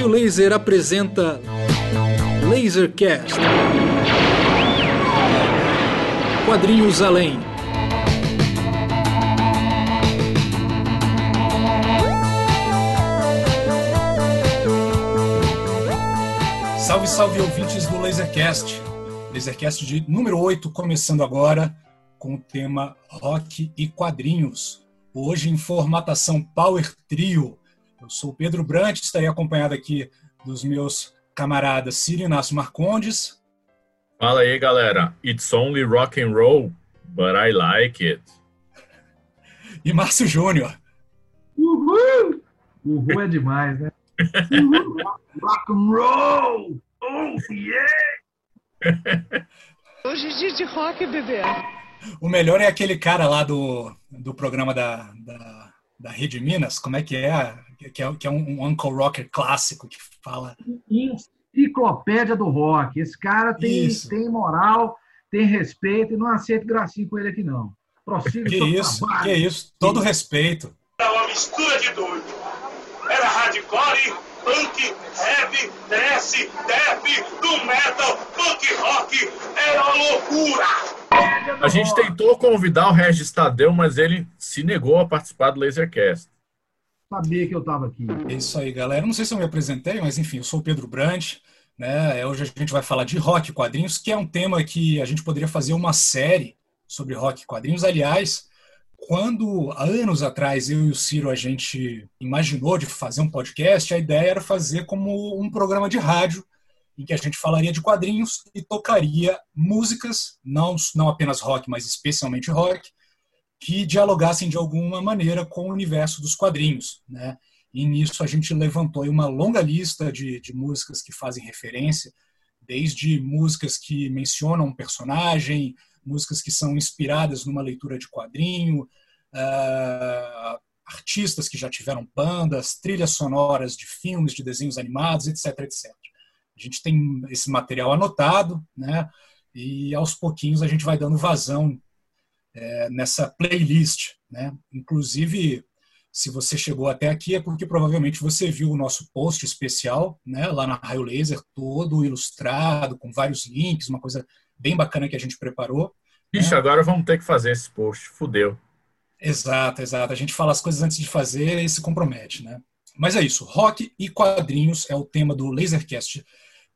Raio Laser apresenta Lasercast. Quadrinhos Além. Salve, salve ouvintes do Lasercast. Lasercast de número 8, começando agora com o tema rock e quadrinhos. Hoje em formatação Power Trio. Eu sou o Pedro Brant, estarei acompanhado aqui dos meus camaradas Ciro Inácio Marcondes. Fala aí, galera. It's only rock and roll, but I like it. E Márcio Júnior. Uhul! Uhul é demais, né? Uhul! rock and roll! Oh, yeah! Hoje é dia de rock, bebê. O melhor é aquele cara lá do, do programa da, da, da Rede Minas, como é que é? Que é, que é um, um Uncle Rocker clássico que fala. Enciclopédia do rock. Esse cara tem, Isso. tem moral, tem respeito e não aceito gracinha com ele aqui, não. Prossiga Que isso, trabalho. que isso, todo respeito. Era uma mistura de doido. Era hardcore, punk, heavy, thrash, death, do metal, punk rock. Era uma loucura. A gente tentou convidar o Regis Tadeu, mas ele se negou a participar do Lasercast. Sabia que eu estava aqui. É isso aí, galera. Não sei se eu me apresentei, mas enfim, eu sou o Pedro Brandt. Né? Hoje a gente vai falar de rock quadrinhos, que é um tema que a gente poderia fazer uma série sobre rock quadrinhos. Aliás, quando há anos atrás eu e o Ciro a gente imaginou de fazer um podcast, a ideia era fazer como um programa de rádio em que a gente falaria de quadrinhos e tocaria músicas, não, não apenas rock, mas especialmente rock, que dialogassem de alguma maneira com o universo dos quadrinhos. Né? E nisso a gente levantou uma longa lista de, de músicas que fazem referência, desde músicas que mencionam um personagem, músicas que são inspiradas numa leitura de quadrinho, ah, artistas que já tiveram bandas, trilhas sonoras de filmes, de desenhos animados, etc, etc. A gente tem esse material anotado, né? E aos pouquinhos a gente vai dando vazão é, nessa playlist, né? Inclusive, se você chegou até aqui é porque provavelmente você viu o nosso post especial, né? Lá na Raio Laser, todo ilustrado, com vários links, uma coisa bem bacana que a gente preparou. Ixi, agora vamos ter que fazer esse post. Fudeu. Exato, exato. A gente fala as coisas antes de fazer e se compromete, né? Mas é isso. Rock e quadrinhos é o tema do Lasercast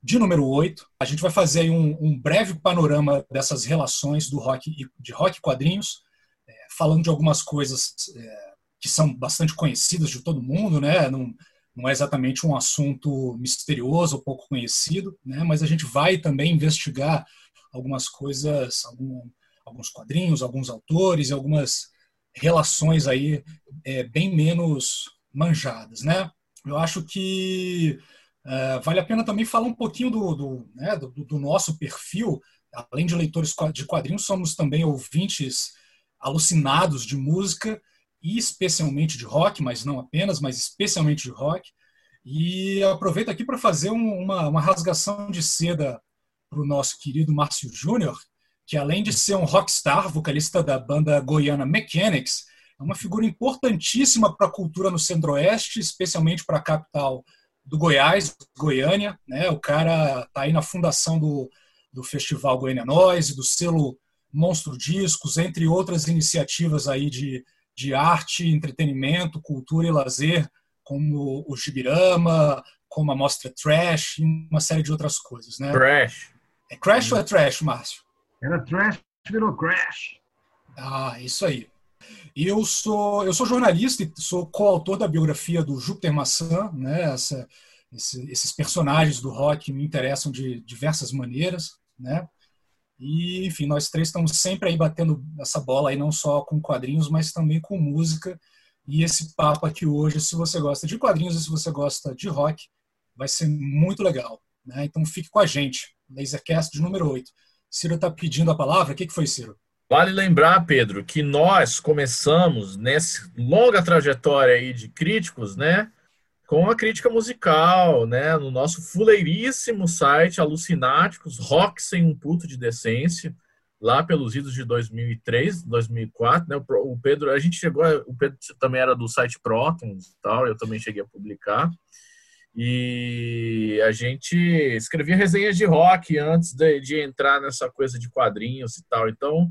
de número 8. A gente vai fazer um, um breve panorama dessas relações do rock de rock e quadrinhos, é, falando de algumas coisas é, que são bastante conhecidas de todo mundo, né? Não, não é exatamente um assunto misterioso ou pouco conhecido, né? Mas a gente vai também investigar algumas coisas, algum, alguns quadrinhos, alguns autores algumas relações aí é, bem menos manjadas, né? Eu acho que uh, vale a pena também falar um pouquinho do, do, né, do, do, nosso perfil. Além de leitores de quadrinhos, somos também ouvintes alucinados de música e especialmente de rock, mas não apenas, mas especialmente de rock. E aproveito aqui para fazer um, uma, uma rasgação de seda para o nosso querido Márcio Júnior, que além de ser um rockstar, vocalista da banda goiana Mechanics, é uma figura importantíssima para a cultura no Centro-Oeste, especialmente para a capital do Goiás, Goiânia. Né? O cara está aí na fundação do, do Festival Goiânia Noise, do selo Monstro Discos, entre outras iniciativas aí de, de arte, entretenimento, cultura e lazer, como o Gibirama, como a Mostra Trash e uma série de outras coisas. Né? Trash. É Crash ou é Trash, Márcio? Era trash, virou crash. Ah, isso aí. Eu sou, eu sou jornalista e sou coautor da biografia do Júpiter Maçã, né? Essa, esse, esses personagens do rock me interessam de diversas maneiras, né? E, enfim, nós três estamos sempre aí batendo essa bola aí, não só com quadrinhos, mas também com música. E esse papo aqui hoje, se você gosta de quadrinhos e se você gosta de rock, vai ser muito legal, né? Então fique com a gente. Lasercast de número 8. Ciro está pedindo a palavra. O que, que foi, Ciro? Vale lembrar, Pedro, que nós começamos nessa longa trajetória aí de críticos, né? Com a crítica musical, né? No nosso fuleiríssimo site Alucináticos, Rock Sem Um Puto de Decência, lá pelos idos de 2003, 2004, né? O Pedro, a gente chegou, o Pedro também era do site Protons e tal, eu também cheguei a publicar. E a gente escrevia resenhas de rock antes de, de entrar nessa coisa de quadrinhos e tal. Então,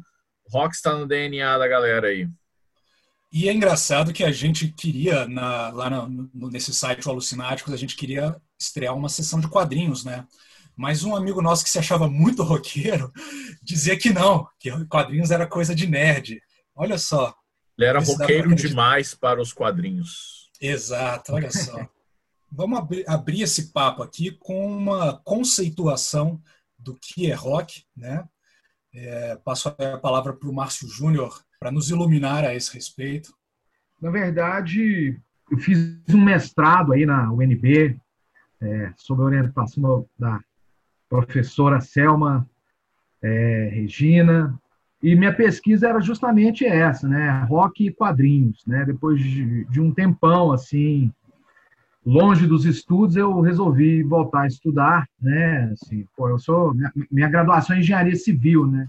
rock está no DNA da galera aí. E é engraçado que a gente queria, na, lá no, nesse site o Alucináticos, a gente queria estrear uma sessão de quadrinhos, né? Mas um amigo nosso que se achava muito roqueiro dizia que não, que quadrinhos era coisa de nerd. Olha só. Ele era roqueiro demais para os quadrinhos. Exato, olha só. Vamos abrir esse papo aqui com uma conceituação do que é rock, né? É, passo a palavra para o Márcio Júnior para nos iluminar a esse respeito. Na verdade, eu fiz um mestrado aí na UNB, é, sob a orientação da professora Selma é, Regina, e minha pesquisa era justamente essa, né? Rock e quadrinhos, né? Depois de, de um tempão, assim, longe dos estudos, eu resolvi voltar a estudar, né? Assim, pô, eu sou minha, minha, graduação é engenharia civil, né?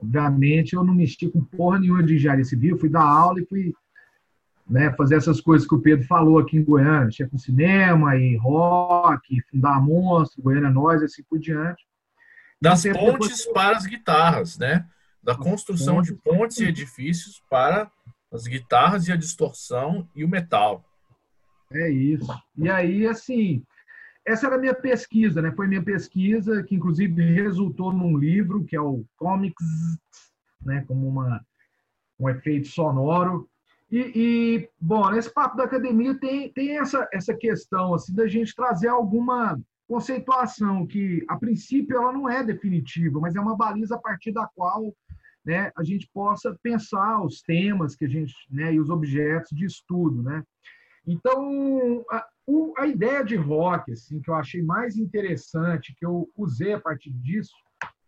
Obviamente eu não mexi com porra nenhuma de engenharia civil, fui dar aula e fui né, fazer essas coisas que o Pedro falou aqui em Goiânia, mexer com cinema e rock, fundar monstro, Goiânia Nós, assim por diante. Das pontes depois... para as guitarras, né? Da construção de pontes e edifícios para as guitarras e a distorção e o metal. É isso. E aí, assim, essa era a minha pesquisa, né? Foi minha pesquisa, que inclusive resultou num livro, que é o Comics, né? Como uma, um efeito sonoro. E, e, bom, nesse papo da academia tem, tem essa, essa questão, assim, da gente trazer alguma conceituação que, a princípio, ela não é definitiva, mas é uma baliza a partir da qual né, a gente possa pensar os temas que a gente, né, e os objetos de estudo, né? Então, a, o, a ideia de rock, assim, que eu achei mais interessante, que eu usei a partir disso,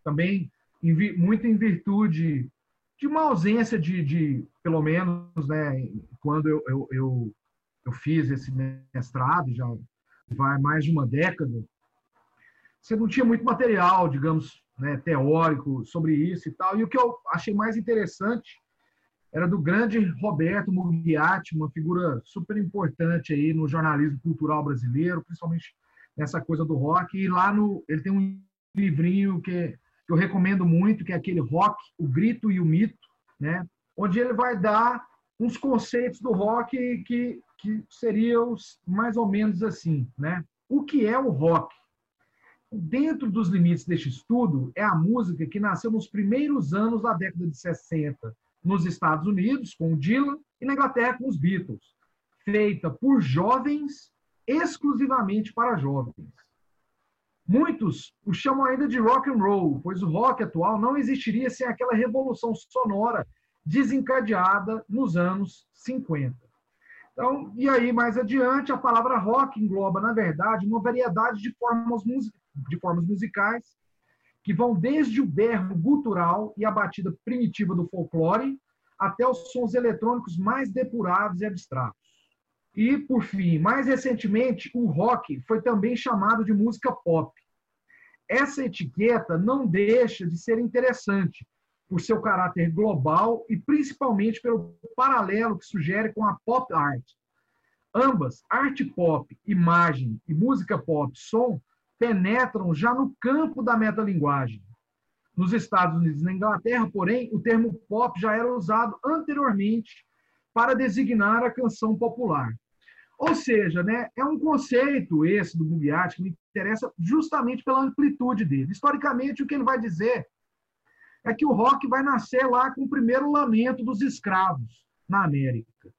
também em, muito em virtude de uma ausência de, de pelo menos, né, quando eu, eu, eu, eu fiz esse mestrado, já vai mais de uma década, você não tinha muito material, digamos, né, teórico sobre isso e tal. E o que eu achei mais interessante era do grande Roberto Mugliati, uma figura super importante aí no jornalismo cultural brasileiro, principalmente nessa coisa do rock. E lá no ele tem um livrinho que, que eu recomendo muito, que é aquele Rock, o Grito e o Mito, né? Onde ele vai dar uns conceitos do rock que, que seriam mais ou menos assim, né? O que é o rock? Dentro dos limites deste estudo, é a música que nasceu nos primeiros anos da década de 60, nos Estados Unidos, com o Dylan, e na Inglaterra, com os Beatles, feita por jovens, exclusivamente para jovens. Muitos o chamam ainda de rock and roll, pois o rock atual não existiria sem aquela revolução sonora desencadeada nos anos 50. Então, e aí mais adiante, a palavra rock engloba, na verdade, uma variedade de formas, de formas musicais que vão desde o berro gutural e a batida primitiva do folclore até os sons eletrônicos mais depurados e abstratos. E, por fim, mais recentemente, o rock foi também chamado de música pop. Essa etiqueta não deixa de ser interessante por seu caráter global e principalmente pelo paralelo que sugere com a pop art. Ambas, arte pop, imagem e música pop, som, penetram já no campo da metalinguagem. Nos Estados Unidos e na Inglaterra, porém, o termo pop já era usado anteriormente para designar a canção popular. Ou seja, né, é um conceito esse do Bugliati que me interessa justamente pela amplitude dele. Historicamente, o que ele vai dizer é que o rock vai nascer lá com o primeiro lamento dos escravos na América,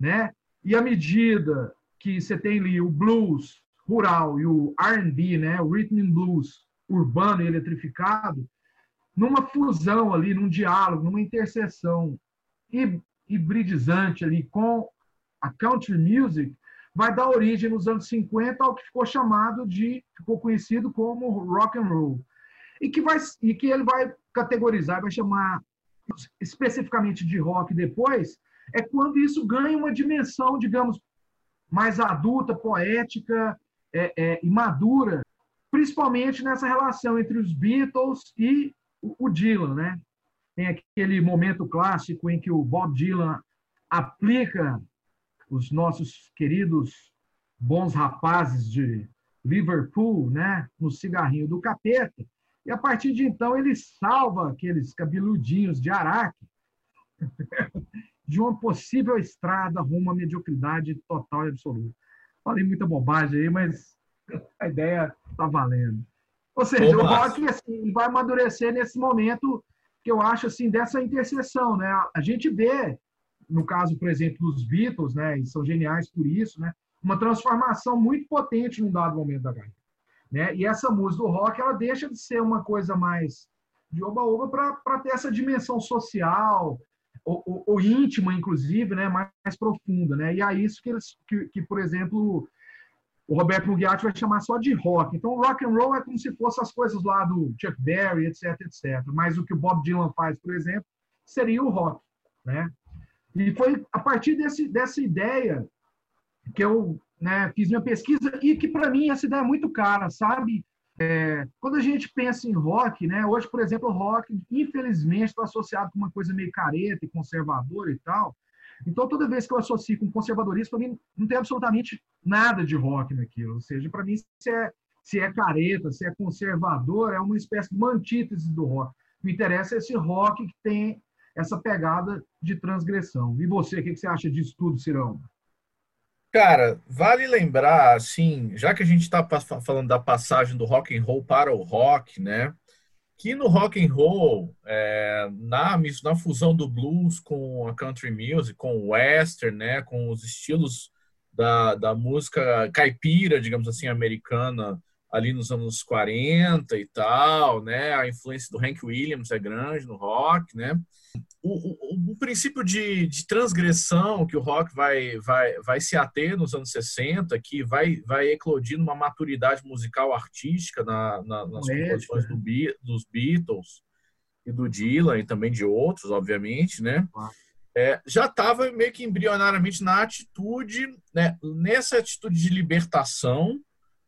né? E à medida que você tem ali o blues, rural e o R&B, né, o rhythm and blues urbano e eletrificado, numa fusão ali, num diálogo, numa interseção hibridizante ali com a country music, vai dar origem nos anos 50 ao que ficou chamado de, ficou conhecido como rock and roll. E que vai e que ele vai categorizar, vai chamar especificamente de rock depois, é quando isso ganha uma dimensão, digamos, mais adulta, poética, é, é, madura, principalmente nessa relação entre os Beatles e o, o Dylan, né? Tem aquele momento clássico em que o Bob Dylan aplica os nossos queridos bons rapazes de Liverpool, né, no cigarrinho do capeta. E a partir de então ele salva aqueles cabeludinhos de Araque de uma possível estrada rumo à mediocridade total e absoluta. Falei muita bobagem aí, mas a ideia está valendo. Ou seja, o rock assim, vai amadurecer nesse momento que eu acho assim dessa interseção, né? A gente vê, no caso, por exemplo, dos Beatles, né, e são geniais por isso, né? Uma transformação muito potente num dado momento da carreira. Né? E essa música do rock, ela deixa de ser uma coisa mais de oba-oba para ter essa dimensão social, ou, ou, íntima, inclusive, né? mais, mais profunda. Né? E é isso que, eles, que, que, por exemplo, o Roberto Mugiati vai chamar só de rock. Então, rock and roll é como se fosse as coisas lá do Chuck Berry, etc, etc. Mas o que o Bob Dylan faz, por exemplo, seria o rock. Né? E foi a partir desse, dessa ideia que eu né, fiz minha pesquisa e que para mim essa ideia é muito cara, sabe? É, quando a gente pensa em rock, né, hoje, por exemplo, rock, infelizmente, está associado com uma coisa meio careta e conservadora e tal. Então, toda vez que eu associo com conservadorismo, para mim não tem absolutamente nada de rock naquilo. Ou seja, para mim, se é, se é careta, se é conservador, é uma espécie de antítese do rock. Me interessa esse rock que tem essa pegada de transgressão. E você, o que você acha disso tudo, Cirão? Cara, vale lembrar, assim, já que a gente está falando da passagem do rock and roll para o rock, né? Que no rock and roll, é, na, na fusão do blues com a country music, com o western, né? Com os estilos da, da música caipira, digamos assim, americana, ali nos anos 40 e tal, né? A influência do Hank Williams é grande no rock, né? O, o, o princípio de, de, transgressão que o rock vai, vai, vai se ater nos anos 60, que vai, vai eclodir numa maturidade musical artística na, na, nas composições do, dos Beatles e do Dylan e também de outros, obviamente, né? É, já estava meio que embrionariamente na atitude, né, nessa atitude de libertação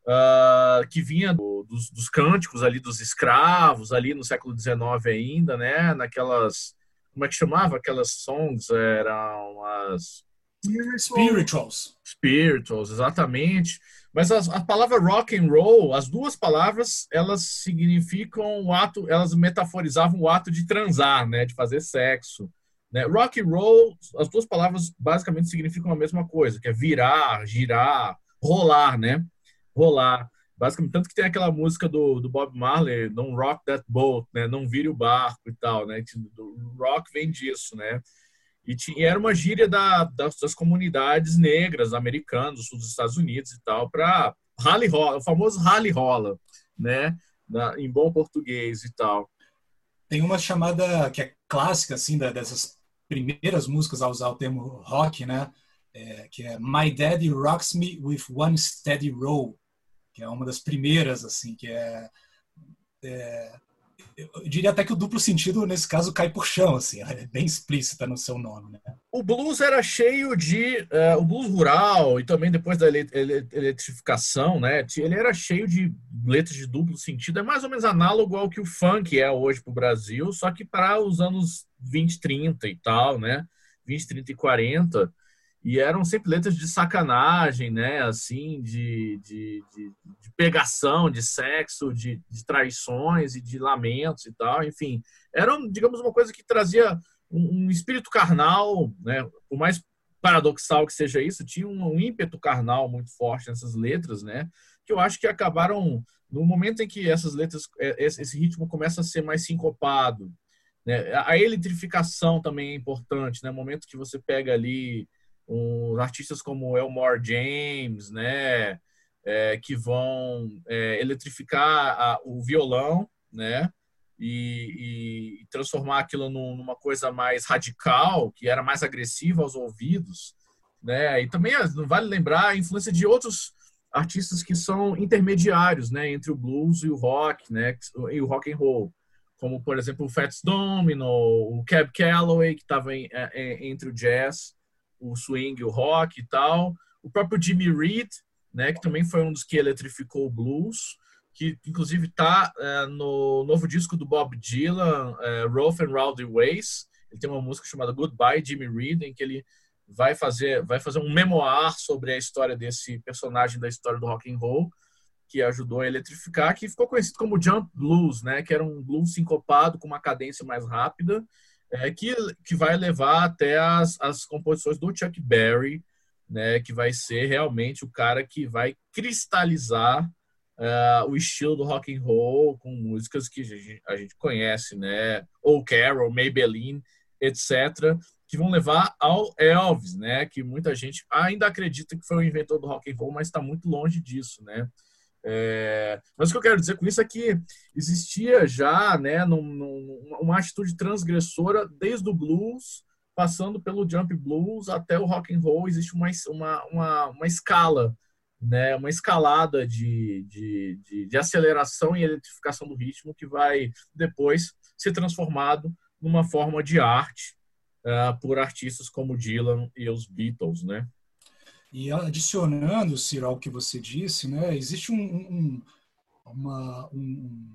uh, que vinha do, dos, dos, cânticos ali dos escravos ali no século XIX ainda, né, naquelas como é que chamava aquelas songs? Eram as. Spirituals. Spirituals, exatamente. Mas as, a palavra rock and roll, as duas palavras, elas significam o ato, elas metaforizavam o ato de transar, né, de fazer sexo. Né? Rock and roll, as duas palavras basicamente significam a mesma coisa, que é virar, girar, rolar, né? Rolar. Basicamente, tanto que tem aquela música do, do Bob Marley, Don't Rock That Boat, né? Não vire o barco e tal, né? O rock vem disso, né? E, tinha, era uma gíria da, das, das, comunidades negras americanas, do dos Estados Unidos e tal, para rally rola, o famoso rally rola, né? Na, em bom português e tal. Tem uma chamada que é clássica, assim, da, dessas primeiras músicas a usar o termo rock, né? É, que é My Daddy Rocks Me With One Steady Roll que é uma das primeiras, assim, que é, é eu diria até que o duplo sentido, nesse caso, cai por chão, assim, é bem explícita no seu nome. Né? O blues era cheio de. Uh, o blues rural e também depois da eletrificação, né? Ele era cheio de letras de duplo sentido. É mais ou menos análogo ao que o funk é hoje para o Brasil, só que para os anos 20, 30 e tal, né? 20, 30 e 40 e eram sempre letras de sacanagem, né? Assim, de, de, de, de pegação, de sexo, de, de, traições e de lamentos e tal. Enfim, eram, digamos, uma coisa que trazia um, um espírito carnal, né? Por mais paradoxal que seja isso, tinha um, um, ímpeto carnal muito forte nessas letras, né? Que eu acho que acabaram no momento em que essas letras, é, esse ritmo começa a ser mais sincopado, né? A eletrificação também é importante, né? O momento que você pega ali um, artistas como Elmore James, né, é, que vão é, eletrificar a, o violão, né, e, e transformar aquilo num, numa coisa mais radical, que era mais agressiva aos ouvidos, né, e também não vale lembrar a influência de outros artistas que são intermediários, né, entre o blues e o rock, né, e o rock and roll, como por exemplo o Fats Domino, o Cab Calloway que estava é, entre o jazz o swing, o rock e tal. O próprio Jimmy Reed, né, que também foi um dos que eletrificou o blues, que inclusive está é, no novo disco do Bob Dylan, é, Rough and Rowdy Ways. Ele tem uma música chamada Goodbye Jimmy Reed, em que ele vai fazer, vai fazer um memoir sobre a história desse personagem da história do rock and roll que ajudou a eletrificar, que ficou conhecido como jump blues, né? Que era um blues sincopado com uma cadência mais rápida, é, que, que vai levar até as, as composições do Chuck Berry, né? Que vai ser realmente o cara que vai cristalizar uh, o estilo do rock and roll com músicas que a gente, a gente conhece, né? Ou Carol, Maybelline, etc que vão levar ao Elvis, né? Que muita gente ainda acredita que foi o inventor do rock and roll, mas está muito longe disso, né? É, mas o que eu quero dizer com isso é que existia já, né, num, num, uma atitude transgressora desde o blues, passando pelo jump blues até o rock and roll, existe uma, uma, uma, uma escala, né, uma escalada de, de, de, de aceleração e eletrificação do ritmo que vai depois ser transformado numa forma de arte uh, por artistas como Dylan e os Beatles, né? E adicionando, Ciro, ao que você disse, né, existe um, um, uma, um,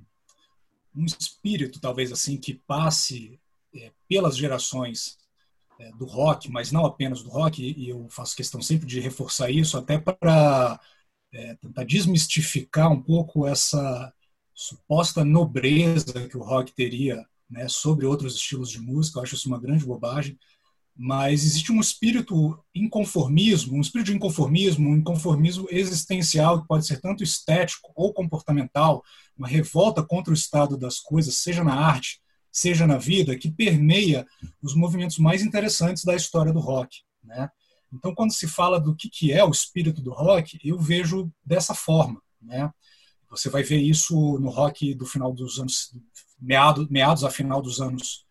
um espírito, talvez assim, que passe é, pelas gerações é, do rock, mas não apenas do rock, e eu faço questão sempre de reforçar isso, até para é, tentar desmistificar um pouco essa suposta nobreza que o rock teria né, sobre outros estilos de música. Eu acho isso uma grande bobagem. Mas existe um espírito inconformismo, um espírito de inconformismo, um inconformismo existencial que pode ser tanto estético ou comportamental, uma revolta contra o estado das coisas, seja na arte, seja na vida, que permeia os movimentos mais interessantes da história do rock. Né? Então, quando se fala do que, que é o espírito do rock, eu vejo dessa forma. Né? Você vai ver isso no rock do final dos anos meados, meados a final dos anos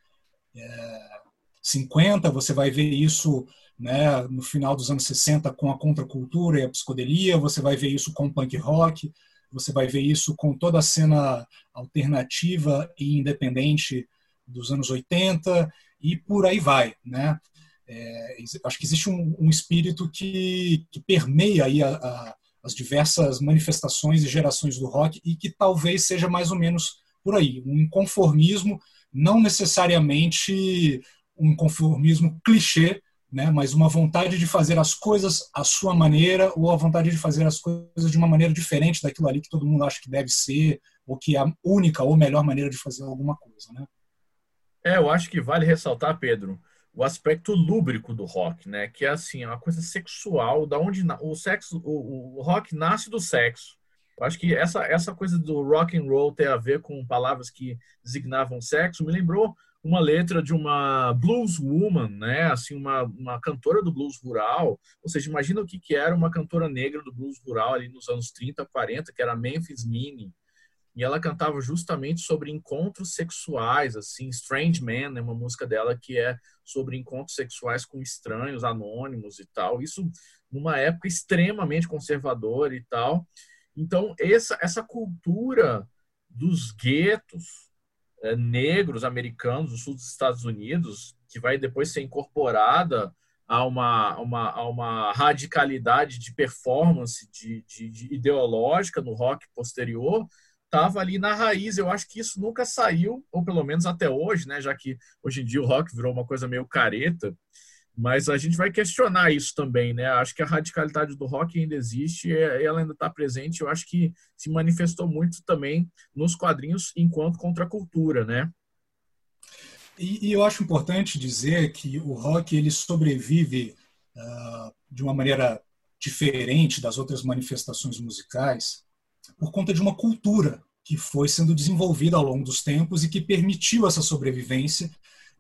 é, 50, você vai ver isso né, no final dos anos 60 com a contracultura e a psicodelia, você vai ver isso com o punk rock, você vai ver isso com toda a cena alternativa e independente dos anos 80 e por aí vai, né? É, acho que existe um, um espírito que, que permeia aí a, a, as diversas manifestações e gerações do rock e que talvez seja mais ou menos por aí, um conformismo, não necessariamente um conformismo clichê, né, mas uma vontade de fazer as coisas à sua maneira ou a vontade de fazer as coisas de uma maneira diferente daquilo ali que todo mundo acha que deve ser ou que é a única ou melhor maneira de fazer alguma coisa, né? É, eu acho que vale ressaltar, Pedro, o aspecto lúbrico do rock, né? Que é assim, uma coisa sexual, da onde o sexo, o, o rock nasce do sexo. Eu acho que essa, essa coisa do rock and roll ter a ver com palavras que designavam sexo me lembrou uma letra de uma blues woman, né? Assim, uma, uma cantora do blues rural. Ou seja, imagina o que, que era uma cantora negra do blues rural ali nos anos 30, 40, que era Memphis Minnie. E ela cantava justamente sobre encontros sexuais, assim, Strange Man, é uma música dela que é sobre encontros sexuais com estranhos, anônimos e tal. Isso numa época extremamente conservadora e tal. Então, essa, essa cultura dos guetos é, negros americanos do sul dos Estados Unidos, que vai depois ser incorporada a uma, uma, a uma radicalidade de performance de, de, de ideológica no rock posterior, estava ali na raiz. Eu acho que isso nunca saiu, ou pelo menos até hoje, né? já que hoje em dia o rock virou uma coisa meio careta. Mas a gente vai questionar isso também, né? Acho que a radicalidade do rock ainda existe, ela ainda está presente. Eu acho que se manifestou muito também nos quadrinhos enquanto contracultura, né? E, e, eu acho importante dizer que o rock ele sobrevive uh, de uma maneira diferente das outras manifestações musicais por conta de uma cultura que foi sendo desenvolvida ao longo dos tempos e que permitiu essa sobrevivência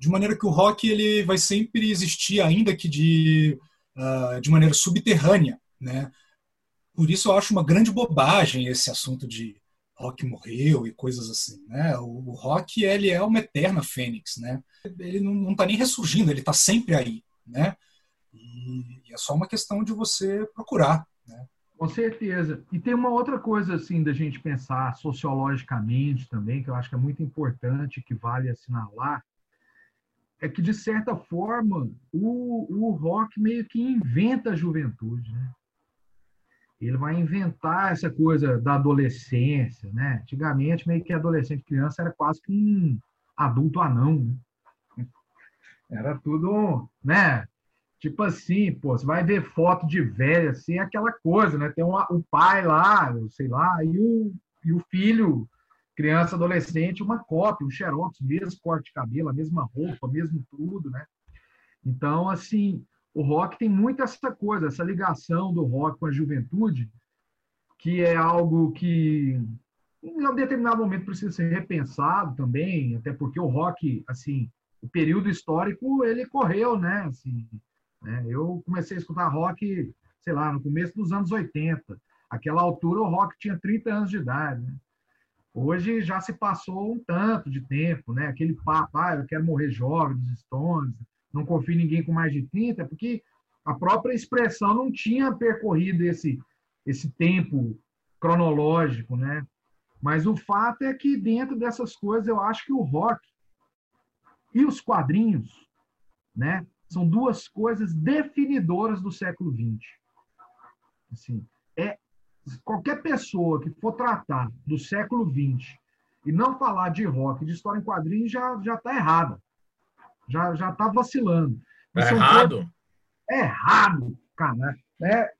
de maneira que o rock ele vai sempre existir, ainda que de, uh, de maneira subterrânea. Né? Por isso eu acho uma grande bobagem esse assunto de rock morreu e coisas assim. Né? O, o rock ele é uma eterna fênix. Né? Ele não está nem ressurgindo, ele está sempre aí. Né? E, e é só uma questão de você procurar. Né? Com certeza. E tem uma outra coisa assim da gente pensar sociologicamente também, que eu acho que é muito importante, que vale assinalar, é que, de certa forma, o, o rock meio que inventa a juventude. Né? Ele vai inventar essa coisa da adolescência. Né? Antigamente, meio que adolescente, criança, era quase que um adulto anão. Né? Era tudo. Né? Tipo assim, pô, você vai ver foto de velha, assim, é aquela coisa, né? Tem uma, o pai lá, sei lá, e o, e o filho, criança, adolescente, uma cópia, um xerox, mesmo corte de cabelo, a mesma roupa, mesmo tudo, né? Então, assim, o rock tem muito essa coisa, essa ligação do rock com a juventude, que é algo que em um determinado momento precisa ser repensado também, até porque o rock, assim, o período histórico ele correu, né? Assim, né? Eu comecei a escutar rock, sei lá, no começo dos anos 80. Aquela altura o rock tinha 30 anos de idade. Né? Hoje já se passou um tanto de tempo, né? Aquele papo, ah, eu quero morrer jovem dos Stones, não confio em ninguém com mais de 30, porque a própria expressão não tinha percorrido esse, esse tempo cronológico, né? Mas o fato é que dentro dessas coisas eu acho que o rock e os quadrinhos, né, são duas coisas definidoras do século XX. Assim, é qualquer pessoa que for tratar do século XX e não falar de rock, de história em quadrinhos, já já está errada. Já já está vacilando. É errado. Coisas... É errado, cara. É,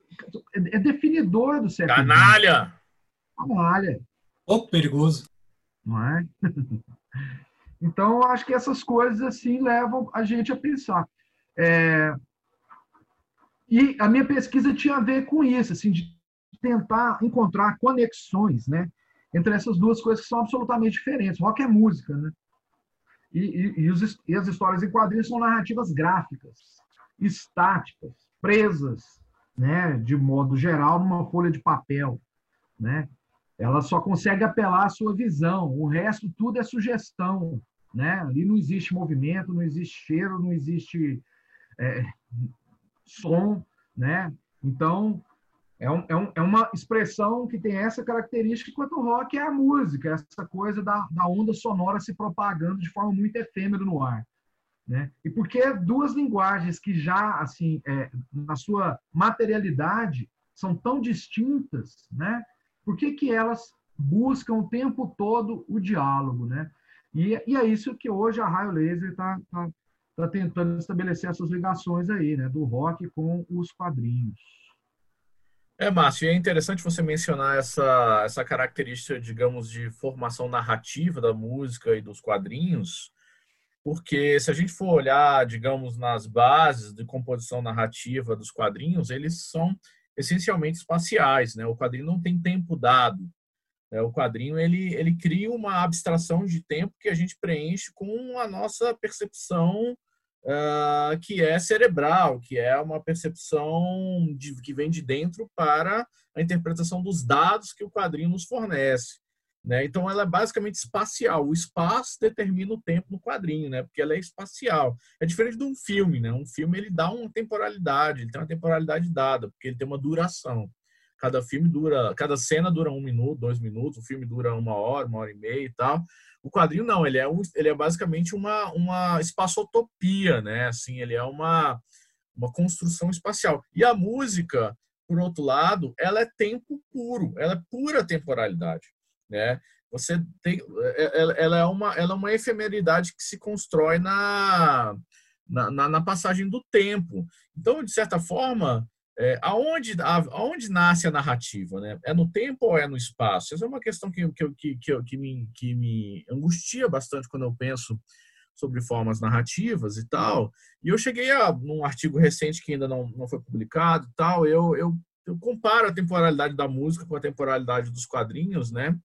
é definidor do século Canalha. XX. Canalha. Ou perigoso. Não é? Então, eu acho que essas coisas assim levam a gente a pensar. É... E a minha pesquisa tinha a ver com isso, assim, de tentar encontrar conexões, né, entre essas duas coisas que são absolutamente diferentes. Rock é música, né? E, e, e, os, e as histórias em quadrinhos são narrativas gráficas, estáticas, presas, né, de modo geral, numa folha de papel, né? Ela só consegue apelar à sua visão. O resto tudo é sugestão, né? Ali não existe movimento, não existe cheiro, não existe é, som, né? Então, é, um, é, um, é, uma expressão que tem essa característica, enquanto o rock é a música, essa coisa da, da onda sonora se propagando de forma muito efêmera no ar. Né? E porque duas linguagens que já, assim, é, na sua materialidade, são tão distintas, né? por que, que elas buscam o tempo todo o diálogo? Né? E, e é isso que hoje a Raio Laser está tá, tá tentando estabelecer essas ligações aí, né, do rock com os quadrinhos. É, Márcio, é interessante você mencionar essa, essa característica, digamos, de formação narrativa da música e dos quadrinhos, porque se a gente for olhar, digamos, nas bases de composição narrativa dos quadrinhos, eles são essencialmente espaciais, né? O quadrinho não tem tempo dado. É, o quadrinho ele, ele cria uma abstração de tempo que a gente preenche com a nossa percepção uh, que é cerebral, que é uma percepção de, que vem de dentro para a interpretação dos dados que o quadrinho nos fornece. Né? Então, ela é basicamente espacial. O espaço determina o tempo no quadrinho, né? porque ela é espacial. É diferente de um filme. Né? Um filme ele dá uma temporalidade, ele tem uma temporalidade dada, porque ele tem uma duração. Cada filme dura, cada cena dura um minuto, dois minutos, o filme dura uma hora, uma hora e meia e tal. O quadrinho não, ele é, um, ele é basicamente uma, uma espaçotopia, né? Assim, ele é uma, uma construção espacial. E a música, por outro lado, ela é tempo puro, ela é pura temporalidade, né? Você tem, ela, ela é uma, ela é uma efemeridade que se constrói na, na, na, na passagem do tempo. Então, de certa forma, é, aonde, aonde nasce a narrativa? Né? É no tempo ou é no espaço? Essa é uma questão que, que, que, que, que, me, que me angustia bastante quando eu penso sobre formas narrativas e tal. E eu cheguei a, num artigo recente que ainda não, não foi publicado e tal, eu, eu, eu comparo a temporalidade da música com a temporalidade dos quadrinhos, né?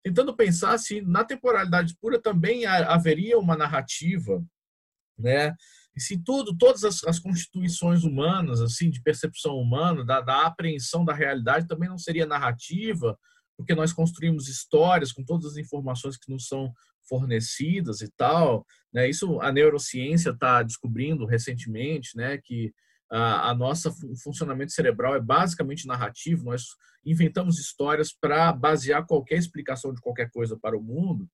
Tentando pensar se na temporalidade pura também haveria uma narrativa, né? E se tudo, todas as, as, constituições humanas, assim, de percepção humana, da, da, apreensão da realidade, também não seria narrativa, porque nós construímos histórias com todas as informações que nos são fornecidas e tal. Né? Isso a neurociência está descobrindo recentemente, né? Que a, a nossa o funcionamento cerebral é basicamente narrativo. Nós inventamos histórias para basear qualquer explicação de qualquer coisa para o mundo.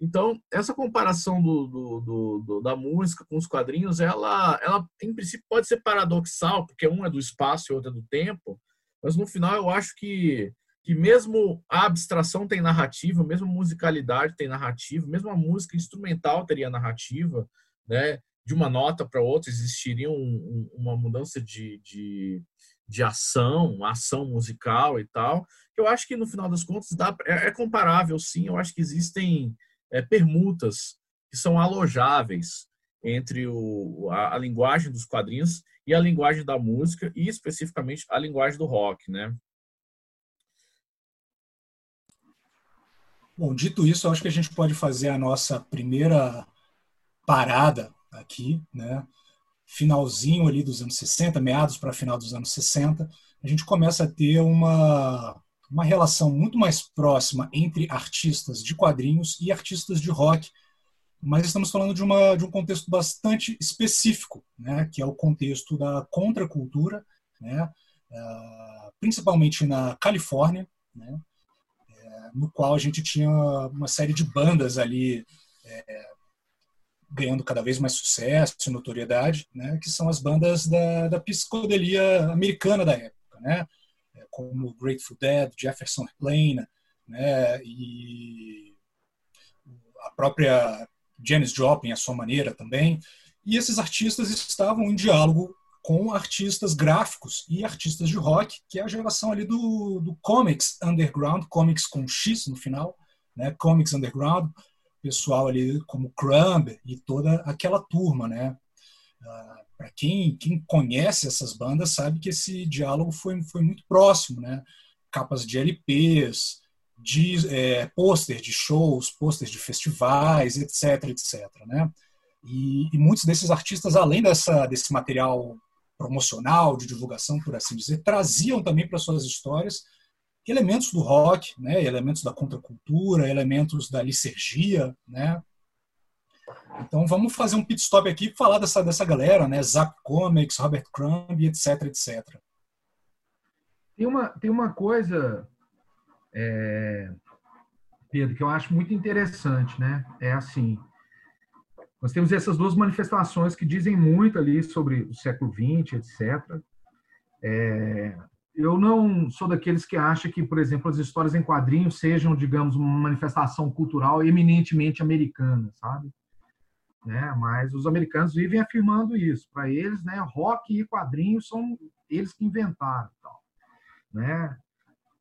Então, essa comparação do, do, do, da música com os quadrinhos, ela, ela, em princípio, pode ser paradoxal, porque um é do espaço e outro é do tempo, mas no final eu acho que, que mesmo a abstração tem narrativa, mesmo a musicalidade tem narrativa, mesmo a música instrumental teria narrativa, né? de uma nota para outra existiria um, um, uma mudança de, de, de ação, ação musical e tal. Eu acho que no final das contas dá, é, é comparável, sim. Eu acho que existem é, permutas que são alojáveis entre o, a, a, linguagem dos quadrinhos e a linguagem da música e especificamente a linguagem do rock, né? Bom, dito isso, acho que a gente pode fazer a nossa primeira parada aqui, né? Finalzinho ali dos anos 60, meados para final dos anos 60, a gente começa a ter uma, uma relação muito mais próxima entre artistas de quadrinhos e artistas de rock, mas estamos falando de, uma, de um contexto bastante específico, né? Que é o contexto da contracultura, né? Uh, principalmente na Califórnia, né? no qual a gente tinha uma série de bandas ali é, ganhando cada vez mais sucesso e notoriedade, né, que são as bandas da, da psicodelia americana da época, né, como Grateful Dead, Jefferson Airplane, né, e a própria Janis Joplin, à sua maneira também. E esses artistas estavam em diálogo com artistas gráficos e artistas de rock, que é a geração ali do, do comics underground, comics com X no final, né? Comics underground, pessoal ali como Crumb e toda aquela turma, né? Para quem, quem conhece essas bandas sabe que esse diálogo foi, foi muito próximo, né? Capas de LPs, de é, pôster de shows, pôster de festivais, etc, etc, né? E, e, muitos desses artistas, além dessa, desse material promocional, de divulgação, por assim dizer, traziam também para suas histórias elementos do rock, né, elementos da contracultura, elementos da licergia, né. Então vamos fazer um pit stop aqui e falar dessa, dessa galera, né, Zap Comics, Robert Crumb, etc, etc. Tem uma, tem uma coisa, é, Pedro, que eu acho muito interessante, né, é assim, nós temos essas duas manifestações que dizem muito ali sobre o século XX, etc. É, eu não sou daqueles que acham que, por exemplo, as histórias em quadrinhos sejam, digamos, uma manifestação cultural eminentemente americana, sabe? Né? Mas os americanos vivem afirmando isso. Para eles, né, rock e quadrinhos são eles que inventaram, tal, né?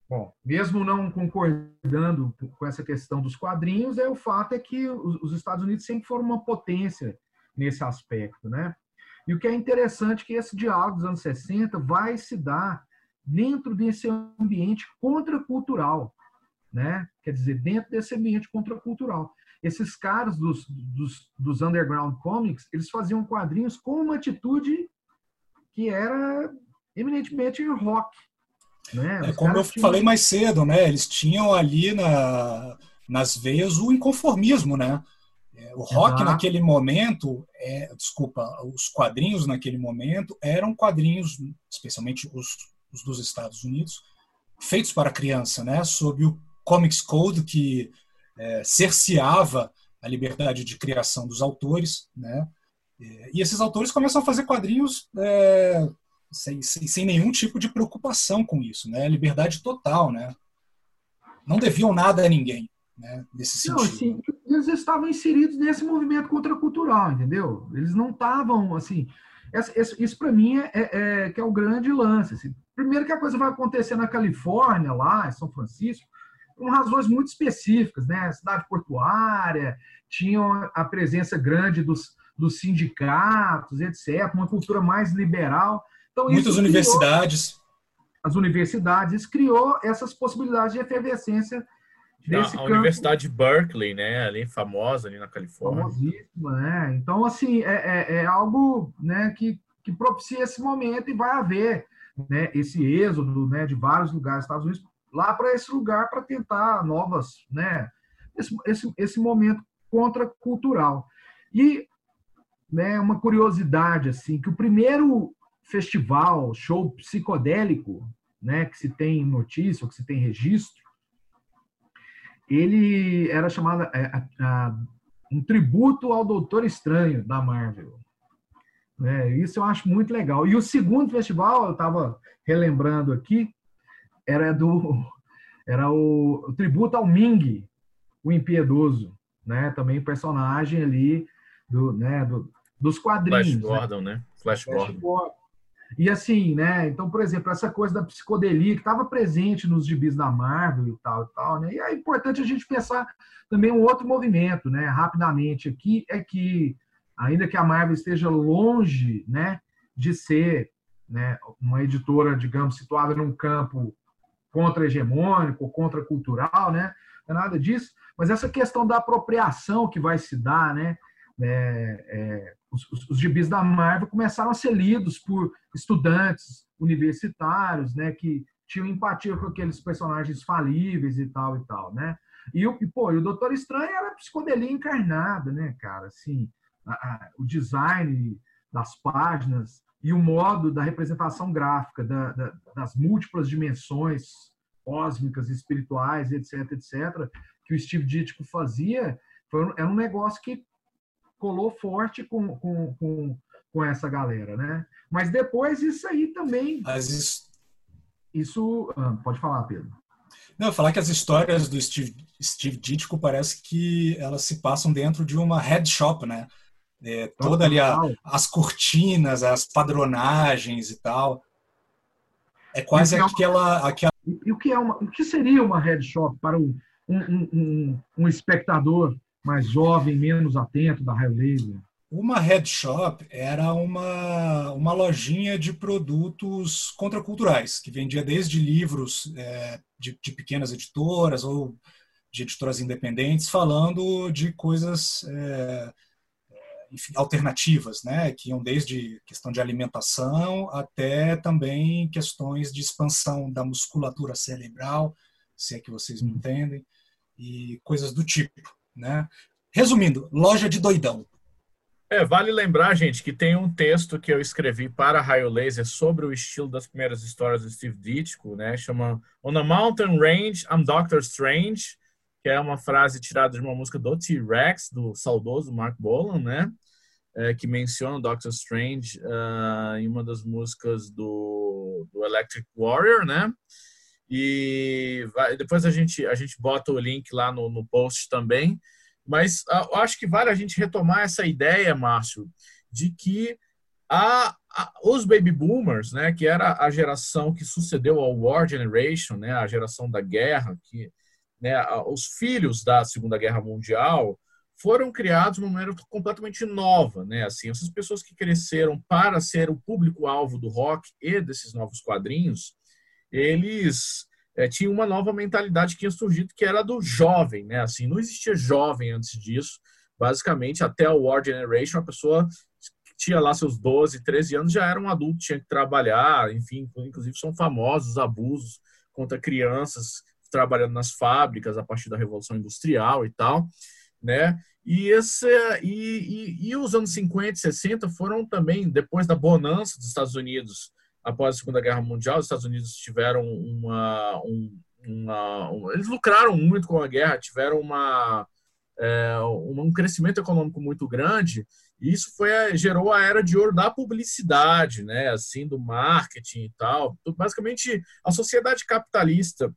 Bom, mesmo não concordando com essa questão dos quadrinhos, é o fato é que os Estados Unidos sempre foram uma potência nesse aspecto, né? E o que é interessante é que esse diálogo dos anos 60 vai se dar dentro desse ambiente contracultural, né? Quer dizer, dentro desse ambiente contracultural. Esses caras dos, dos, dos underground comics, eles faziam quadrinhos com uma atitude que era eminentemente rock, né? É, como eu tinham... falei mais cedo, né? Eles tinham ali na, nas veias o inconformismo, né? É, o rock Exato. naquele momento, é, desculpa, os quadrinhos naquele momento eram quadrinhos, especialmente os, os dos Estados Unidos, feitos para criança, né? Sob o Comics Code que é, cerceava a liberdade de criação dos autores, né? É, e esses autores começam a fazer quadrinhos é, sem, sem, sem, nenhum tipo de preocupação com isso, né? Liberdade total, né? Não deviam nada a ninguém, né? Nesse sentido. Não, assim, eles estavam inseridos nesse movimento contracultural, entendeu? Eles não estavam, assim... Isso, isso para mim é, é, é, que é o grande lance. Assim. Primeiro que a coisa vai acontecer na Califórnia, lá em São Francisco, por razões muito específicas, né? Cidade portuária, tinham a presença grande dos, dos sindicatos, etc., uma cultura mais liberal. Então, Muitas universidades. as universidades criou essas possibilidades de efervescência desse a, a Universidade de Berkeley, né, ali famosa ali na Califórnia. Famosíssima, né? Então, assim, é, é, é, algo, né, que, que propicia esse momento e vai haver, né, esse êxodo, né, de vários lugares dos Estados Unidos lá para esse lugar para tentar novas, né, esse, esse, esse momento contracultural. E, né, uma curiosidade assim, que o primeiro festival, show psicodélico, né, que se tem notícia, que se tem registro, ele era chamado é, a, a, um tributo ao Doutor Estranho da Marvel. É, isso eu acho muito legal. E o segundo festival, eu estava relembrando aqui, era do era o, o, tributo ao Ming, o impiedoso, né? Também personagem ali do, né, do, dos quadrinhos. Flash Gordon, né? né? Flash, Flash Gordon. Gordon. E assim, né? Então, por exemplo, essa coisa da psicodelia que estava presente nos gibis da Marvel e tal e tal, né? E é importante a gente pensar também um outro movimento, né? Rapidamente aqui é que ainda que a Marvel esteja longe, né, de ser, né, uma editora, digamos, situada num campo contra-hegemônico, contra-cultural, né? Não é nada disso. Mas essa questão da apropriação que vai se dar, né? É, é, os, os, os gibis da Marvel começaram a ser lidos por estudantes universitários, né, que tinham empatia com aqueles personagens falíveis e tal e tal, né? E, e, pô, e o Doutor Estranho era psicodelia encarnada, né, cara? Assim, a, a, o design das páginas e o modo da representação gráfica da, da, das múltiplas dimensões cósmicas, espirituais, etc, etc, que o Steve Ditko fazia, foi, era um negócio que colou forte com, com, com, com essa galera, né? Mas depois isso aí também. Isso. Isso. Ah, pode falar, Pedro. Não, falar que as histórias do Steve, Steve Ditko parece que elas se passam dentro de uma head shop, né? É, toda ali a, as cortinas, as padronagens e tal. É quase aquela, é uma, aquela. E o que é uma, o que seria uma head shop para um, um, um, um espectador mais jovem, menos atento da Raio Laser? Uma head shop era uma, uma lojinha de produtos contraculturais, que vendia desde livros é, de, de, pequenas editoras ou de editoras independentes, falando de coisas é, enfim, alternativas, né, que iam desde questão de alimentação até também questões de expansão da musculatura cerebral, se é que vocês me entendem, e coisas do tipo. Né? Resumindo, loja de doidão. É, vale lembrar, gente, que tem um texto que eu escrevi para Raio Laser sobre o estilo das primeiras histórias do Steve Ditko, né? Chama On a Mountain Range, I'm Doctor Strange, que é uma frase tirada de uma música do T-Rex, do saudoso Mark Bolan, né? É, que menciona o Doctor Strange uh, em uma das músicas do, do Electric Warrior, né? E vai, depois a gente, a gente bota o link lá no, no post também. Mas uh, acho que vale a gente retomar essa ideia, Márcio, de que a, a, os baby boomers, né, que era a geração que sucedeu ao War Generation, né, a geração da guerra, que, né, os filhos da Segunda Guerra Mundial foram criados de uma maneira completamente nova, né? Assim, essas pessoas que cresceram para ser o público-alvo do rock e desses novos quadrinhos, eles é, tinham uma nova mentalidade que tinha surgido, que era do jovem, né? Assim, não existia jovem antes disso. Basicamente, até o War Generation, a pessoa tinha lá seus 12, 13 anos, já era um adulto, tinha que trabalhar, enfim, inclusive são famosos abusos contra crianças trabalhando nas fábricas a partir da Revolução Industrial e tal, né? E, esse, e, e, e os anos 50 e 60 foram também, depois da bonança dos Estados Unidos após a Segunda Guerra Mundial, os Estados Unidos tiveram uma, um, uma um, eles lucraram muito com a guerra, tiveram uma, é, um crescimento econômico muito grande, e isso foi gerou a era de ouro da publicidade, né, assim, do marketing e tal. Basicamente, a sociedade capitalista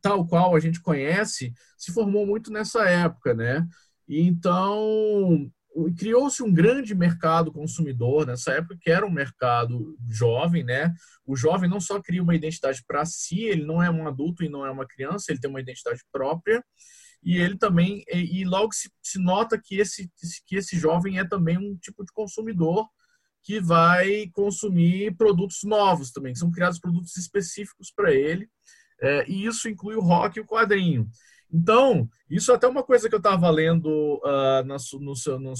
tal qual a gente conhece se formou muito nessa época, né? Então criou-se um grande mercado consumidor nessa época, que era um mercado jovem, né? O jovem não só cria uma identidade para si, ele não é um adulto e não é uma criança, ele tem uma identidade própria, e ele também, e, logo se, se nota que esse, que esse jovem é também um tipo de consumidor que vai consumir produtos novos também, são criados produtos específicos para ele, é, e isso inclui o rock e o quadrinho. Então, isso é até uma coisa que eu estava lendo uh, na, no, seu, no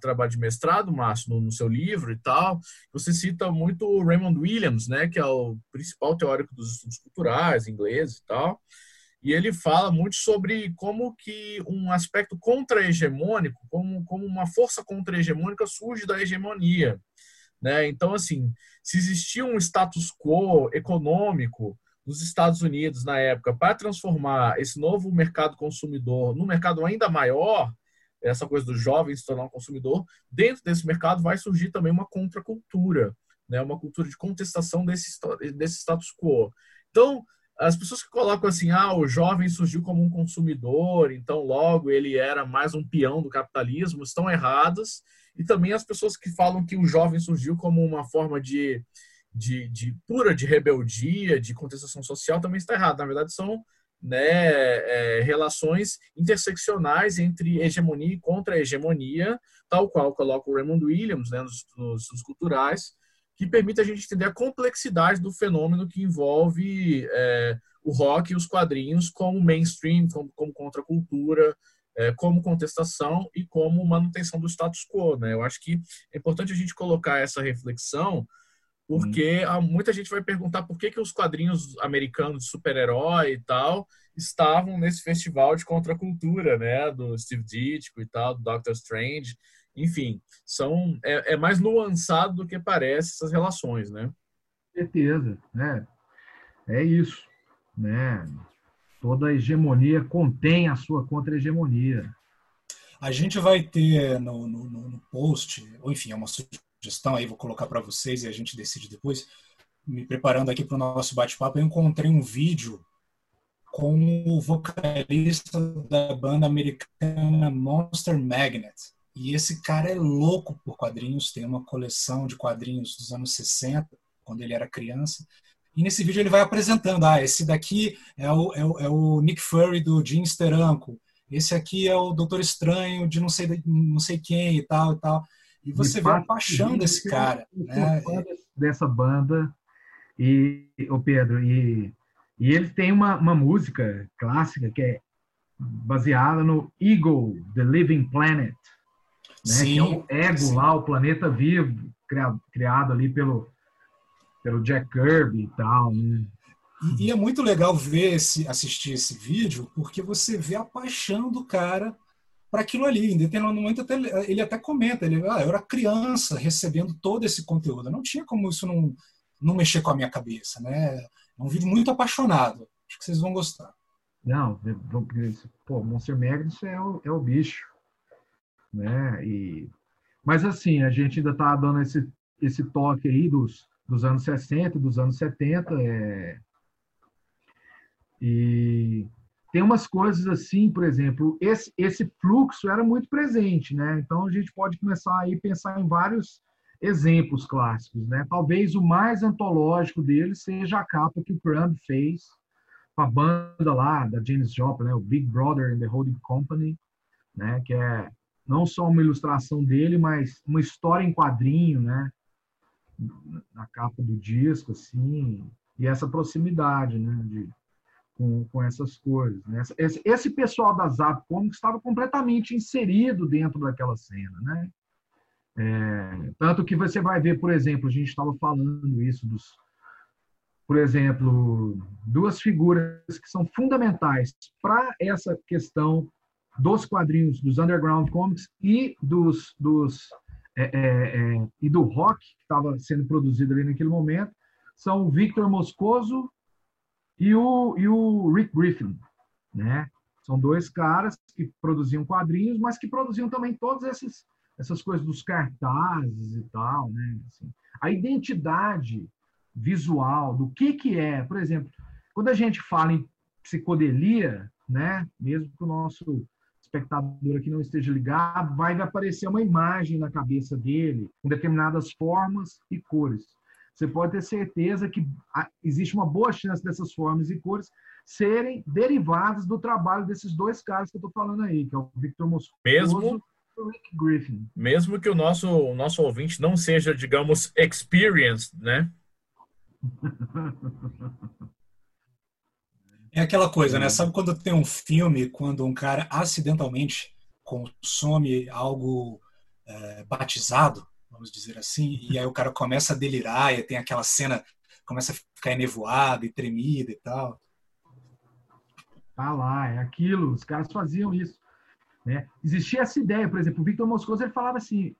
trabalho de mestrado, Márcio, no, no, seu livro e tal. Você cita muito o Raymond Williams, né, que é o principal teórico dos estudos culturais, inglês e tal. E ele fala muito sobre como que um aspecto contra-hegemônico, como, como uma força contra-hegemônica surge da hegemonia. Né? Então, assim, se existia um status quo econômico nos Estados Unidos na época para transformar esse novo mercado consumidor num mercado ainda maior, essa coisa do jovem se tornar um consumidor, dentro desse mercado vai surgir também uma contracultura, né? uma cultura de contestação desse, desse status quo. Então, as pessoas que colocam assim, ah, o jovem surgiu como um consumidor, então logo ele era mais um peão do capitalismo, estão erradas e também as pessoas que falam que o jovem surgiu como uma forma de, de, de pura de rebeldia, de contestação social, também está errado. Na verdade, são né, é, relações interseccionais entre hegemonia e contra-hegemonia, tal qual coloca o Raymond Williams né, nos, nos, nos, culturais, que permite a gente entender a complexidade do fenômeno que envolve é, o rock e os quadrinhos como mainstream, como, como contracultura, é, como contestação e como manutenção do status quo. Né? Eu acho que é importante a gente colocar essa reflexão, porque hum. muita gente vai perguntar por que, que os quadrinhos americanos de super-herói e tal estavam nesse festival de contracultura, né, do Steve Ditko e tal, do Doctor Strange, enfim, são é, é, mais nuançado do que parece essas relações, né? Certeza, né? É isso, né? Toda hegemonia contém a sua contra-hegemonia. A gente vai ter no, no, no, post, ou enfim, é uma sugestão aí, vou colocar para vocês e a gente decide depois. Me preparando aqui para o nosso bate-papo, eu encontrei um vídeo com o vocalista da banda americana Monster Magnet. E esse cara é louco por quadrinhos, tem uma coleção de quadrinhos dos anos 60, quando ele era criança. E nesse vídeo ele vai apresentando, ah, esse daqui é o, é o, é o Nick Fury do Jim Steranko, esse aqui é o Doutor Estranho de não sei, não sei quem e tal e tal. E você vê a paixão desse cara. Né? Dessa banda. E, o Pedro, e, e ele tem uma, uma música clássica que é baseada no Eagle, The Living Planet. Né? Sim, que é o ego sim. lá, o planeta vivo, criado, criado ali pelo, pelo Jack Kirby e tal, né? E, e, é muito legal ver esse, assistir esse vídeo, porque você vê a paixão do cara para aquilo ali. Em determinado momento, até, ele até comenta: ele, ah, eu era criança recebendo todo esse conteúdo. Não tinha como isso não, não mexer com a minha cabeça. Né? É um vídeo muito apaixonado. Acho que vocês vão gostar. Não, pô, Monster Magnus é o, é o bicho. Né? E, mas assim, a gente ainda está dando esse, esse toque aí dos dos anos 60, dos anos 70. É... E tem umas coisas assim, por exemplo, esse, esse fluxo era muito presente, né? Então a gente pode começar aí a pensar em vários exemplos clássicos, né? Talvez o mais antológico deles seja a capa que o Crumb fez com a banda lá da James Joplin, né? o Big Brother and the Holding Company, né? Que é não só uma ilustração dele, mas uma história em quadrinho, né? na capa do disco, assim, e essa proximidade, né, de, com, com essas coisas. Né? Esse, esse pessoal da Zap Comics estava completamente inserido dentro daquela cena, né? É, tanto que você vai ver, por exemplo, a gente estava falando isso dos, por exemplo, duas figuras que são fundamentais para essa questão dos quadrinhos dos underground comics e dos, dos é, é, é, e do rock que estava sendo produzido ali naquele momento são o Victor Moscoso e o, e o Rick Griffin, né? São dois caras que produziam quadrinhos, mas que produziam também todas essas, essas coisas dos cartazes e tal, né? Assim, a identidade visual do que que é, por exemplo, quando a gente fala em psicodelia, né? Mesmo que o nosso espectador que não esteja ligado, vai aparecer uma imagem na cabeça dele, com determinadas formas e cores. Você pode ter certeza que existe uma boa chance dessas formas e cores serem derivadas do trabalho desses dois caras que eu estou falando aí, que é o Victor Moscoso mesmo, e o Rick Griffin. Mesmo que o nosso, o nosso ouvinte não seja, digamos, experienced, né? É aquela coisa, né? Sabe quando tem um filme, quando um cara acidentalmente consome algo é, batizado, vamos dizer assim, e aí o cara começa a delirar e tem aquela cena, começa a ficar enevoado e tremida e tal. Tá lá, é aquilo, os caras faziam isso. Né? Existia essa ideia, por exemplo, o Victor Moscoso ele falava assim,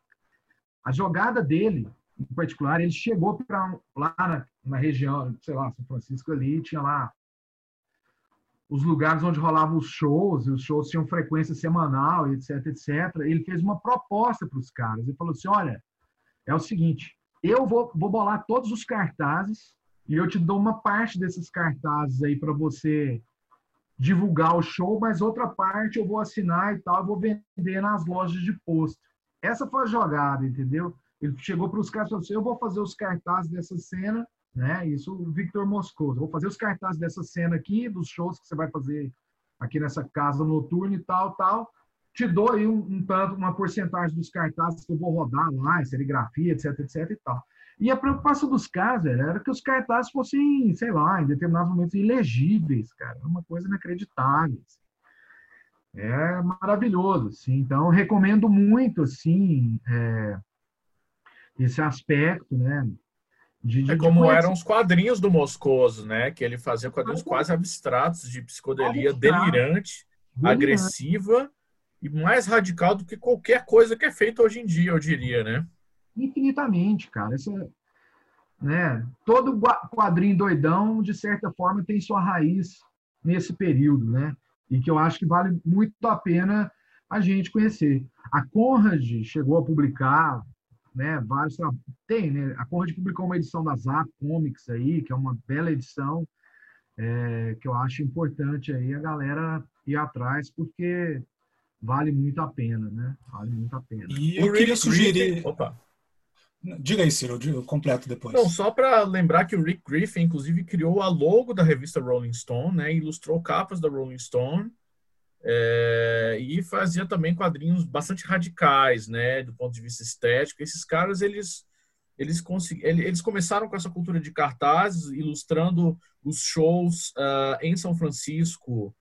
a jogada dele, em particular, ele chegou para lá na, na região, sei lá, São Francisco ali, tinha lá os lugares onde rolavam os shows, e os shows tinham frequência semanal, etc, etc. Ele fez uma proposta para os caras. Ele falou assim: olha, é o seguinte, eu vou, vou bolar todos os cartazes e eu te dou uma parte desses cartazes aí para você divulgar o show, mas outra parte eu vou assinar e tal, eu vou vender nas lojas de posto. essa foi a jogada, entendeu? Ele chegou para os caras e falou assim: eu vou fazer os cartazes dessa cena, né? Isso o Victor Moscoso. Vou fazer os cartazes dessa cena aqui, dos shows que você vai fazer aqui nessa casa noturna e tal, tal. Te dou aí um, um tanto, uma porcentagem dos cartazes que eu vou rodar lá, serigrafia, etc, etc e tal. E a preocupação dos caras, velho, era que os cartazes fossem, sei lá, em determinados momentos ilegíveis, cara. Uma coisa inacreditável. Assim. É maravilhoso, assim. Então, recomendo muito, assim, é, esse aspecto, né? De, de, é como de eram os quadrinhos do Moscoso, né? Que ele fazia quadrinhos quase abstratos, de psicodelia delirante, agressiva e mais radical do que qualquer coisa que é feita hoje em dia, eu diria, né? infinitamente, cara. Essa, né, todo quadrinho doidão, de certa forma, tem sua raiz nesse período, né? E que eu acho que vale muito a pena a gente conhecer. A Conrad chegou a publicar, né, vários tem, né? A Conrad publicou uma edição da Zap Comics aí, que é uma bela edição, é, que eu acho importante aí a galera ir atrás, porque vale muito a pena, né? Vale muito a pena. E eu queria sugerir. Opa. Diga aí, Ciro, eu completo depois. Não, só para lembrar que o Rick Griffin, inclusive, criou a logo da revista Rolling Stone, né? Ilustrou capas da Rolling Stone é, e fazia também quadrinhos bastante radicais, né? Do ponto de vista estético. Esses caras, eles eles, consegui, eles começaram com essa cultura de cartazes, ilustrando os shows uh, em São Francisco,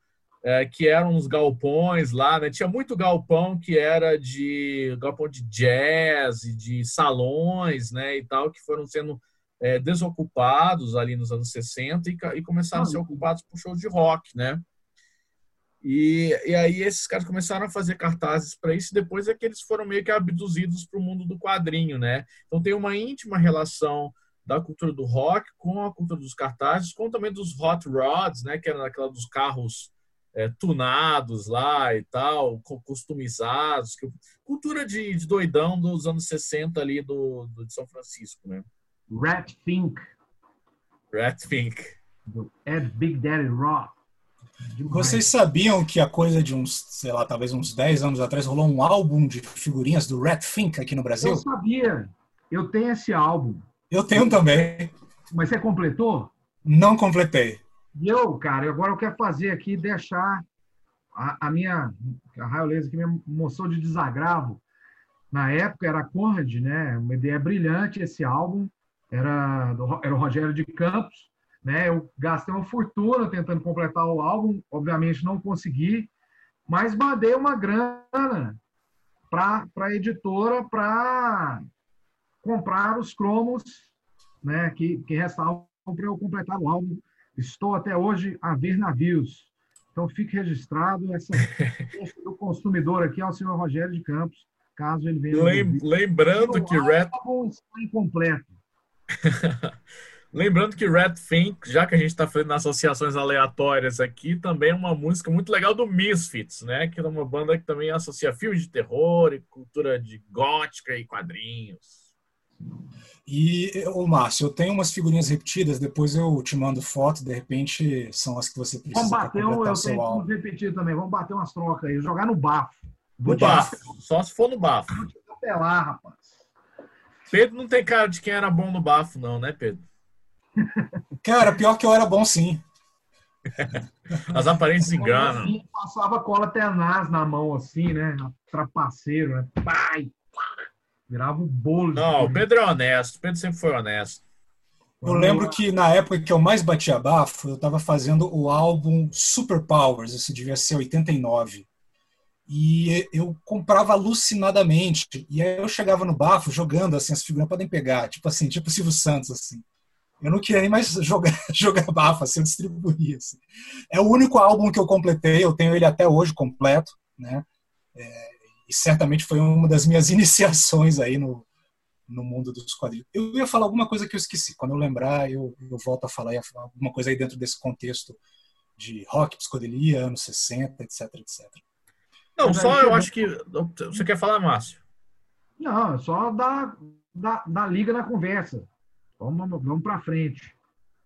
é, que eram nos galpões lá, né? Tinha muito galpão que era de galpão de jazz de salões, né? E tal, que foram sendo é, desocupados ali nos anos 60 e, e começaram a ser ocupados por shows de rock, né? E, e aí esses caras começaram a fazer cartazes para isso, e depois é que eles foram meio que abduzidos para o mundo do quadrinho, né? Então tem uma íntima relação da cultura do rock com a cultura dos cartazes, com também dos hot rods, né? Que era aquela dos carros é, tunados lá e tal, customizados. Cultura de, de, doidão dos anos 60 ali do, do de São Francisco, né? Rat Fink. Rat Fink. Do Ed Big Daddy Rock. Vocês sabiam que a coisa de uns, sei lá, talvez uns 10 anos atrás rolou um álbum de figurinhas do Rat Fink aqui no Brasil? Eu sabia. Eu tenho esse álbum. Eu tenho também. Mas você completou? Não completei. E eu, cara, agora eu quero fazer aqui, deixar a, a minha, a Raiolesa que me mostrou de desagravo. Na época era Conrad, né? Uma ideia brilhante esse álbum. Era, era o Rogério de Campos, né? Eu gastei uma fortuna tentando completar o álbum, obviamente não consegui, mas mandei uma grana para a editora para comprar os cromos né, que, que restavam para eu completar o álbum Estou até hoje a ver navios. Então fique registrado essa do consumidor aqui ao senhor Rogério de Campos, caso ele venha. Lem lembrando que Red está incompleto. Lembrando que Red Fink, já que a gente está fazendo associações aleatórias aqui, também é uma música muito legal do Misfits, né? Que é uma banda que também associa filmes de terror e cultura de gótica e quadrinhos. E, o Márcio, eu tenho umas figurinhas repetidas, depois eu te mando foto, de repente são as que você precisa. Vamos bater, um, eu tenho que repetir também, vamos bater umas trocas aí, jogar no bafo. no bafo, só se for no bafo. Vou te apelar, rapaz. Pedro não tem cara de quem era bom no bafo, não, né, Pedro? Cara, pior que eu era bom sim. As aparências enganam. Assim, passava cola tenaz na mão, assim, né? Trapaceiro, né? Pai! Virava um bolo. Não, o Pedro é honesto. O Pedro sempre foi honesto. Eu lembro que na época que eu mais batia bafo, eu estava fazendo o álbum Super Powers, isso devia ser 89. E eu comprava alucinadamente. E aí eu chegava no bafo jogando assim, as figuras podem pegar, tipo assim, tipo Silvio Santos assim. Eu não queria nem mais jogar, jogar bafo, assim, eu distribuía. Assim. É o único álbum que eu completei, eu tenho ele até hoje completo, né? É, e certamente foi uma das minhas iniciações aí no, no mundo dos quadrinhos. Eu ia falar alguma coisa que eu esqueci. Quando eu lembrar, eu, eu volto a falar, alguma coisa aí dentro desse contexto de rock, psicodelia, anos 60, etc, etc. Não, só eu acho que. Você quer falar, Márcio? Não, só dá, dá, dá liga na conversa. Vamos, vamos para frente.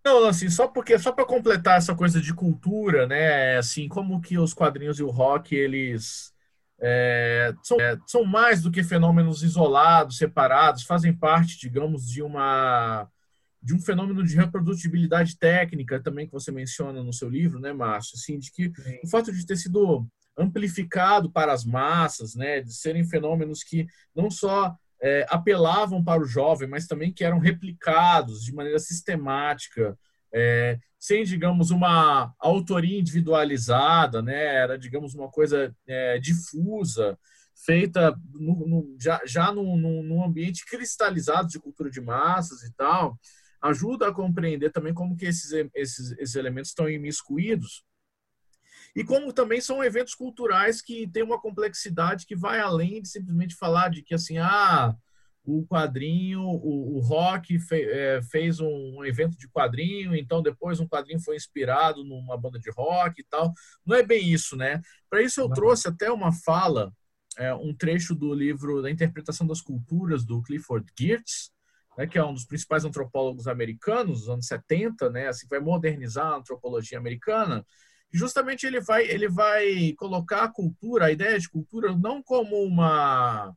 Não, assim, só porque só para completar essa coisa de cultura, né? Assim, como que os quadrinhos e o rock eles é, são, é, são mais do que fenômenos isolados, separados, fazem parte, digamos, de uma de um fenômeno de reprodutibilidade técnica também que você menciona no seu livro, né, Márcio? Assim, de que Sim. o fato de ter sido amplificado para as massas, né, de serem fenômenos que não só é, apelavam para o jovem, mas também que eram replicados de maneira sistemática, é, sem, digamos, uma autoria individualizada, né, era, digamos, uma coisa é, difusa, feita no, no, já, já num, num ambiente cristalizado de cultura de massas e tal, ajuda a compreender também como que esses, esses, esses elementos estão imiscuídos. E como também são eventos culturais que têm uma complexidade que vai além de simplesmente falar de que assim, ah, o quadrinho, o, o rock fe, é, fez um, um, evento de quadrinho, então depois um quadrinho foi inspirado numa banda de rock e tal. Não é bem isso, né? Para isso eu trouxe até uma fala, é, um trecho do livro da Interpretação das Culturas do Clifford Geertz, né, que é um dos principais antropólogos americanos dos anos 70, né, assim vai modernizar a antropologia americana justamente ele vai ele vai colocar a cultura, a ideia de cultura não como uma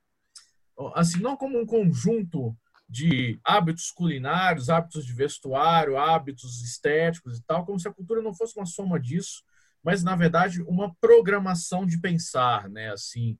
assim, não como um conjunto de hábitos culinários, hábitos de vestuário, hábitos estéticos e tal, como se a cultura não fosse uma soma disso, mas na verdade uma programação de pensar, né? Assim,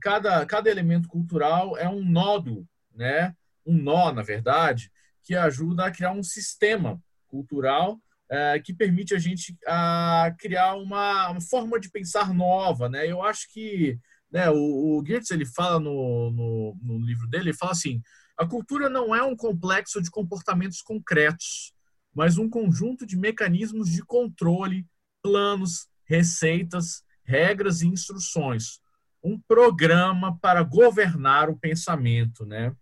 cada cada elemento cultural é um nodo, né? Um nó, na verdade, que ajuda a criar um sistema cultural é, que permite a gente a criar uma, uma, forma de pensar nova, né? Eu acho que né, o, o ele fala no, no, no, livro dele, ele fala assim, a cultura não é um complexo de comportamentos concretos, mas um conjunto de mecanismos de controle, planos, receitas, regras e instruções. Um programa para governar o pensamento, né?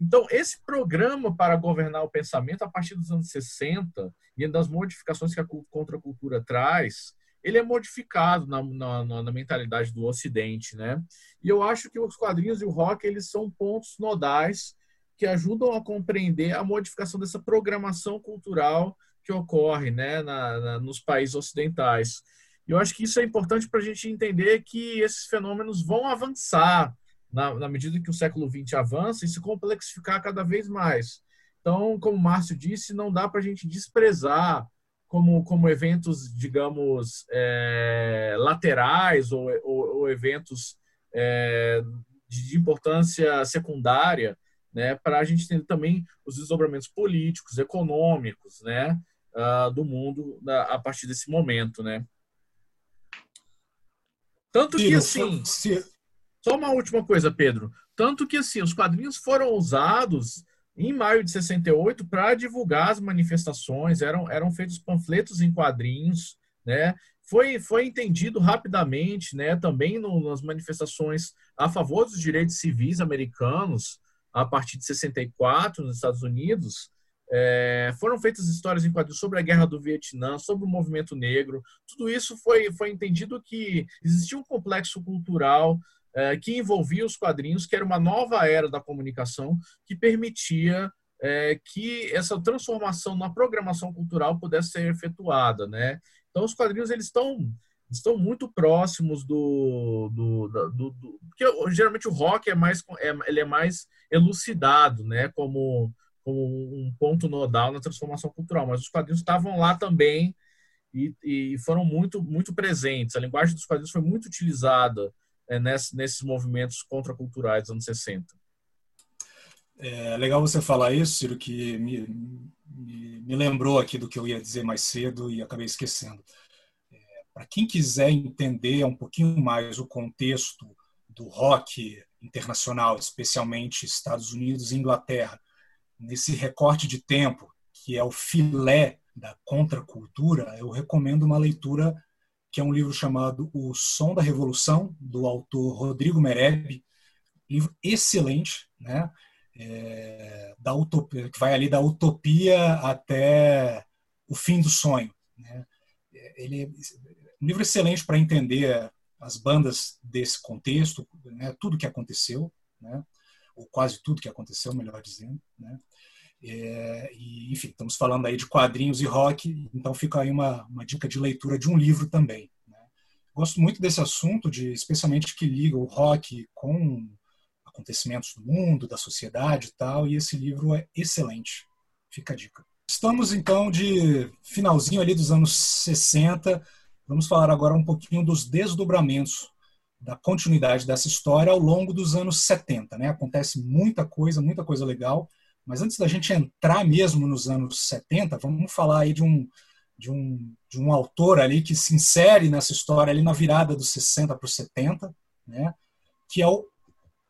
Então, esse programa para governar o pensamento, a partir dos anos 60, e das modificações que a contracultura traz, ele é modificado na, na, na, mentalidade do Ocidente, né? E eu acho que os quadrinhos e o rock, eles são pontos nodais que ajudam a compreender a modificação dessa programação cultural que ocorre né, na, nos países ocidentais. E eu acho que isso é importante para a gente entender que esses fenômenos vão avançar, na, na medida que o século XX avança e se complexificar cada vez mais. Então, como o Márcio disse, não dá para a gente desprezar como, como eventos, digamos, é, laterais ou, ou, ou eventos é, de, importância secundária, né, para a gente entender também os desdobramentos políticos, econômicos, né, uh, do mundo a partir desse momento, né. Tanto que, assim, só uma última coisa, Pedro. Tanto que, assim, os quadrinhos foram usados em maio de 68 para divulgar as manifestações, eram, eram feitos panfletos em quadrinhos, né? Foi, foi entendido rapidamente, né, também no, nas manifestações a favor dos direitos civis americanos, a partir de 64, nos Estados Unidos, é, foram feitas histórias em quadrinhos sobre a guerra do Vietnã, sobre o movimento negro. Tudo isso foi, foi entendido que existia um complexo cultural é, que envolvia os quadrinhos, que era uma nova era da comunicação que permitia é, que essa transformação na programação cultural pudesse ser efetuada, né? Então os quadrinhos eles estão estão muito próximos do, do, do, do porque geralmente o rock é mais é, ele é mais elucidado, né? Como como um ponto nodal na transformação cultural, mas os quadrinhos estavam lá também e, e foram muito muito presentes. A linguagem dos quadrinhos foi muito utilizada nesse, nesses movimentos contraculturais dos anos 60. É legal você falar isso, Ciro, que me, me, me lembrou aqui do que eu ia dizer mais cedo e acabei esquecendo. É, Para quem quiser entender um pouquinho mais o contexto do rock internacional, especialmente Estados Unidos e Inglaterra, nesse recorte de tempo que é o filé da contracultura, eu recomendo uma leitura que é um livro chamado O Som da Revolução, do autor Rodrigo Mereb, livro excelente, né? É, da utopia, que vai ali da utopia até o fim do sonho. Né? Ele é um livro excelente para entender as bandas desse contexto, né? tudo que aconteceu, né? ou quase tudo que aconteceu, melhor dizendo. Né? É, e, enfim, estamos falando aí de quadrinhos e rock, então fica aí uma, uma dica de leitura de um livro também. Né? gosto muito desse assunto, de especialmente que liga o rock com acontecimentos do mundo, da sociedade e tal, e esse livro é excelente. Fica a dica. Estamos então de finalzinho ali dos anos 60. Vamos falar agora um pouquinho dos desdobramentos da continuidade dessa história ao longo dos anos 70. Né? Acontece muita coisa, muita coisa legal. Mas antes da gente entrar mesmo nos anos 70, vamos falar aí de um, de um, de um autor ali que se insere nessa história ali na virada dos 60 para os 70, né? que é o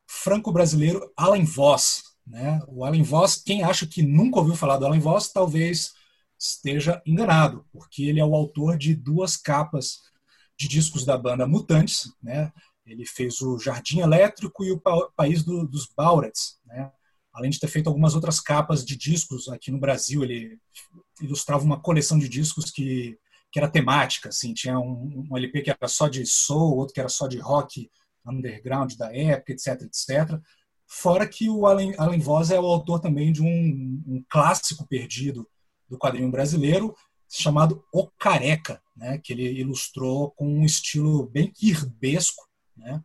franco-brasileiro Alan Voss. Né? O Alan Voss, quem acha que nunca ouviu falar do Alan Voss, talvez esteja enganado, porque ele é o autor de duas capas de discos da banda Mutantes, né? Ele fez o Jardim Elétrico e o País do, dos Baurets, né? Além de ter feito algumas outras capas de discos aqui no Brasil, ele ilustrava uma coleção de discos que, que era temática, assim, tinha um, um LP que era só de soul, outro que era só de rock underground da época, etc, etc. Fora que o Alan, Alan Voss é o autor também de um, um clássico perdido do quadrinho brasileiro, chamado O Careca, né, que ele ilustrou com um estilo bem irbesco, né,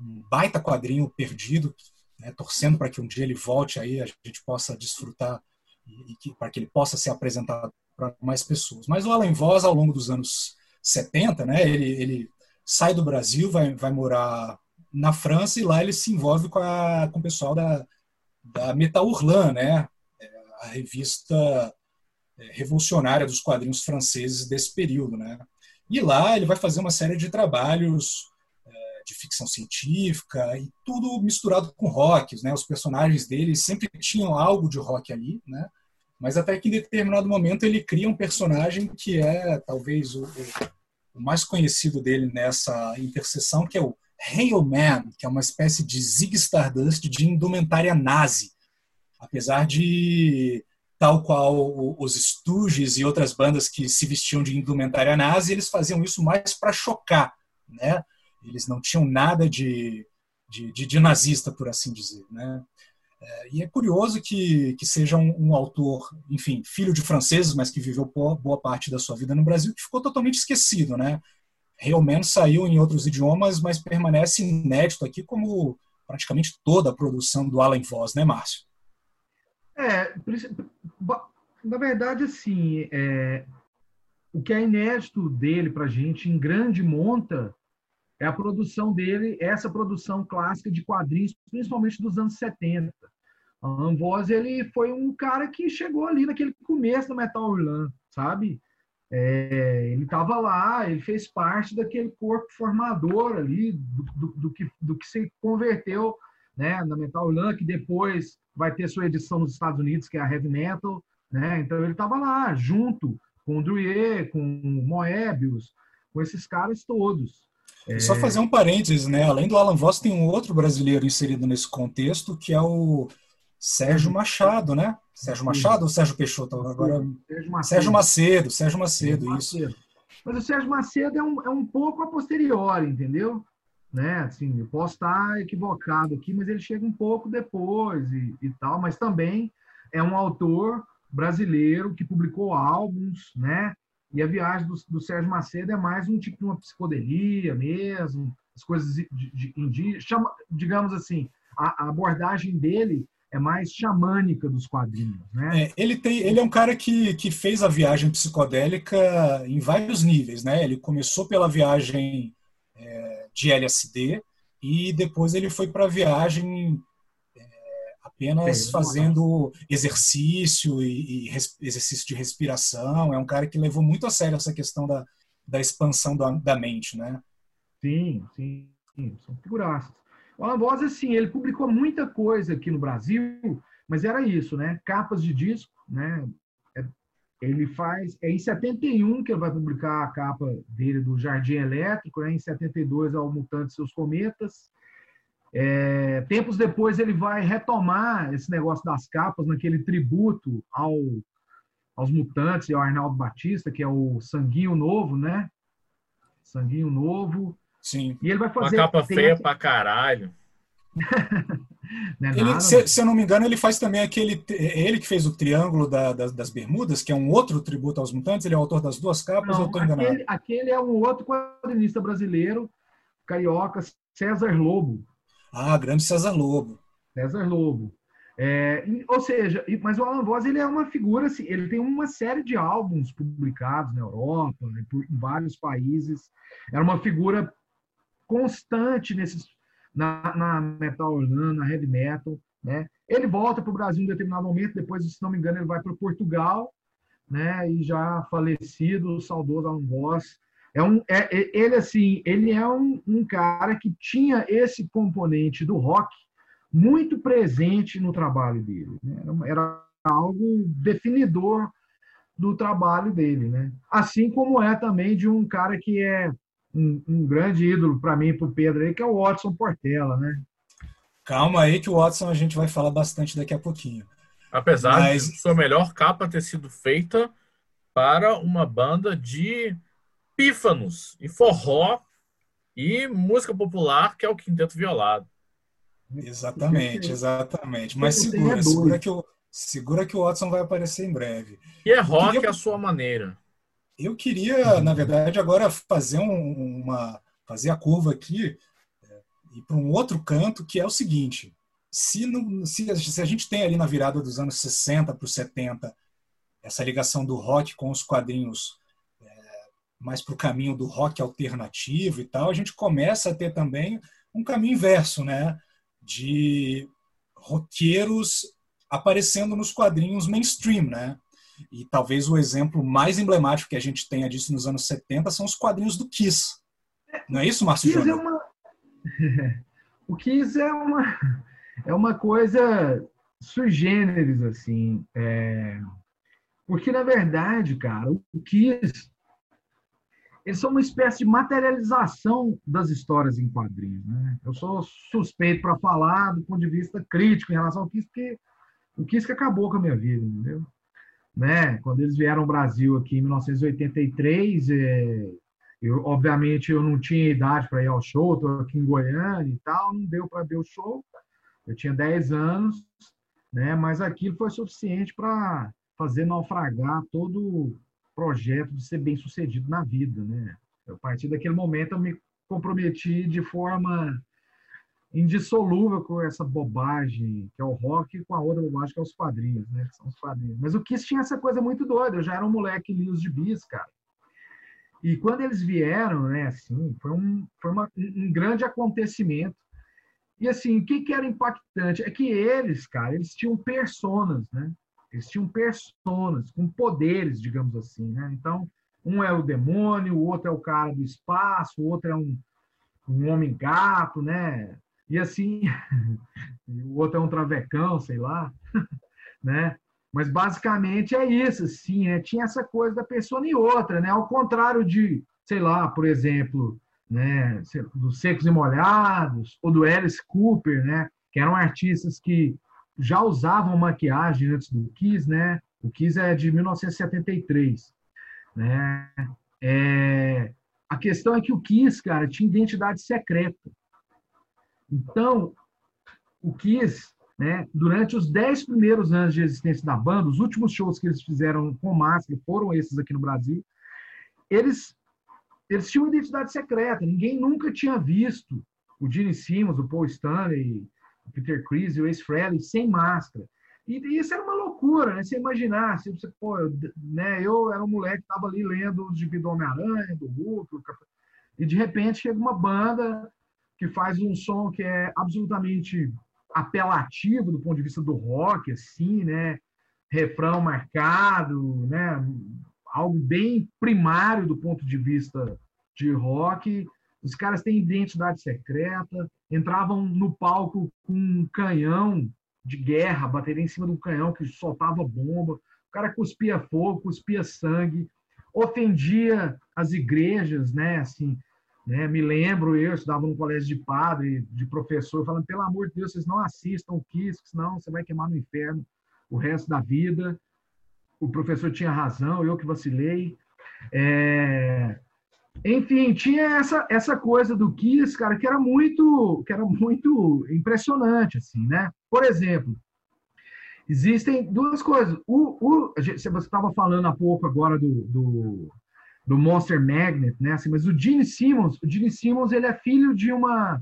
um baita quadrinho perdido, né, torcendo para que um dia ele volte aí, a gente possa desfrutar e, para que ele possa ser apresentado para mais pessoas. Mas o Alan Voss, ao longo dos anos 70, né, ele, ele sai do Brasil, vai, vai morar na França e lá ele se envolve com, a, com o pessoal da, da Metal Hurlan, né, a revista é, revolucionária dos quadrinhos franceses desse período, né? E lá ele vai fazer uma série de trabalhos é, de ficção científica e tudo misturado com rock, né? Os personagens dele sempre tinham algo de rock ali, né? Mas até que em determinado momento ele cria um personagem que é talvez o, o mais conhecido dele nessa interseção, que é o Hail Man, que é uma espécie de Zig Stardust de indumentária nazi. Apesar de tal qual os Stooges e outras bandas que se vestiam de indumentária nazi, eles faziam isso mais para chocar, né? Eles não tinham nada de, de, de, de nazista, por assim dizer, né? É, e é curioso que, que seja um, um, autor, enfim, filho de franceses, mas que viveu boa, parte da sua vida no Brasil, que ficou totalmente esquecido, né? Realmente saiu em outros idiomas, mas permanece inédito aqui como praticamente toda a produção do Alan Voss, né, Márcio? É, na verdade, assim, é, o que é inédito dele para a gente, em grande monta, é a produção dele, essa produção clássica de quadrinhos, principalmente dos anos 70. A Amvoz, ele foi um cara que chegou ali naquele começo do Metal Hurlan, sabe? É, ele estava lá, ele fez parte daquele corpo formador ali, do, do, do, que, do que se converteu né, na Metal Hurlan, que depois vai ter sua edição nos Estados Unidos, que é a Heavy Metal, né? Então ele estava lá, junto com o Druye, com o Moebius, com esses caras todos. É... Só fazer um parênteses, né? Além do Alan Voss, tem um outro brasileiro inserido nesse contexto, que é o Sérgio Machado, né? Sérgio Machado ou Sérgio Peixoto? Agora... Sérgio Macedo. Sérgio Macedo, Sérgio Macedo, isso. Mas o Sérgio Macedo é um, é um pouco a posteriori, entendeu? né? Assim, eu posso estar equivocado aqui, mas ele chega um pouco depois e, e tal, mas também é um autor brasileiro que publicou álbuns, né? E a viagem do, do Sérgio Macedo é mais um tipo de uma psicodelia mesmo, as coisas de, de, chama, digamos assim, a, a, abordagem dele é mais xamânica dos quadrinhos, né? É, ele tem, ele é um cara que, que fez a viagem psicodélica em vários níveis, né? Ele começou pela viagem é, de LSD e depois ele foi para a viagem é, apenas fazendo exercício e, e res, exercício de respiração. É um cara que levou muito a sério essa questão da, da expansão da, da mente, né? Sim, sim, sim, são figuraças. O Alan Voz, assim, ele publicou muita coisa aqui no Brasil, mas era isso, né? Capas de disco, né? Ele faz. É em 71 que ele vai publicar a capa dele do Jardim Elétrico, né? em 72 ao Mutante e seus Cometas. É, tempos depois ele vai retomar esse negócio das capas naquele tributo ao, aos mutantes e ao Arnaldo Batista, que é o Sanguinho Novo, né? Sanguinho Novo. Sim. E ele vai fazer. Uma capa feia essa... pra caralho. Não é Ele, nada, se, se eu não me engano, ele faz também aquele. Ele que fez o Triângulo da- das, das Bermudas, que é um outro tributo aos mutantes. Ele é o autor das duas capas, ou eu Não, estou enganado? aquele, aquele é um outro quadrinista brasileiro, carioca, César Lobo. Ah, grande César Lobo. César Lobo. É, ou seja, mas o Alan Voss ele é uma figura, assim, ele tem uma série de álbuns publicados na Europa, né, por, em vários países. Era uma figura constante nesses, na, na metal orlando, na heavy metal. Né? Ele volta para o Brasil em determinado momento, depois, se não me engano, ele vai para Portugal, né? e já falecido, o saudoso Alan Voss. É um, é, é- ele, assim, ele é um, um cara que tinha esse componente do rock muito presente no trabalho dele. né? Era, era algo definidor do trabalho dele, né? Assim como é também de um cara que é um, um grande ídolo para mim e para o Pedro aí, que é o Watson Portela, né? Calma aí que o Watson a gente vai falar bastante daqui a pouquinho. Apesar Mas- de sua melhor capa ter sido feita para uma banda de pífanos e forró e música popular, que é o Quinteto Violado. Exatamente, exatamente. Mas segura, segura que, o, segura que o Watson vai aparecer em breve. E é rock queria- à sua maneira. Eu queria, na verdade, agora fazer um- uma fazer a curva aqui é, e para um outro canto, que é o seguinte: se, não, se, a- se a gente tem ali na virada dos anos 60 para os 70 essa ligação do rock com os quadrinhos mais para o caminho do rock alternativo e tal, a gente começa a ter também um caminho inverso, né? De roqueiros aparecendo nos quadrinhos mainstream, né? E talvez o exemplo mais emblemático que a gente tenha disso nos anos 70 são os quadrinhos do Kiss. Não é isso, Márcio Kiss é uma... o Kiss é uma, é uma coisa sui generis, assim. é, Porque, na verdade, cara, o Kiss eles são uma espécie de materialização das histórias em quadrinhos. Né? Eu sou suspeito para falar do ponto de vista crítico em relação ao Kiss, porque o Kiss que acabou com a minha vida, entendeu? Né? Quando eles vieram ao Brasil aqui em 1983, é, eu, obviamente eu não tinha idade para ir ao show, estou aqui em Goiânia e tal, não deu para ver o show. Eu tinha 10 anos, né? mas aquilo foi suficiente para fazer naufragar todo projeto de ser bem sucedido na vida. Né? A partir daquele momento eu me comprometi de forma indissolúvel com essa bobagem que é o rock e com a outra bobagem que é os quadrinhos, né? Que são os quadrinhos. Mas o Kiss tinha essa coisa muito doida. Eu já era um moleque li os gibis, cara. E quando eles vieram, né, assim, foi um, foi uma, um um grande acontecimento. E assim, o que, que era impactante é que eles, cara, eles tinham personas, né? Eles tinham personas com poderes, digamos assim, né? Então, um é o demônio, o outro é o cara do espaço, o outro é um, um homem gato, né? E assim, o outro é um travecão, sei lá, né? Mas basicamente é isso, assim, né? tinha essa coisa da pessoa e outra, né? Ao contrário de, sei lá, por exemplo, né, dos Secos e Molhados ou do Alice Cooper, né? Que eram artistas que já usavam maquiagem antes do Kiss, né? O Kiss é de 1973, né? É, a questão é que o Kiss, cara, tinha identidade secreta. Então, o Kiss, né, durante os dez primeiros anos de existência da banda, os últimos shows que eles fizeram com máscara foram esses aqui no Brasil, eles, eles tinham identidade secreta, ninguém nunca tinha visto o Gene Simmons, o Paul Stanley, Peter Chris e o Ace Frehley sem máscara. E, e isso era uma loucura, né? Você imaginar, se você, pô, eu, né, eu era um moleque que estava ali lendo os gibi do Homem-Aranha, do Hulk, o Cap- e de repente chega uma banda que faz um som que é absolutamente apelativo do ponto de vista do rock, assim, né? Refrão marcado, né? Algo bem primário do ponto de vista de rock. Os caras têm identidade secreta, entravam no palco com um canhão de guerra, bateria em cima de um canhão que soltava bomba. O cara cuspia fogo, cuspia sangue, ofendia as igrejas, né? Assim, né? Me lembro, eu estudava no colégio de padre, de professor, falando, pelo amor de Deus, vocês não assistam o Kiss, senão você vai queimar no inferno o resto da vida. O professor tinha razão, eu que vacilei. É... Enfim, tinha essa, essa coisa do Kiss, cara, que era muito, que era muito impressionante, assim, né? Por exemplo, existem duas coisas. O, o, você estava falando há pouco agora do, do, do, Monster Magnet, né? Assim, mas o Gene Simmons, o Gene Simmons, ele é filho de uma...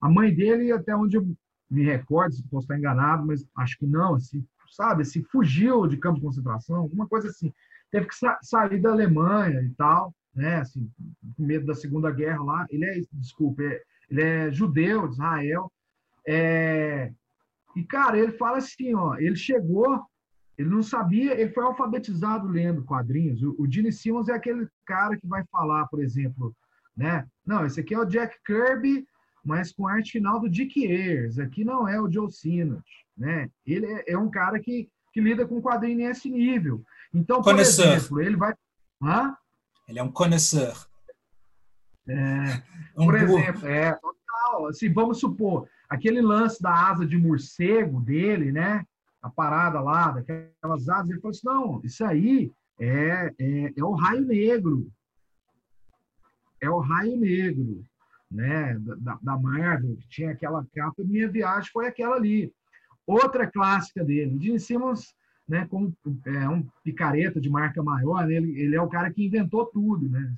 A mãe dele, até onde eu me recordo, se posso estar enganado, mas acho que não, assim, sabe? Assim, fugiu de campo de concentração, alguma coisa assim. Teve que sa sair da Alemanha e tal né, assim, com medo da Segunda Guerra lá. Ele é, desculpe, é, ele é judeu de Israel. É, e, cara, ele fala assim, ó, ele chegou, ele não sabia, ele foi alfabetizado lendo quadrinhos. O, o Gene Simmons é aquele cara que vai falar, por exemplo, né? Não, esse aqui é o Jack Kirby, mas com arte final do Dick Ayers. Aqui não é o Joe Sinnott, né? Ele é, é um cara que, que lida com quadrinho nesse nível. Então, por exemplo, ele vai... Hã? Ele é um connoisseur. É, um por exemplo, é total. Assim, vamos supor, aquele lance da asa de morcego dele, né? A parada lá, daquelas asas, ele falou assim: não, isso aí é, é, é o raio negro. É o raio negro, né? Da, da Marvel, que tinha aquela capa. Minha viagem foi aquela ali. Outra clássica dele. De Simmons né, como é, um picareta de marca maior, né, ele, ele é o cara que inventou tudo, né?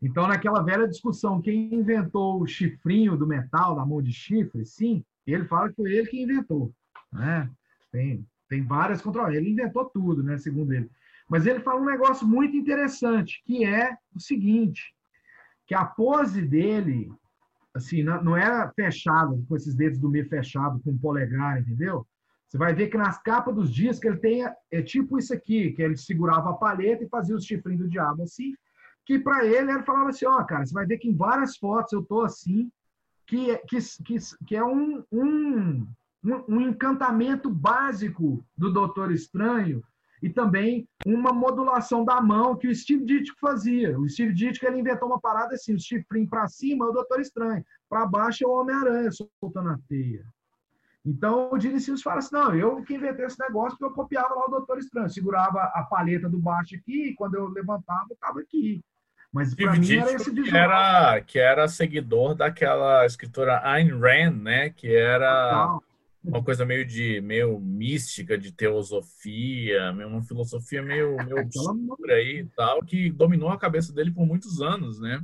Então, naquela velha discussão, quem inventou o chifrinho do metal, da mão de chifre, sim, ele fala que foi ele que inventou, né? Tem, tem várias controvérsias. Ele inventou tudo, né, segundo ele. Mas ele fala um negócio muito interessante, que é o seguinte, que a pose dele, assim, não era fechada, com esses dedos do meio fechado, com o polegar, entendeu? Você vai ver que nas capas dos discos ele tem é tipo isso aqui, que ele segurava a paleta e fazia os chifrinhos do diabo assim, que para ele ele falava assim, ó, oh, cara, você vai ver que em várias fotos eu tô assim, que, que, que, que é um, um, um encantamento básico do Doutor Estranho e também uma modulação da mão que o Steve Ditko fazia. O Steve Ditko ele inventou uma parada assim, o chifrinho para cima é o Doutor Estranho, para baixo é o Homem-Aranha soltando a teia. Então o Simmons fala assim: não, eu que inventei esse negócio porque eu copiava lá o Doutor Estranho, segurava a paleta do baixo aqui, e quando eu levantava, estava aqui. Mas para mim era esse. Que era, que era seguidor daquela escritora Ayn Rand, né? Que era uma coisa meio de meio mística, de teosofia, uma filosofia meio, meio obscura aí e tal, que dominou a cabeça dele por muitos anos, né?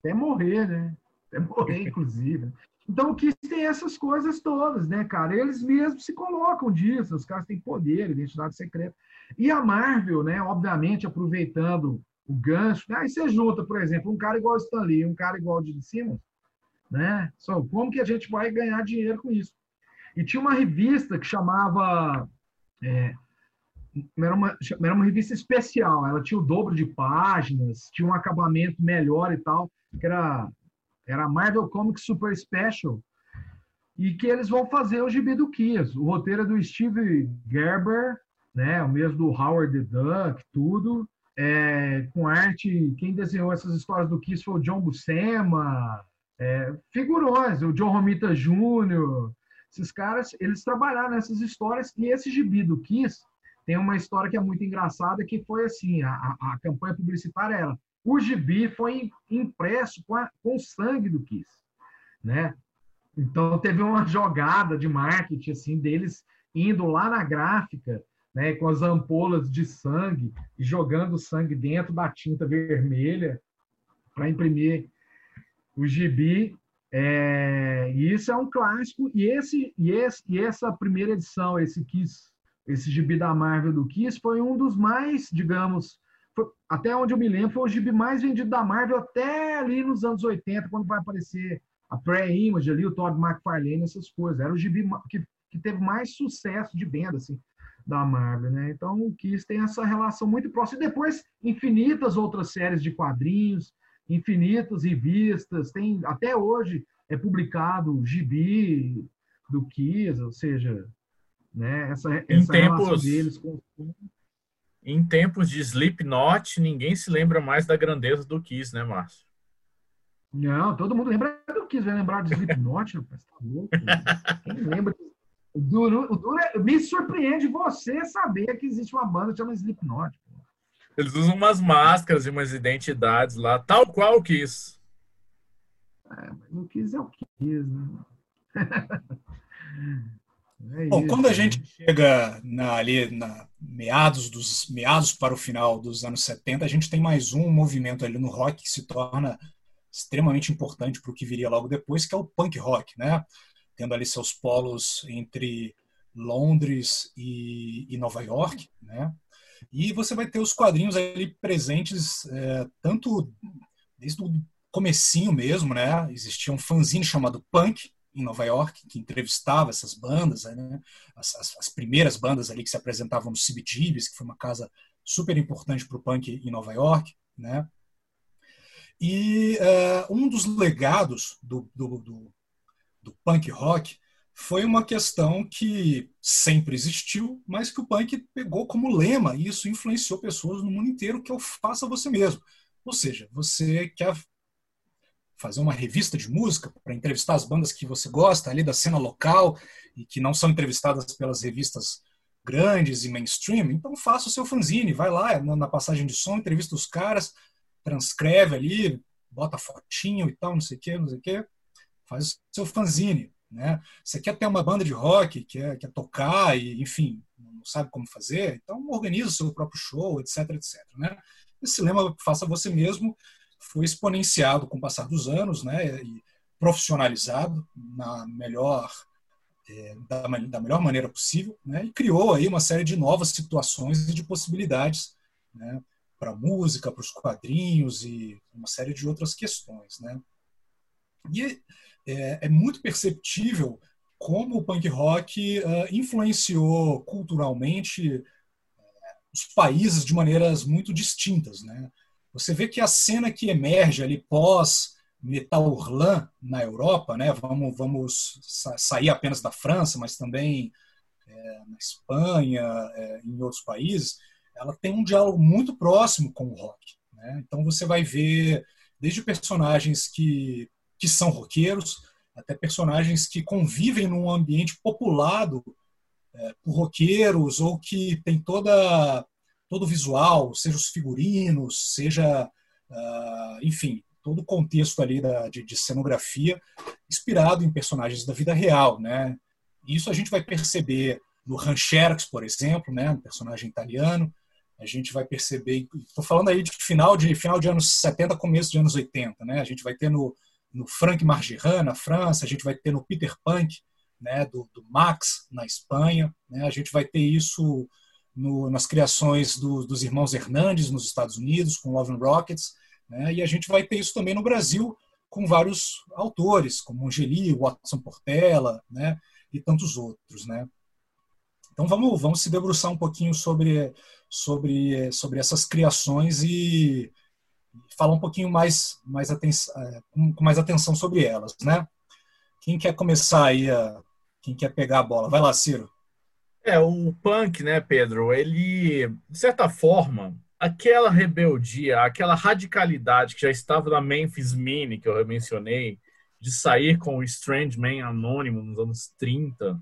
Até morrer, né? Até morrer, inclusive. Então, o Kiss tem essas coisas todas, né, cara? Eles mesmos se colocam disso, os caras têm poder, identidade secreta. E a Marvel, né, obviamente, aproveitando o gancho, né, aí você junta, por exemplo, um cara igual o Stan Lee, um cara igual o Gene Simmons, né? Só, como que a gente vai ganhar dinheiro com isso? E tinha uma revista que chamava... É, era uma, era uma revista especial, ela tinha o dobro de páginas, tinha um acabamento melhor e tal, que era era a Marvel Comics Super Special, e que eles vão fazer o gibi do Kiss. O roteiro é do Steve Gerber, né, o mesmo do Howard the Duck, tudo. É, com arte, quem desenhou essas histórias do Kiss foi o John Buscema, é, figurões, o John Romita Jr., esses caras, eles trabalharam nessas histórias, e esse gibi do Kiss tem uma história que é muito engraçada, que foi assim, a, a campanha publicitária era o gibi foi impresso com, a, com o sangue do Kiss, né? Então teve uma jogada de marketing assim deles indo lá na gráfica, né, com as ampolas de sangue e jogando sangue dentro da tinta vermelha para imprimir o gibi. É, e isso é um clássico e esse e esse e essa primeira edição, esse Kiss, esse gibi da Marvel do Kiss foi um dos mais, digamos, até onde eu me lembro, foi o gibi mais vendido da Marvel até ali nos anos 80, quando vai aparecer a pré-image ali, o Todd McFarlane, essas coisas. Era o gibi que, que teve mais sucesso de venda, assim, da Marvel, né? Então, o Kiss tem essa relação muito próxima. E depois, infinitas outras séries de quadrinhos, infinitas revistas, tem até hoje é publicado gibi do Kiss, ou seja, né, essa, essa tempos, relação deles com em tempos de Slipknot, ninguém se lembra mais da grandeza do Kiss, né, Márcio? Não, todo mundo lembra do Kiss, vai lembrar de Slipknot, rapaz, tá louco? Quem lembra? O duro, o duro é, me surpreende você saber que existe uma banda chamada Slipknot. Eles usam umas máscaras e umas identidades lá, tal qual o Kiss. É, mas o Kiss é o Kiss, né? É Bom, isso, quando a gente chega na, ali na meados dos meados para o final dos anos 70, a gente tem mais um movimento ali no rock que se torna extremamente importante para o que viria logo depois, que é o punk rock, né? Tendo ali seus polos entre Londres e, e Nova York, né? E você vai ter os quadrinhos ali presentes é, tanto desde o comecinho mesmo, né? Existia um fanzine chamado Punk, em Nova York, que entrevistava essas bandas, né? as, as, as, primeiras bandas ali que se apresentavam no CBGBs, que foi uma casa super importante para o punk em Nova York. Né? E uh, um dos legados do, do, do, do punk rock foi uma questão que sempre existiu, mas que o punk pegou como lema e isso influenciou pessoas no mundo inteiro, que é o faça você mesmo. Ou seja, você quer fazer uma revista de música para entrevistar as bandas que você gosta ali da cena local e que não são entrevistadas pelas revistas grandes e mainstream, então faça o seu fanzine, vai lá na passagem de som, entrevista os caras, transcreve ali, bota fotinho e tal, não sei o que, não sei o que, faz o seu fanzine, né? Você quer ter uma banda de rock, quer, quer tocar e, enfim, não sabe como fazer, então organiza o seu próprio show, etc, etc, né? Esse lema faça você mesmo foi exponenciado com o passar dos anos, né, e profissionalizado na melhor é, da, da, melhor maneira possível, né, e criou aí uma série de novas situações e de possibilidades, né, para música, para os quadrinhos e uma série de outras questões, né. E é, é muito perceptível como o punk rock uh, influenciou culturalmente uh, os países de maneiras muito distintas, né? Você vê que a cena que emerge ali pós Metal na Europa, né? Vamos, vamos sair apenas da França, mas também é, na Espanha, é, em outros países, ela tem um diálogo muito próximo com o rock. Né? Então você vai ver desde personagens que, que são roqueiros até personagens que convivem num ambiente populado é, por roqueiros ou que tem toda todo o visual, seja os figurinos, seja, uh, enfim, todo o contexto ali da, de, de, cenografia inspirado em personagens da vida real, né? Isso a gente vai perceber no Rancherx, por exemplo, né, um personagem italiano. A gente vai perceber, estou falando aí de final de final de anos 70, começo de anos 80, né? A gente vai ter no, no Frank Margerin na França, a gente vai ter no Peter Punk, né, do, do Max na Espanha, né? A gente vai ter isso no, nas criações do, dos irmãos Hernandes nos Estados Unidos, com Love and Rockets, né? e a gente vai ter isso também no Brasil com vários autores, como Angeli, Watson Portela, né? e tantos outros. Né? Então vamos, vamos se debruçar um pouquinho sobre, sobre, sobre essas criações e falar um pouquinho mais, mais é, com, com mais atenção sobre elas. Né? Quem quer começar aí, a, quem quer pegar a bola? Vai lá, Ciro. É, o punk, né, Pedro, ele, de certa forma, aquela rebeldia, aquela radicalidade que já estava na Memphis Mini, que eu mencionei, de sair com o Strange Man anônimo nos anos 30.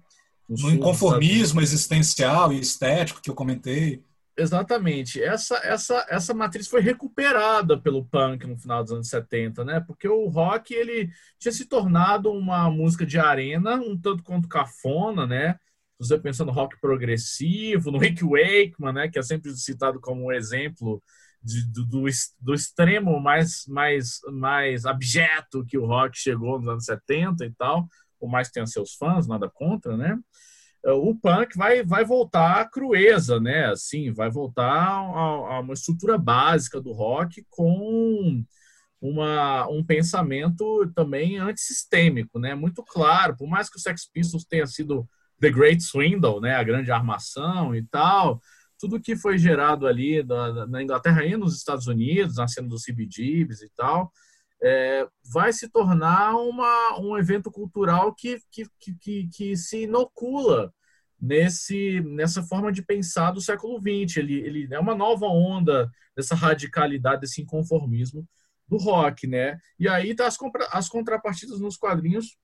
No inconformismo existencial e estético que eu comentei. Exatamente. Essa, essa, essa matriz foi recuperada pelo punk no final dos anos 70, né? Porque o rock ele tinha se tornado uma música de arena, um tanto quanto cafona, né? Você pensa no rock progressivo, no Rick Wakeman, né, que é sempre citado como um exemplo de, do, do, do, extremo mais, mais, mais abjeto que o rock chegou nos anos 70 e tal, por mais que tenha seus fãs, nada contra, né? O punk vai, vai voltar à crueza, né? Assim, vai voltar a, a uma estrutura básica do rock com uma, um pensamento também antissistêmico, né? Muito claro, por mais que o Sex Pistols tenha sido The Great Swindle, né, a grande armação e tal, tudo que foi gerado ali na, na Inglaterra e nos Estados Unidos, na cena dos CBGBs e tal, é, vai se tornar uma, um evento cultural que, que, que, que, se inocula nesse, nessa forma de pensar do século XX. Ele, ele é uma nova onda dessa radicalidade, desse inconformismo do rock, né? E aí tá as, as contrapartidas nos quadrinhos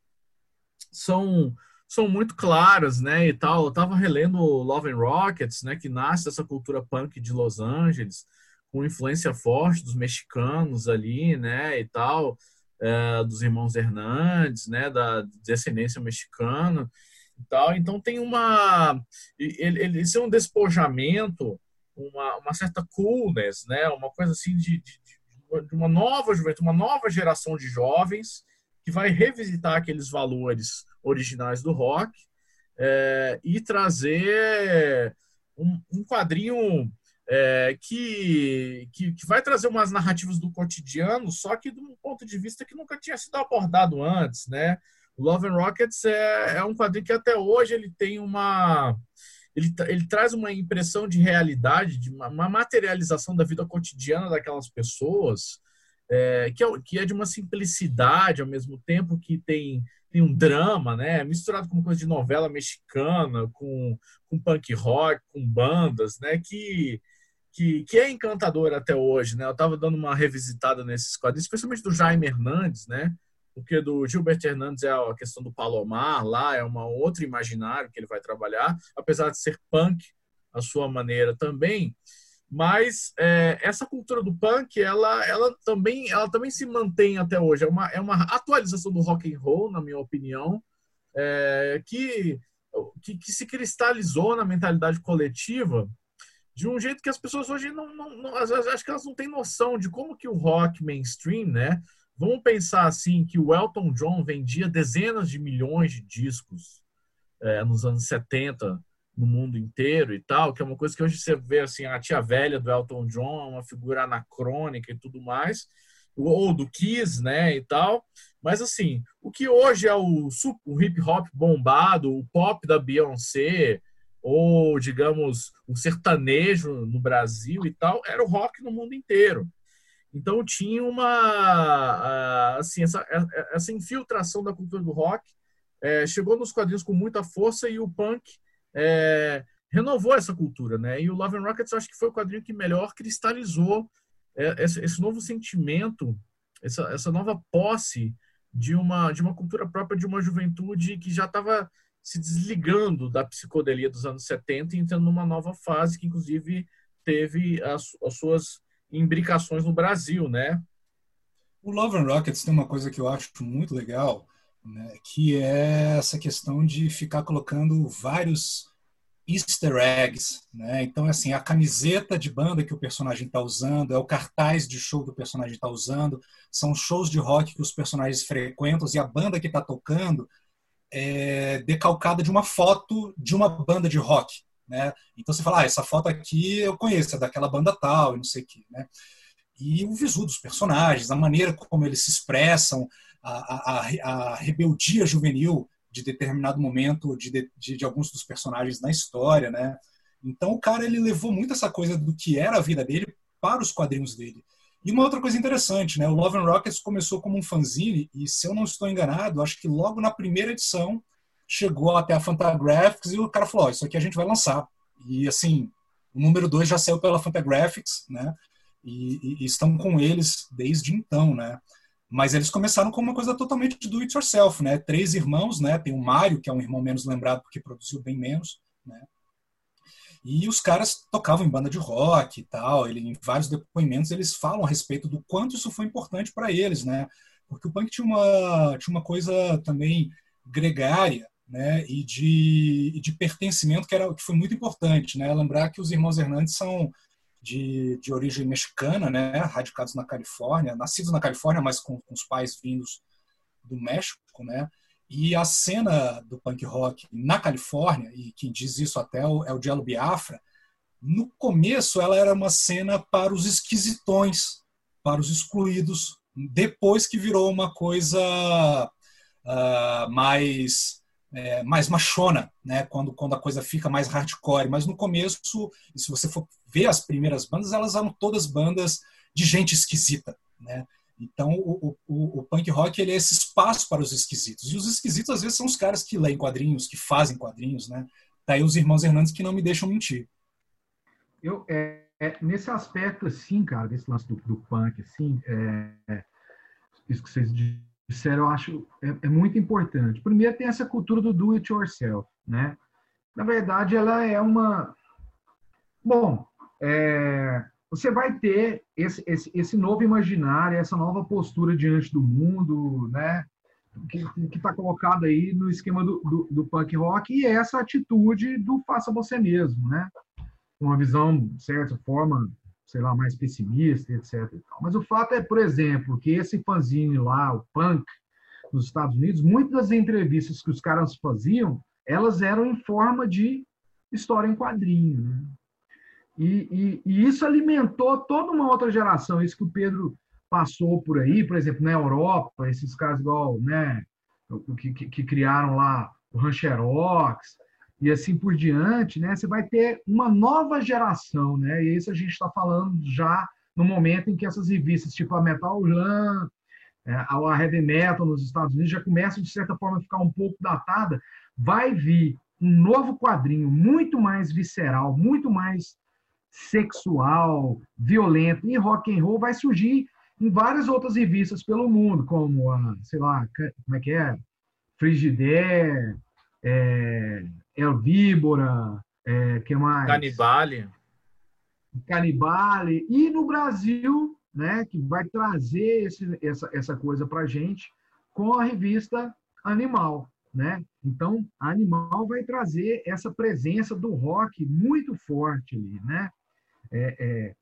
são são muito claras, né, e tal. Eu tava relendo Love and Rockets, né, que nasce dessa cultura punk de Los Angeles, com influência forte dos mexicanos ali, né, e tal, é, dos irmãos Hernandes, né, da descendência mexicana e tal. Então tem uma, ele, ele é um despojamento, uma, uma certa coolness, né, uma coisa assim de, de, de uma nova juventude, uma nova geração de jovens que vai revisitar aqueles valores originais do rock é, e trazer um, um quadrinho é, que, que, que, vai trazer umas narrativas do cotidiano, só que de um ponto de vista que nunca tinha sido abordado antes, né? O Love and Rockets é, é um quadrinho que até hoje ele tem uma ele, ele traz uma impressão de realidade, de uma, uma materialização da vida cotidiana daquelas pessoas, é, que, é, que é de uma simplicidade ao mesmo tempo que tem tem um drama, né? Misturado com uma coisa de novela mexicana, com, com punk rock, com bandas, né? Que, que, que é encantador até hoje, né? Eu estava dando uma revisitada nesses quadrinhos, especialmente do Jaime Hernandes, né? Porque do Gilberto Hernandes é a questão do Palomar, lá é uma outro imaginário que ele vai trabalhar, apesar de ser punk a sua maneira também. Mas é, essa cultura do punk, ela, ela, também, ela também se mantém até hoje. É uma, é uma atualização do rock and roll, na minha opinião, é, que, que, que, se cristalizou na mentalidade coletiva de um jeito que as pessoas hoje não, não, não acho que elas não têm noção de como que o rock mainstream, né? Vamos pensar assim que o Elton John vendia dezenas de milhões de discos é, nos anos 70 no mundo inteiro e tal, que é uma coisa que hoje você vê assim, a tia velha do Elton John, uma figura anacrônica e tudo mais, ou do Kiss, né, e tal. Mas assim, o que hoje é o, o hip hop bombado, o pop da Beyoncé, ou digamos, o sertanejo no Brasil e tal, era o rock no mundo inteiro. Então tinha uma assim essa, essa infiltração da cultura do rock é, chegou nos quadrinhos com muita força e o punk é, renovou essa cultura, né? E o Love and Rockets eu acho que foi o quadrinho que melhor cristalizou é, esse, novo sentimento, essa, essa nova posse de uma, de uma cultura própria de uma juventude que já estava se desligando da psicodelia dos anos 70 e entrando numa nova fase que, inclusive, teve as, as suas imbricações no Brasil, né? O Love and Rockets tem uma coisa que eu acho muito legal, né, que é essa questão de ficar colocando vários easter eggs, né? Então, assim, a camiseta de banda que o personagem está usando, é o cartaz de show que o personagem está usando, são shows de rock que os personagens frequentam e a banda que está tocando é decalcada de uma foto de uma banda de rock, né? Então você fala, ah, essa foto aqui eu conheço, é daquela banda tal, e não sei o quê, né? E o visu dos personagens, a maneira como eles se expressam, a, a, a rebeldia juvenil de determinado momento de, de, de, alguns dos personagens na história, né? Então o cara ele levou muito essa coisa do que era a vida dele para os quadrinhos dele. E uma outra coisa interessante, né? O Love and Rockets começou como um fanzine e se eu não estou enganado, acho que logo na primeira edição chegou até a Fantagraphics e o cara falou: oh, isso aqui a gente vai lançar. E assim, o número 2 já saiu pela Fantagraphics, né? E, e, e estão com eles desde então, né? Mas eles começaram com uma coisa totalmente do it yourself, né? Três irmãos, né? Tem o Mário, que é um irmão menos lembrado porque produziu bem menos, né? E os caras tocavam em banda de rock e tal. Ele, em vários depoimentos eles falam a respeito do quanto isso foi importante para eles, né? Porque o punk tinha uma, tinha uma coisa também gregária, né? E de, de pertencimento que, era, que foi muito importante, né? Lembrar que os irmãos Hernandes são de, de origem mexicana, né, radicados na Califórnia, nascidos na Califórnia, mas com, com os pais vindos do México, né, e a cena do punk rock na Califórnia, e quem diz isso até é o, é Diallo Biafra, no começo ela era uma cena para os esquisitões, para os excluídos, depois que virou uma coisa uh, mais é, mais machona, né? Quando, quando a coisa fica mais hardcore. Mas no começo, se você for ver as primeiras bandas, elas eram todas bandas de gente esquisita, né? Então o, o, o punk rock ele é esse espaço para os esquisitos. E os esquisitos às vezes são os caras que leem quadrinhos, que fazem quadrinhos, né? Tá aí os irmãos Hernandes que não me deixam mentir. Eu é, é, nesse aspecto assim, cara, desse lance do, do punk, assim, é, isso que vocês disseram, eu acho é, é, muito importante. Primeiro tem essa cultura do do it yourself, né? Na verdade, ela é uma bom, é, você vai ter esse, esse, esse novo imaginário, essa nova postura diante do mundo, né? que está colocado aí no esquema do, do, do, punk rock e essa atitude do faça você mesmo, né? Uma visão, de certa forma, sei lá, mais pessimista, etc. Mas o fato é, por exemplo, que esse fanzine lá, o punk, nos Estados Unidos, muitas das entrevistas que os caras faziam, elas eram em forma de história em quadrinho, né? E, e, e isso alimentou toda uma outra geração, isso que o Pedro passou por aí, por exemplo, na Europa, esses caras igual, né, que, que, que criaram lá o Rancherox e assim por diante, né, você vai ter uma nova geração, né, e isso a gente está falando já no momento em que essas revistas, tipo a Metal Jam, é, a Heavy Metal nos Estados Unidos, já começam, de certa forma, a ficar um pouco datada, vai vir um novo quadrinho muito mais visceral, muito mais sexual, violento, e rock and roll vai surgir em várias outras revistas pelo mundo, como a, sei lá, como é que é? Frigidaire, é, Elvíbora, é, que mais? Canibale. Canibale. E no Brasil, né, que vai trazer esse, essa, essa coisa para gente com a revista Animal. Né? Então, a Animal vai trazer essa presença do rock muito forte ali, né? É, é,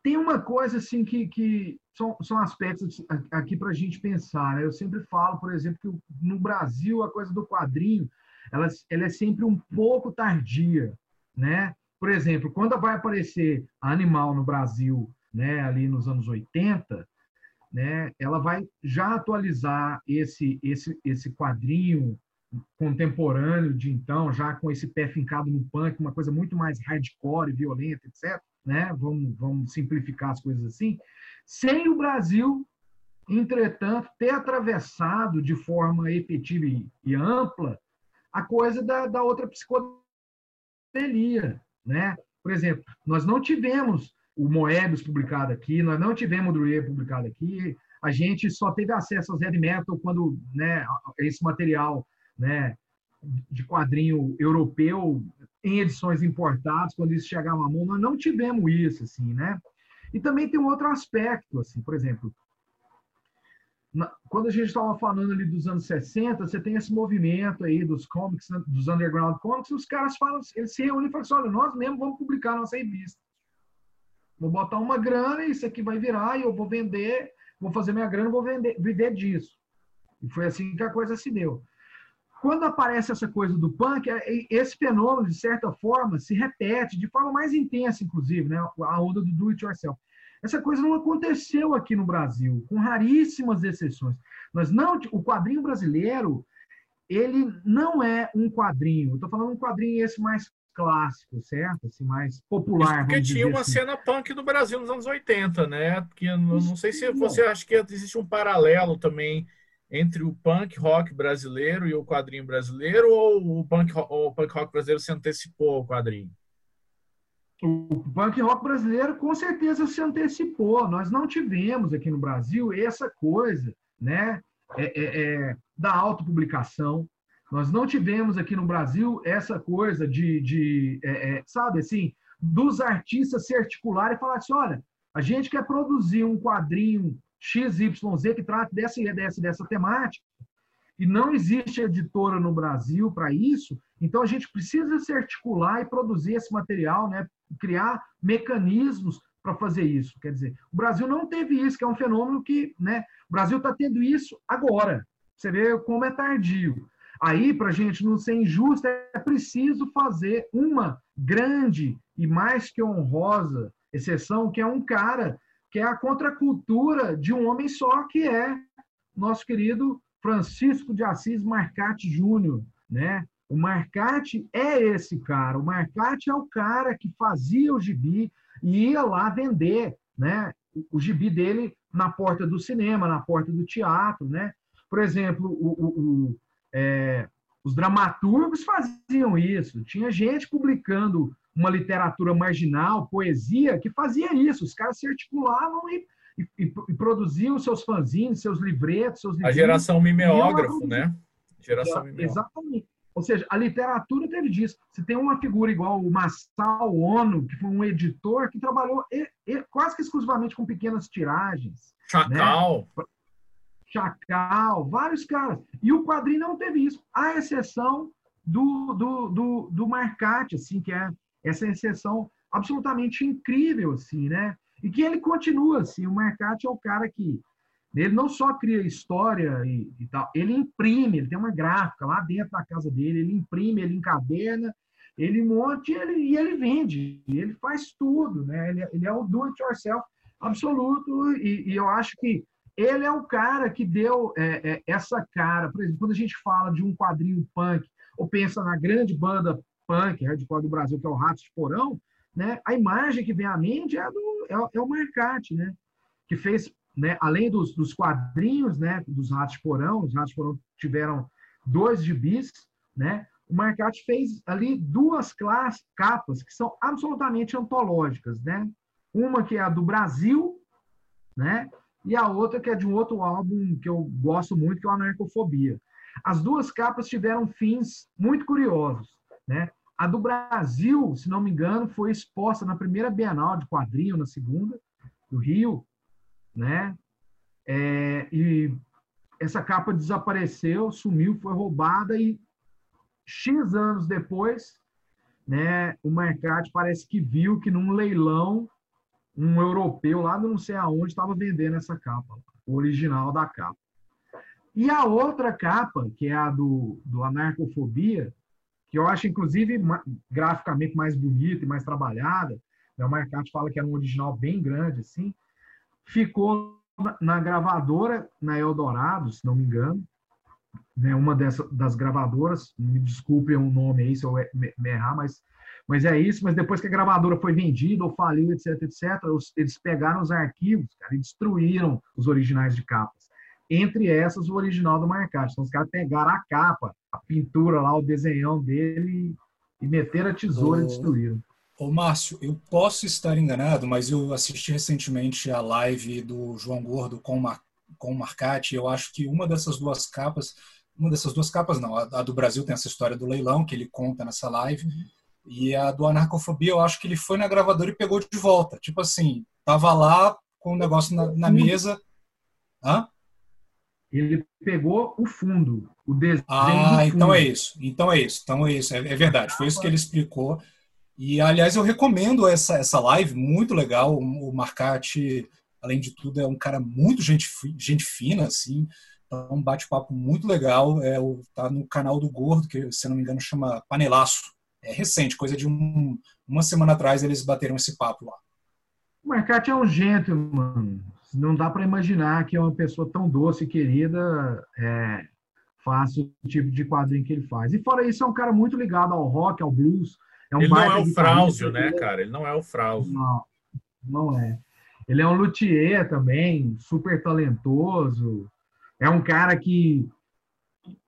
tem uma coisa assim que, que são, são aspectos aqui para a gente pensar. Né? Eu sempre falo, por exemplo, que no Brasil a coisa do quadrinho ela, ela é sempre um pouco tardia, né? Por exemplo, quando vai aparecer Animal no Brasil, né, ali nos anos 80, né, ela vai já atualizar esse esse esse quadrinho contemporâneo de então, já com esse pé fincado no punk, uma coisa muito mais hardcore, violenta, etc né? Vamos, vamos simplificar as coisas assim, sem o Brasil, entretanto, ter atravessado de forma efetiva e, e ampla a coisa da, da outra psicodelia, né? Por exemplo, nós não tivemos o Moebius publicado aqui, nós não tivemos o Drury publicado aqui, a gente só teve acesso ao Heavy Metal quando né, esse material né, de quadrinho europeu em edições importadas, quando isso chegava à mão, nós não tivemos isso, assim, né? E também tem um outro aspecto, assim, por exemplo, quando a gente estava falando ali dos anos 60, você tem esse movimento aí dos comics, dos underground comics, os caras falam, eles se reúnem e falam assim, olha, nós mesmo vamos publicar nossa revista. Vou botar uma grana e isso aqui vai virar e eu vou vender, vou fazer minha grana, vou vender, viver disso. E foi assim que a coisa se deu quando aparece essa coisa do punk, é, esse fenômeno, de certa forma, se repete de forma mais intensa, inclusive, né? a onda do do it yourself. Essa coisa não aconteceu aqui no Brasil, com raríssimas exceções. Nós não, o quadrinho brasileiro, ele não é um quadrinho. Estou falando um quadrinho esse mais clássico, certo? Assim, mais popular. porque tinha uma assim. cena punk no Brasil nos anos 80, né? Porque não, não sei se você acha que existe um paralelo também entre o punk rock brasileiro e o quadrinho brasileiro ou o punk, ou o punk rock brasileiro se antecipou ao quadrinho? O punk rock brasileiro com certeza se antecipou. Nós não tivemos aqui no Brasil essa coisa, né, é, é, é, da autopublicação. Nós não tivemos aqui no Brasil essa coisa de, de é, é, sabe assim, dos artistas se articularem e falar assim, olha, a gente quer produzir um quadrinho XYZ que trate dessa e dessa, dessa temática, e não existe editora no Brasil para isso, então a gente precisa se articular e produzir esse material, né? criar mecanismos para fazer isso. Quer dizer, o Brasil não teve isso, que é um fenômeno que né? o Brasil está tendo isso agora. Você vê como é tardio. Aí, para a gente não ser injusto, é preciso fazer uma grande e mais que honrosa exceção, que é um cara que é a contracultura de um homem só, que é nosso querido Francisco de Assis Marcati Júnior, né? O Marcati é esse cara. O Marcati é o cara que fazia o gibi e ia lá vender, né? O gibi dele na porta do cinema, na porta do teatro, né? Por exemplo, o, o, o é, os dramaturgos faziam isso. Tinha gente publicando uma literatura marginal, poesia, que fazia isso. Os caras se articulavam e, e, e produziam seus fanzines, seus livretos, seus A geração mimeógrafo, né? Geração mimeógrafo. Exatamente. Ou seja, a literatura teve disso. Você tem uma figura igual o Massal Ono, que foi um editor que trabalhou e, e, quase que exclusivamente com pequenas tiragens. Chacal. Né? Chacal, vários caras. E o quadrinho não teve isso, à exceção do, do, do, do Marcati, assim, que é essa exceção absolutamente incrível, assim, né? E que ele continua, assim, o Marcati é o cara que ele não só cria história e, e, tal, ele imprime, ele tem uma gráfica lá dentro da casa dele, ele imprime, ele encaderna, ele monte ele, e ele vende, ele faz tudo, né? Ele, ele é o do it yourself absoluto e, e, eu acho que ele é o cara que deu é, é, essa cara. Por exemplo, quando a gente fala de um quadrinho punk ou pensa na grande banda punk, hardcore do Brasil, que é o Ratos de Porão, né? A imagem que vem à mente é, do, é, é o Marcati, né? Que fez né, além dos, dos, quadrinhos, né, dos Ratos de Porão, os Ratos de Porão tiveram dois gibis, né, o Marcati fez ali duas capas que são absolutamente antológicas, né? Uma que é a do Brasil, né? E a outra que é de um outro álbum que eu gosto muito, que é o Anarcofobia. As duas capas tiveram fins muito curiosos, né? A do Brasil, se não me engano, foi exposta na primeira Bienal de quadrinho, na segunda, do Rio, né? É, e essa capa desapareceu, sumiu, foi roubada e X anos depois, né, o Mercado parece que viu que num leilão um europeu lá não sei aonde estava vendendo essa capa, o original da capa. E a outra capa, que é a do, do Anarcofobia, que eu acho inclusive graficamente mais bonita e mais trabalhada, né, o Mercado fala que é um original bem grande assim, ficou na gravadora, na Eldorado, se não me engano, né, uma dessas, das gravadoras, me desculpem o nome aí se eu me, me errar, mas, mas é isso, mas depois que a gravadora foi vendida ou faliu, etc, etc, eles pegaram os arquivos cara, e destruíram os originais de capas. Entre essas, o original do Marcati. Então, os caras pegaram a capa, a pintura lá, o desenhão dele e meteram a tesoura oh. e destruíram. Ô, Márcio, eu posso estar enganado, mas eu assisti recentemente a live do João Gordo com, Mar, com o Marcati. Eu acho que uma dessas duas capas, uma dessas duas capas não, a, do Brasil tem essa história do leilão que ele conta nessa live, uhum. e a do Anarcofobia eu acho que ele foi na gravadora e pegou de volta. Tipo assim, tava lá com o negócio na, na mesa. Hã? Ele pegou o fundo, o desenho. Ah, então é isso. Então é isso. Então é isso. É, é verdade. Foi isso que ele explicou. E, aliás, eu recomendo essa, essa live, muito legal. O Marcati, além de tudo, é um cara muito gente, gente fina, assim. Então, um bate-papo muito legal. É, tá no canal do Gordo, que, se não me engano, chama Panelaço. É recente, coisa de um, uma semana atrás eles bateram esse papo lá. O Marcati é um gentleman. Não dá para imaginar que é uma pessoa tão doce e querida é, faça o tipo de quadrinho que ele faz. E fora isso, é um cara muito ligado ao rock, ao blues. É um ele não é o Frauzio, né, cara? Ele não é o Frauzio. Não, não é. Ele é um luthier também, super talentoso. É um cara que,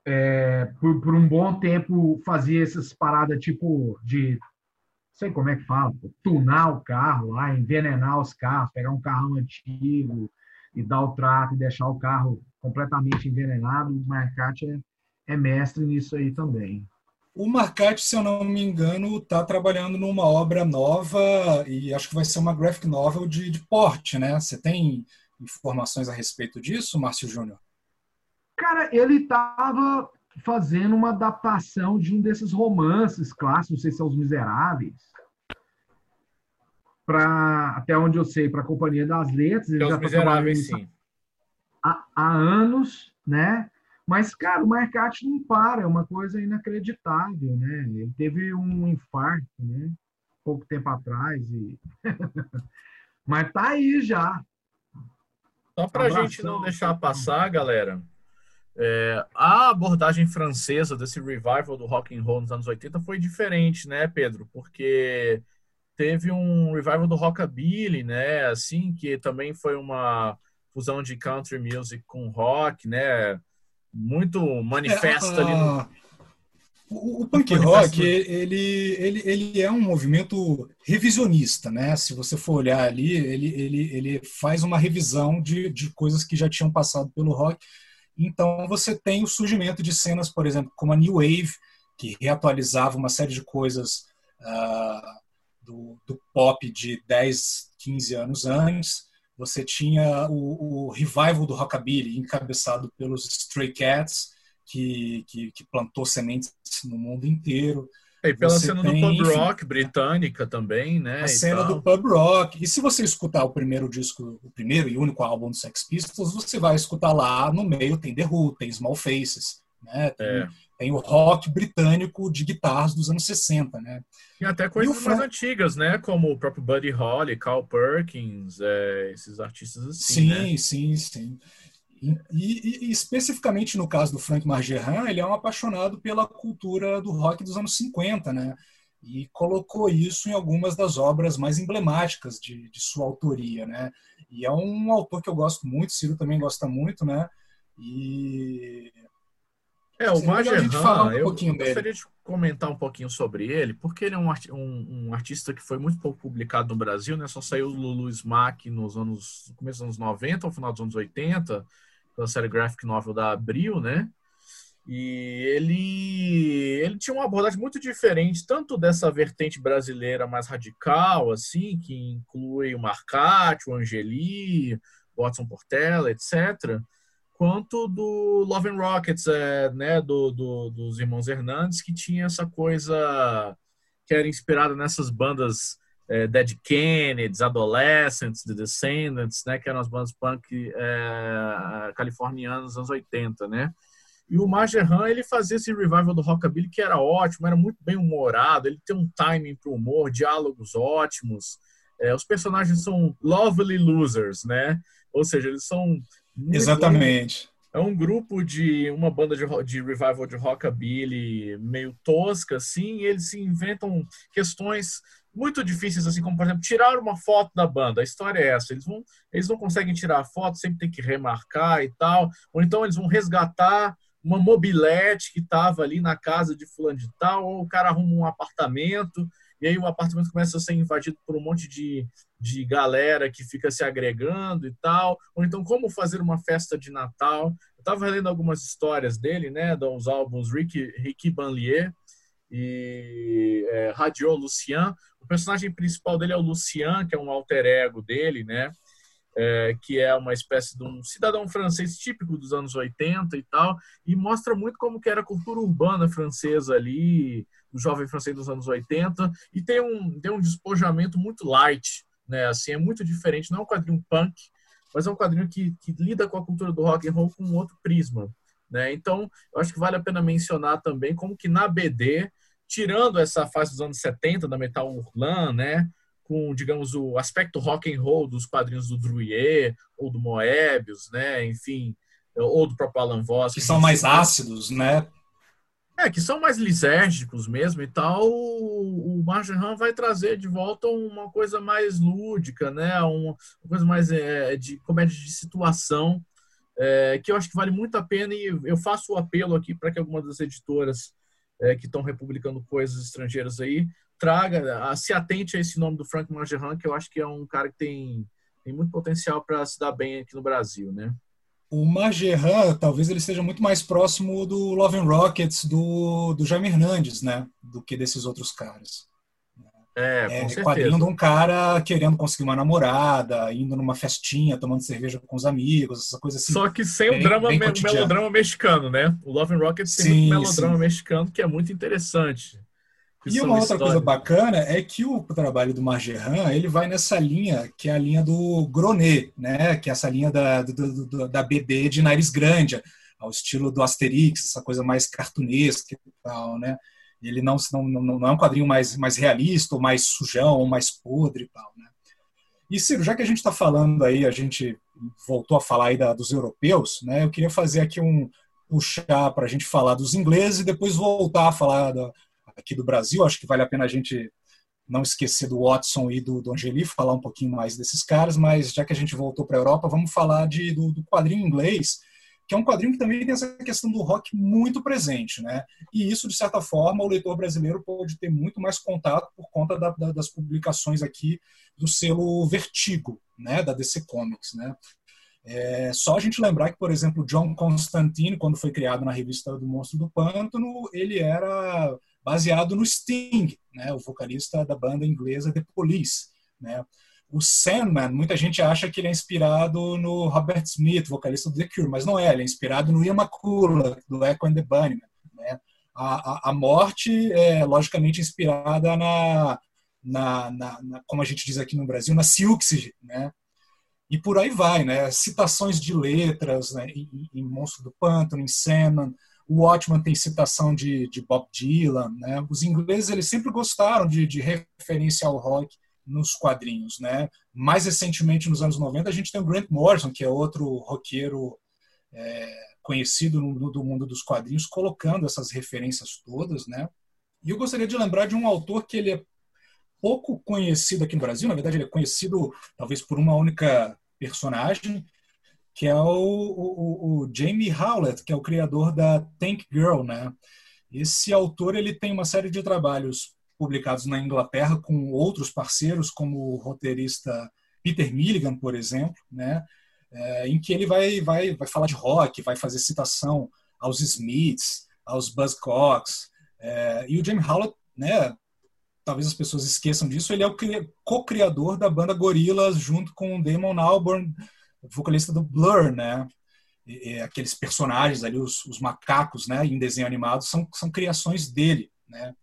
é, por, por, um bom tempo, fazia essas paradas tipo de. Não sei como é que fala, tunar o carro lá, envenenar os carros, pegar um carro antigo e dar o trato e deixar o carro completamente envenenado. O Marcati é, é mestre nisso aí também. O Marcati, se eu não me engano, está trabalhando numa obra nova e acho que vai ser uma graphic novel de, de porte, né? Você tem informações a respeito disso, Márcio Júnior? Cara, ele estava fazendo uma adaptação de um desses romances clássicos, não sei se são Os Miseráveis, para até onde eu sei, para a Companhia das Letras. Ele é já Os tá Miseráveis, sim. Há, há anos, né? Mas, cara, o Marcati não para, é uma coisa inacreditável, né? Ele teve um infarto, né? Pouco tempo atrás. E... Mas tá aí já. Só para a gente não deixar passar, galera, é, a abordagem francesa desse revival do rock and roll nos anos 80 foi diferente, né, Pedro? Porque teve um revival do rockabilly, né? Assim, que também foi uma fusão de country music com rock, né? Muito manifesta é, ali no... Ah, o, o punk rock, ele, ele, ele é um movimento revisionista, né? Se você for olhar ali, ele, ele, ele faz uma revisão de, de coisas que já tinham passado pelo rock. Então, você tem o surgimento de cenas, por exemplo, como a New Wave, que reatualizava uma série de coisas uh, do, do, pop de 10, 15 anos antes. Você tinha o, o revival do rockabilly, encabeçado pelos Stray Cats, que, que, que plantou sementes no mundo inteiro. E pela você cena tem, do pub rock enfim, britânica também, né? A cena tal. do pub rock. E se você escutar o primeiro disco, o primeiro e único álbum do Sex Pistols, você vai escutar lá no meio tem The Who, tem Small Faces, né? Tem, é. Tem o rock britânico de guitarras dos anos 60, né? E até coisas e mais antigas, né? Como o próprio Buddy Holly, Carl Perkins, é, esses artistas assim. Sim, né? sim, sim. E, e, e, especificamente no caso do Frank Margerin, ele é um apaixonado pela cultura do rock dos anos 50, né? E colocou isso em algumas das obras mais emblemáticas de, de sua autoria, né? E é um autor que eu gosto muito, Ciro também gosta muito, né? E é, o Margerin, um eu gostaria de comentar um pouquinho sobre ele, porque ele é um, um, um, artista que foi muito pouco publicado no Brasil, né? Só saiu o Lulu Smack nos anos, no começo dos anos 90, ao final dos anos 80, pela série graphic novel da Abril, né? E ele, ele tinha uma abordagem muito diferente, tanto dessa vertente brasileira mais radical, assim, que inclui o Marcati, o Angeli, o Watson Portela, etc., quanto do Love and Rockets, é, né, do, do, dos irmãos Hernandes, que tinha essa coisa que era inspirada nessas bandas é, Dead Kennedys, Adolescents, The Descendants, né, que eram as bandas punk é, californianas dos anos 80, né? E o Margeran, ele fazia esse revival do rockabilly que era ótimo, era muito bem humorado, ele tem um timing para o humor, diálogos ótimos. É, os personagens são lovely losers, né? Ou seja, eles são Exatamente. É um grupo de uma banda de, de revival de rockabilly meio tosca, assim, e eles se inventam questões muito difíceis, assim, como, por exemplo, tirar uma foto da banda. A história é essa. Eles, vão, eles não conseguem tirar a foto, sempre tem que remarcar e tal. Ou então eles vão resgatar uma mobilete que estava ali na casa de fulano de tal, ou o cara arruma um apartamento e aí o apartamento começa a ser invadido por um monte de, de galera que fica se agregando e tal, ou então como fazer uma festa de Natal. Eu estava lendo algumas histórias dele, né, dos álbuns Ricky, Ricky Banlier e é, Radio Lucien. O personagem principal dele é o Lucien, que é um alter ego dele, né, é, que é uma espécie de um cidadão francês típico dos anos 80 e tal, e mostra muito como que era a cultura urbana francesa ali, o jovem francês dos anos 80, e tem um, tem um despojamento muito light, né? Assim, é muito diferente, não é um quadrinho punk, mas é um quadrinho que, que lida com a cultura do rock and roll com um outro prisma, né? Então, eu acho que vale a pena mencionar também como que na BD, tirando essa fase dos anos 70 da Metal Urlan, né? com, digamos, o aspecto rock and roll dos quadrinhos do Druyer ou do Moebius, né? Enfim, ou do próprio Alan Voss. Que são mais ácidos, né? É, que são mais lisérgicos mesmo e tal, o Margehan vai trazer de volta uma coisa mais lúdica, né? Uma, coisa mais é, de comédia de situação, é, que eu acho que vale muito a pena e eu faço o apelo aqui para que algumas das editoras é, que estão republicando coisas estrangeiras aí traga, se atente a esse nome do Frank Margehan, que eu acho que é um cara que tem, tem muito potencial para se dar bem aqui no Brasil, né? O Margehan, talvez ele seja muito mais próximo do Love and Rockets do, do Jaime Hernandes, né? Do que desses outros caras. É, com é certeza. quadrinho de um cara querendo conseguir uma namorada, indo numa festinha, tomando cerveja com os amigos, essa coisa assim. Só que sem bem, o drama, me, melodrama mexicano, né? O Love and Rockets tem sim, muito melodrama sim. mexicano que é muito interessante. E uma outra coisa bacana é que o trabalho do Margeran, ele vai nessa linha, que é a linha do Gronet, né? que é essa linha da, do, do, da BD de nariz grande, ao estilo do Asterix, essa coisa mais cartunesca e tal, né? Ele não, não, não é um quadrinho mais, mais realista, ou mais sujão, ou mais podre e tal, né? E, Ciro, já que a gente está falando aí, a gente voltou a falar aí da, dos europeus, né? Eu queria fazer aqui um puxar para a gente falar dos ingleses e depois voltar a falar da, aqui do Brasil. Acho que vale a pena a gente não esquecer do Watson e do, do falar um pouquinho mais desses caras, mas já que a gente voltou para a Europa, vamos falar de, do, do, quadrinho inglês, que é um quadrinho que também tem essa questão do rock muito presente, né? E isso, de certa forma, o leitor brasileiro pode ter muito mais contato por conta da, da, das publicações aqui do selo Vertigo, né? Da DC Comics, né? É só a gente lembrar que, por exemplo, John Constantine, quando foi criado na revista do Monstro do Pântano, ele era baseado no Sting, né, o vocalista da banda inglesa The Police. Né. O Sandman, muita gente acha que ele é inspirado no Robert Smith, vocalista do The Cure, mas não é, ele é inspirado no Ian do Echo and the Bunnymen. Né. A, a, a, morte é logicamente inspirada na, na, na, na, como a gente diz aqui no Brasil, na Siuxige, né, e por aí vai, né? Citações de letras né? em Monstro do Pântano, em Sandman. O Watchman tem citação de, de Bob Dylan, né? Os ingleses eles sempre gostaram de, de referência ao rock nos quadrinhos, né? Mais recentemente, nos anos 90, a gente tem o Grant Morrison, que é outro roqueiro é, conhecido no, do mundo dos quadrinhos, colocando essas referências todas, né? E eu gostaria de lembrar de um autor que ele é pouco conhecido aqui no Brasil, na verdade ele é conhecido talvez por uma única personagem, que é o, o, o Jamie Howlett, que é o criador da Tank Girl, né? Esse autor ele tem uma série de trabalhos publicados na Inglaterra com outros parceiros, como o roteirista Peter Milligan, por exemplo, né? É, em que ele vai, vai, vai falar de rock, vai fazer citação aos Smiths, aos Buzzcocks. É, e o Jamie Howlett, né, talvez as pessoas esqueçam disso, ele é o co-criador da banda Gorillaz junto com o Damon Albarn, vocalista do Blur, né? E, e aqueles personagens ali, os, os, macacos, né, em desenho animado, são, são criações dele, né?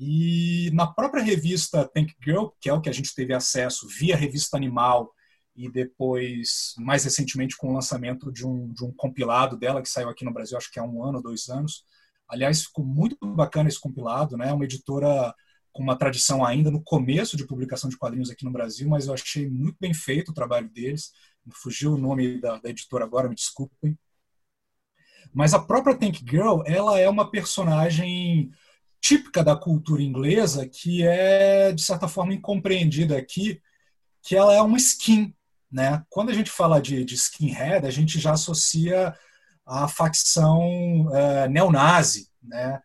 E na própria revista Tank Girl, que é o que a gente teve acesso via revista Animal e depois, mais recentemente, com o lançamento de um, de um compilado dela que saiu aqui no Brasil, acho que há um ano, dois anos. Aliás, ficou muito bacana esse compilado, né? Uma editora com uma tradição ainda no começo de publicação de quadrinhos aqui no Brasil, mas eu achei muito bem feito o trabalho deles. Fugiu o nome da, da editora agora, me desculpem. Mas a própria Tank Girl, ela é uma personagem típica da cultura inglesa que é, de certa forma, incompreendida aqui, que ela é uma skin. Né? Quando a gente fala de, de skinhead, a gente já associa a facção uh, neonazi, né?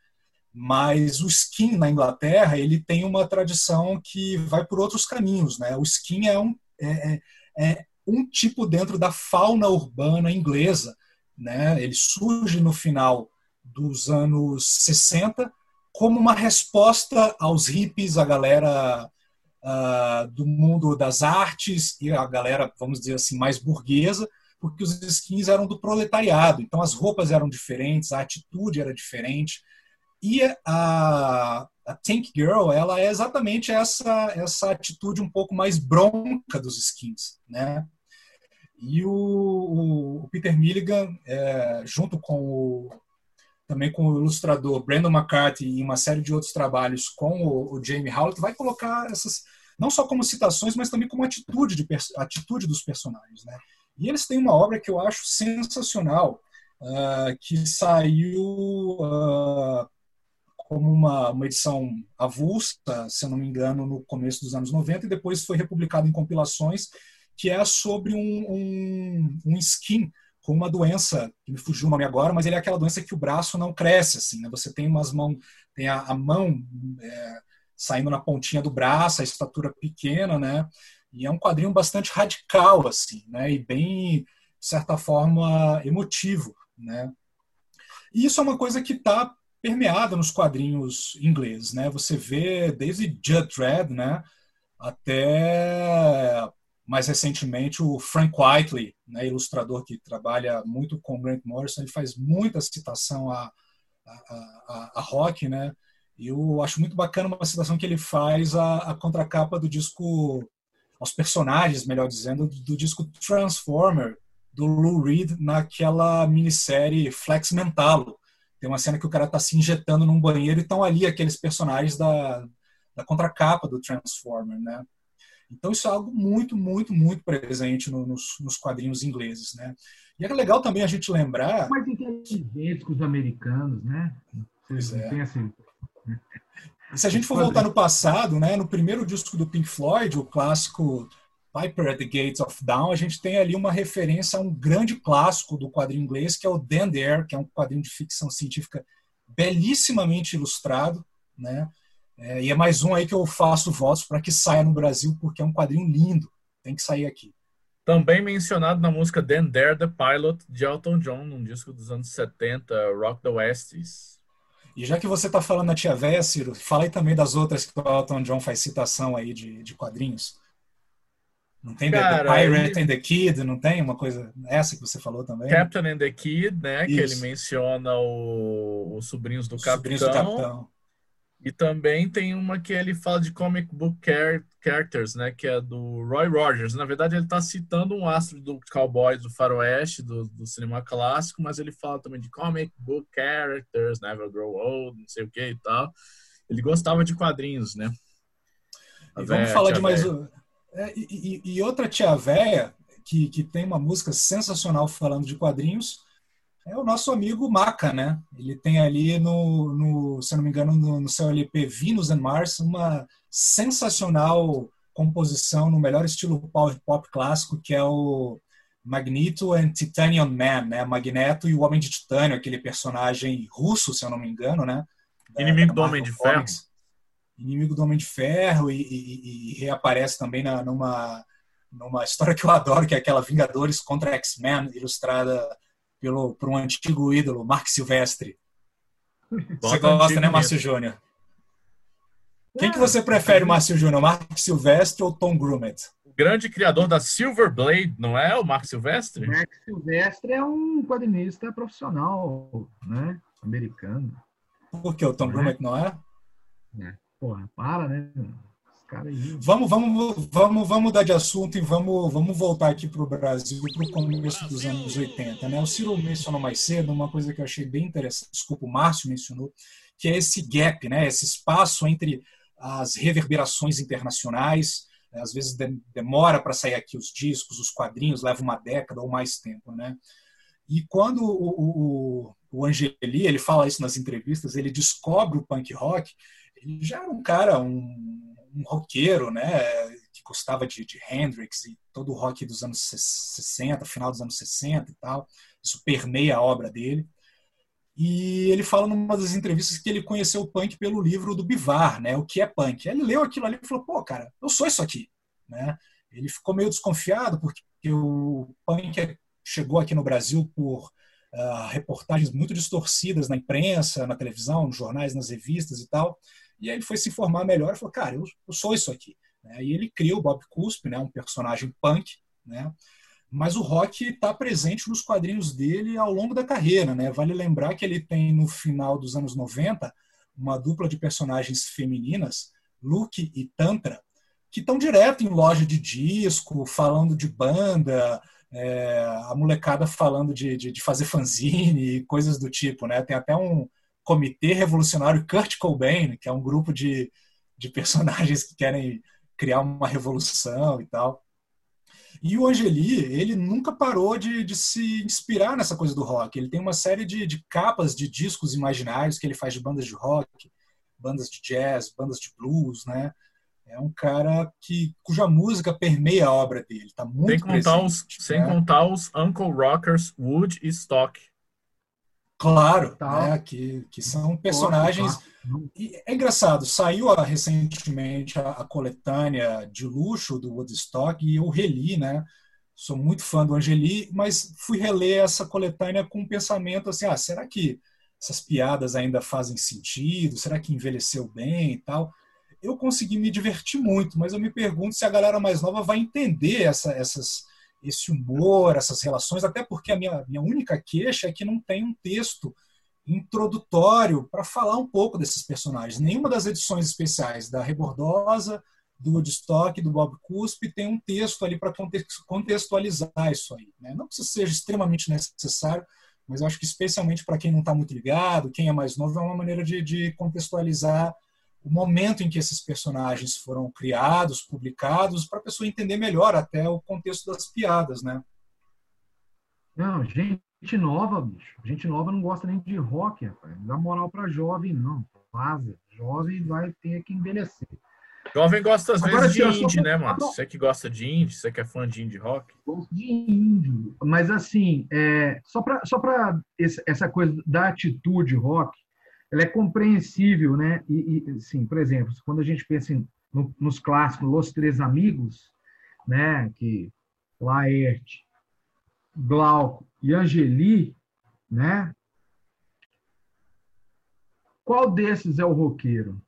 mas o skin na Inglaterra ele tem uma tradição que vai por outros caminhos, né? O skin é um, é, é, é um tipo dentro da fauna urbana inglesa, né? Ele surge no final dos anos 60 como uma resposta aos hippies, a galera uh, do mundo das artes e a galera, vamos dizer assim, mais burguesa, porque os skins eram do proletariado, então as roupas eram diferentes, a atitude era diferente, e a, a Tank Girl, ela é exatamente essa essa atitude um pouco mais bronca dos skins, né? E o, o Peter Milligan, é, junto com o, também com o ilustrador Brandon McCarthy e uma série de outros trabalhos com o, o Jamie Howlett, vai colocar essas não só como citações, mas também como atitude de atitude dos personagens, né? E eles têm uma obra que eu acho sensacional, uh, que saiu uh, como uma, uma edição avulsa, se eu não me engano, no começo dos anos 90, e depois foi republicado em compilações, que é sobre um, um, um skin com uma doença, que me fugiu o nome agora, mas ele é aquela doença que o braço não cresce, assim, né? Você tem umas mãos, tem a, a mão é, saindo na pontinha do braço, a estatura pequena, né? E é um quadrinho bastante radical, assim, né? E bem, de certa forma, emotivo, né? E isso é uma coisa que está permeada nos quadrinhos ingleses, né? Você vê desde Judd Dredd, né, até mais recentemente o Frank Whiteley, né, ilustrador que trabalha muito com Grant Morrison, ele faz muita citação a, a, a, a rock, né? E eu acho muito bacana uma citação que ele faz a, a contracapa do disco, aos personagens, melhor dizendo, do, do disco Transformer do Lou Reed naquela minissérie Flex Mentalo, tem uma cena que o cara está se injetando num banheiro e estão ali aqueles personagens da, da contracapa do Transformer, né? Então isso é algo muito, muito, muito presente no, nos, nos, quadrinhos ingleses, né? E é legal também a gente lembrar... Mais inteligentes com os americanos, né? Pois é. Assim... E se a gente for voltar no passado, né, no primeiro disco do Pink Floyd, o clássico Piper at the Gates of Dawn, a gente tem ali uma referência a um grande clássico do quadrinho inglês, que é o Dan Dare, que é um quadrinho de ficção científica belíssimamente ilustrado, né? É, e é mais um aí que eu faço votos para que saia no Brasil, porque é um quadrinho lindo, tem que sair aqui. Também mencionado na música Dan Dare the Pilot de Elton John, num disco dos anos 70, Rock the Westies. E já que você está falando na Tia Véia, Ciro, fala aí também das outras que o Elton John faz citação aí de, de quadrinhos. Não tem Cara, The Pirate ele- and the Kid, não tem uma coisa essa que você falou também? Captain and the Kid, né? Que ele Isso. menciona o- os sobrinhos do Os Capitão. Sobrinhos do Capitão. E também tem uma que ele fala de comic book char- characters, né? Que é do Roy Rogers. Na verdade, ele está citando um astro do Cowboys do Faroeste, do, do cinema clássico, mas ele fala também de comic book characters, Never Grow Old, não sei o que e tal. Ele gostava de quadrinhos, né? A E vamos véia, falar de mais. véia. um- é, e- e outra tia véia, que, que tem uma música sensacional falando de quadrinhos, é o nosso amigo Maca, né? Ele tem ali no, no se não me engano, no, no seu LP Venus and Mars, uma sensacional composição no melhor estilo power pop clássico, que é o Magneto and Titanium Man, né? Magneto e o Homem de Titânio, aquele personagem russo, se eu não me engano, né? Da- Inimigo da do Homem de Ferro. Inimigo do Homem de Ferro e, e- e reaparece também na, numa, numa história que eu adoro, que é aquela Vingadores contra X-Men, ilustrada pelo, por um antigo ídolo, Mark Silvestre. Você Bota gosta, antigo né, Márcio. Júnior? Quem que É, você prefere, Márcio Júnior? Mark Silvestre ou Tom Grumet? O grande criador da Silver Blade, não é? O Mark Silvestre? Max Silvestre é um quadrinista profissional, né? Americano. Porque o Tom Grumet não é? Porra, para, né? Os caras aí. Vamos, vamos, vamos, vamos mudar de assunto e vamos, vamos voltar aqui para o Brasil, para o começo dos anos 80. Né? O Ciro mencionou mais cedo uma coisa que eu achei bem interessante, desculpa, o Márcio mencionou, que é esse gap, né? esse espaço entre as reverberações internacionais, né? às vezes de- demora para sair aqui os discos, os quadrinhos, leva uma década ou mais tempo. Né? E quando o, o, o Angeli, ele fala isso nas entrevistas, ele descobre o punk rock, ele já era um cara, um, um roqueiro, né, que gostava de, de Hendrix e todo o rock dos anos 60, final dos anos 60 e tal. Isso permeia a obra dele. E ele fala numa das entrevistas que ele conheceu o punk pelo livro do Bivar, né, o que é punk. Ele leu aquilo ali e falou, pô, cara, eu sou isso aqui, né? Ele ficou meio desconfiado porque o punk chegou aqui no Brasil por uh, reportagens muito distorcidas na imprensa, na televisão, nos jornais, nas revistas e tal. E aí ele foi se informar melhor e falou, cara, eu, eu sou isso aqui. Né? E ele cria o Bob Cuspe, né? um personagem punk, né? mas o rock está presente nos quadrinhos dele ao longo da carreira. Né? Vale lembrar que ele tem, no final dos anos 90, uma dupla de personagens femininas, Luke e Tantra, que estão direto em loja de disco, falando de banda, é, a molecada falando de, de, de, fazer fanzine e coisas do tipo. Né? Tem até um comitê revolucionário Kurt Cobain, que é um grupo de, de personagens que querem criar uma revolução e tal. E o Angeli, ele nunca parou de, de, se inspirar nessa coisa do rock. Ele tem uma série de, de, capas de discos imaginários que ele faz de bandas de rock, bandas de jazz, bandas de blues, né? É um cara que, cuja música permeia a obra dele. Tá muito sem contar presente, os, né? Sem contar os Uncle Rockers Wood e Stock. Claro, né? que, que são personagens. E é engraçado, saiu a, recentemente a, a, coletânea de luxo do Woodstock e eu reli, né? Sou muito fã do Angeli, mas fui reler essa coletânea com um pensamento assim: ah, será que essas piadas ainda fazem sentido? Será que envelheceu bem e tal? Eu consegui me divertir muito, mas eu me pergunto se a galera mais nova vai entender essa, essas, esse humor, essas relações, até porque a minha, minha única queixa é que não tem um texto introdutório para falar um pouco desses personagens. Nenhuma das edições especiais da Rebordosa, do Woodstock, do Bob Cuspe tem um texto ali para contextualizar isso aí. Né? Não que isso seja extremamente necessário, mas eu acho que especialmente para quem não está muito ligado, quem é mais novo, é uma maneira de, de contextualizar o momento em que esses personagens foram criados, publicados, para a pessoa entender melhor até o contexto das piadas, né? Não, gente nova, bicho. Gente nova não gosta nem de rock, rapaz. Não dá moral para jovem, não. Vaza. Jovem vai ter que envelhecer. Jovem gosta às Agora, vezes de indie, né, mano? Você que gosta de indie, você que é fã de indie rock. Gosto de índio. Mas, assim, é, só para só pra essa coisa da atitude rock, ela é compreensível, né? E, e, assim, por exemplo, quando a gente pensa em- no- nos clássicos Los Três Amigos, né? Que Laerte, Glauco e Angeli, né? Qual desses é o roqueiro?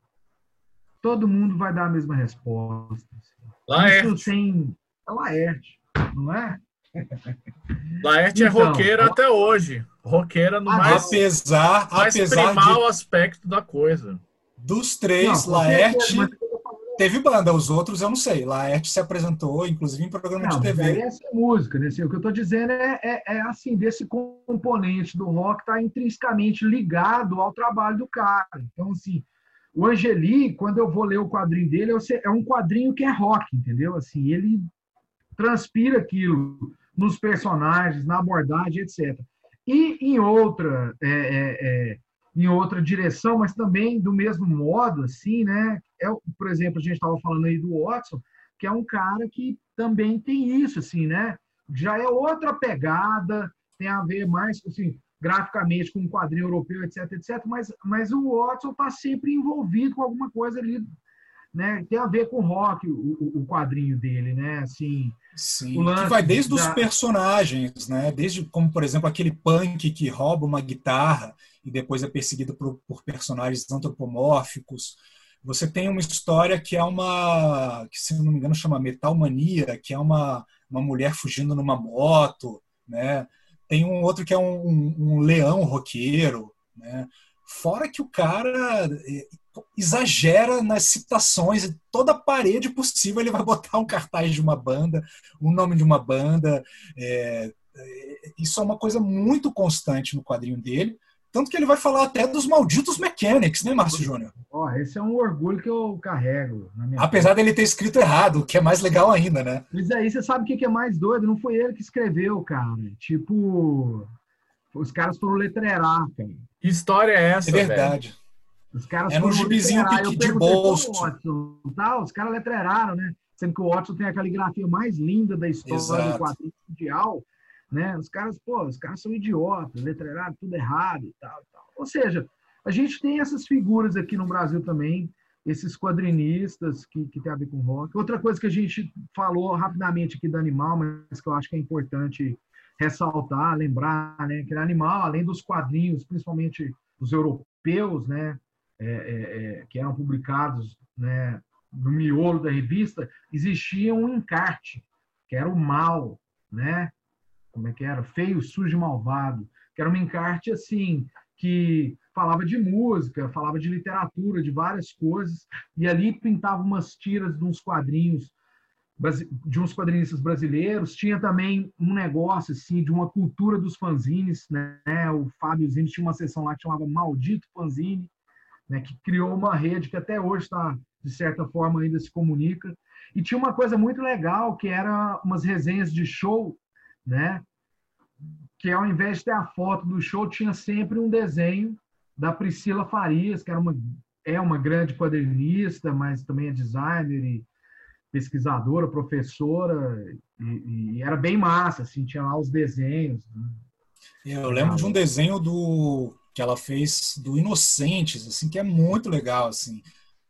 Todo mundo vai dar a mesma resposta. Laerte. Isso tem é Laerte, não é? Laerte é Então, roqueira ó- até hoje. Roqueira no Ah, mais, apesar mais apesar primal de, aspecto da coisa. dos três, Não, com Laerte mas- teve banda, os outros eu não sei. Laerte se apresentou, inclusive, em programa Não, de aí TV. essa é música, né? Assim, o que eu estou dizendo é, é, é, assim, desse componente do rock está intrinsecamente ligado ao trabalho do cara. Então, assim, o Angeli, quando eu vou ler o quadrinho dele, é um quadrinho que é rock, entendeu? Assim, ele transpira aquilo nos personagens, na abordagem, etc. E em outra, é, é, é, em outra direção, mas também do mesmo modo, assim, né? É, o- por exemplo, a gente estava falando aí do Watson, que é um cara que também tem isso, assim, né? Já é outra pegada, tem a ver mais, assim, graficamente com um quadrinho europeu, etc, etc, mas, mas o Watson está sempre envolvido com alguma coisa ali, né? Tem a ver com rock, o, o- o quadrinho dele, né? Assim, Sim, que vai desde os da- personagens, né? Desde como, por exemplo, aquele punk que rouba uma guitarra e depois é perseguido por, por personagens antropomórficos. Você tem uma história que é uma, que se não me engano chama Metal Mania, que é uma, uma mulher fugindo numa moto, né? Tem um outro que é um, um- um leão roqueiro, né? Fora que o cara eh, exagera nas citações, toda parede possível ele vai botar um cartaz de uma banda, o nome de uma banda. é, é, isso é uma coisa muito constante no quadrinho dele. Tanto que ele vai falar até dos malditos mechanics, né, Márcio Júnior? ó, esse é um orgulho que eu carrego na minha Apesar dele ter escrito errado, o que é mais legal ainda, né? Mas aí você sabe o que que é mais doido? Não foi ele que escreveu, cara. Tipo, os caras foram letreirar, cara. Que história é essa, É verdade. Os caras Era um foram gibizinho de bolso. Watson, tá? Os caras letreiraram, né? Sendo que o Watson tem a caligrafia mais linda da história Exato. do quadrinho mundial, né? Os caras, pô, os caras são idiotas, letreiraram tudo errado e tal, e tal. Ou seja, a gente tem essas figuras aqui no Brasil também, esses quadrinistas que, que tem a ver com rock. Outra coisa que a gente falou rapidamente aqui do animal, mas que eu acho que é importante ressaltar, lembrar, né, que o animal, além dos quadrinhos, principalmente os europeus, né, é, é, é, que eram publicados, né, no miolo da revista, existia um encarte, que era o mal, né? Como é que era? Feio, sujo e malvado. Que era um encarte assim, que falava de música, falava de literatura, de várias coisas, e ali pintava umas tiras de uns quadrinhos de uns quadrinistas brasileiros. Tinha também um negócio assim de uma cultura dos fanzines, né? O Fábio Zines tinha uma seção lá que chamava Maldito Fanzine, né? Que criou uma rede que até hoje está de certa forma ainda se comunica. E tinha uma coisa muito legal que era umas resenhas de show, né? Que ao invés de ter a foto do show tinha sempre um desenho da Priscila Farias, que era uma é uma grande quadrinista, mas também é designer e pesquisadora, professora, e, e era bem massa, assim, tinha lá os desenhos. né? Eu lembro de um desenho do que ela fez do Inocentes, assim, que é muito legal, assim.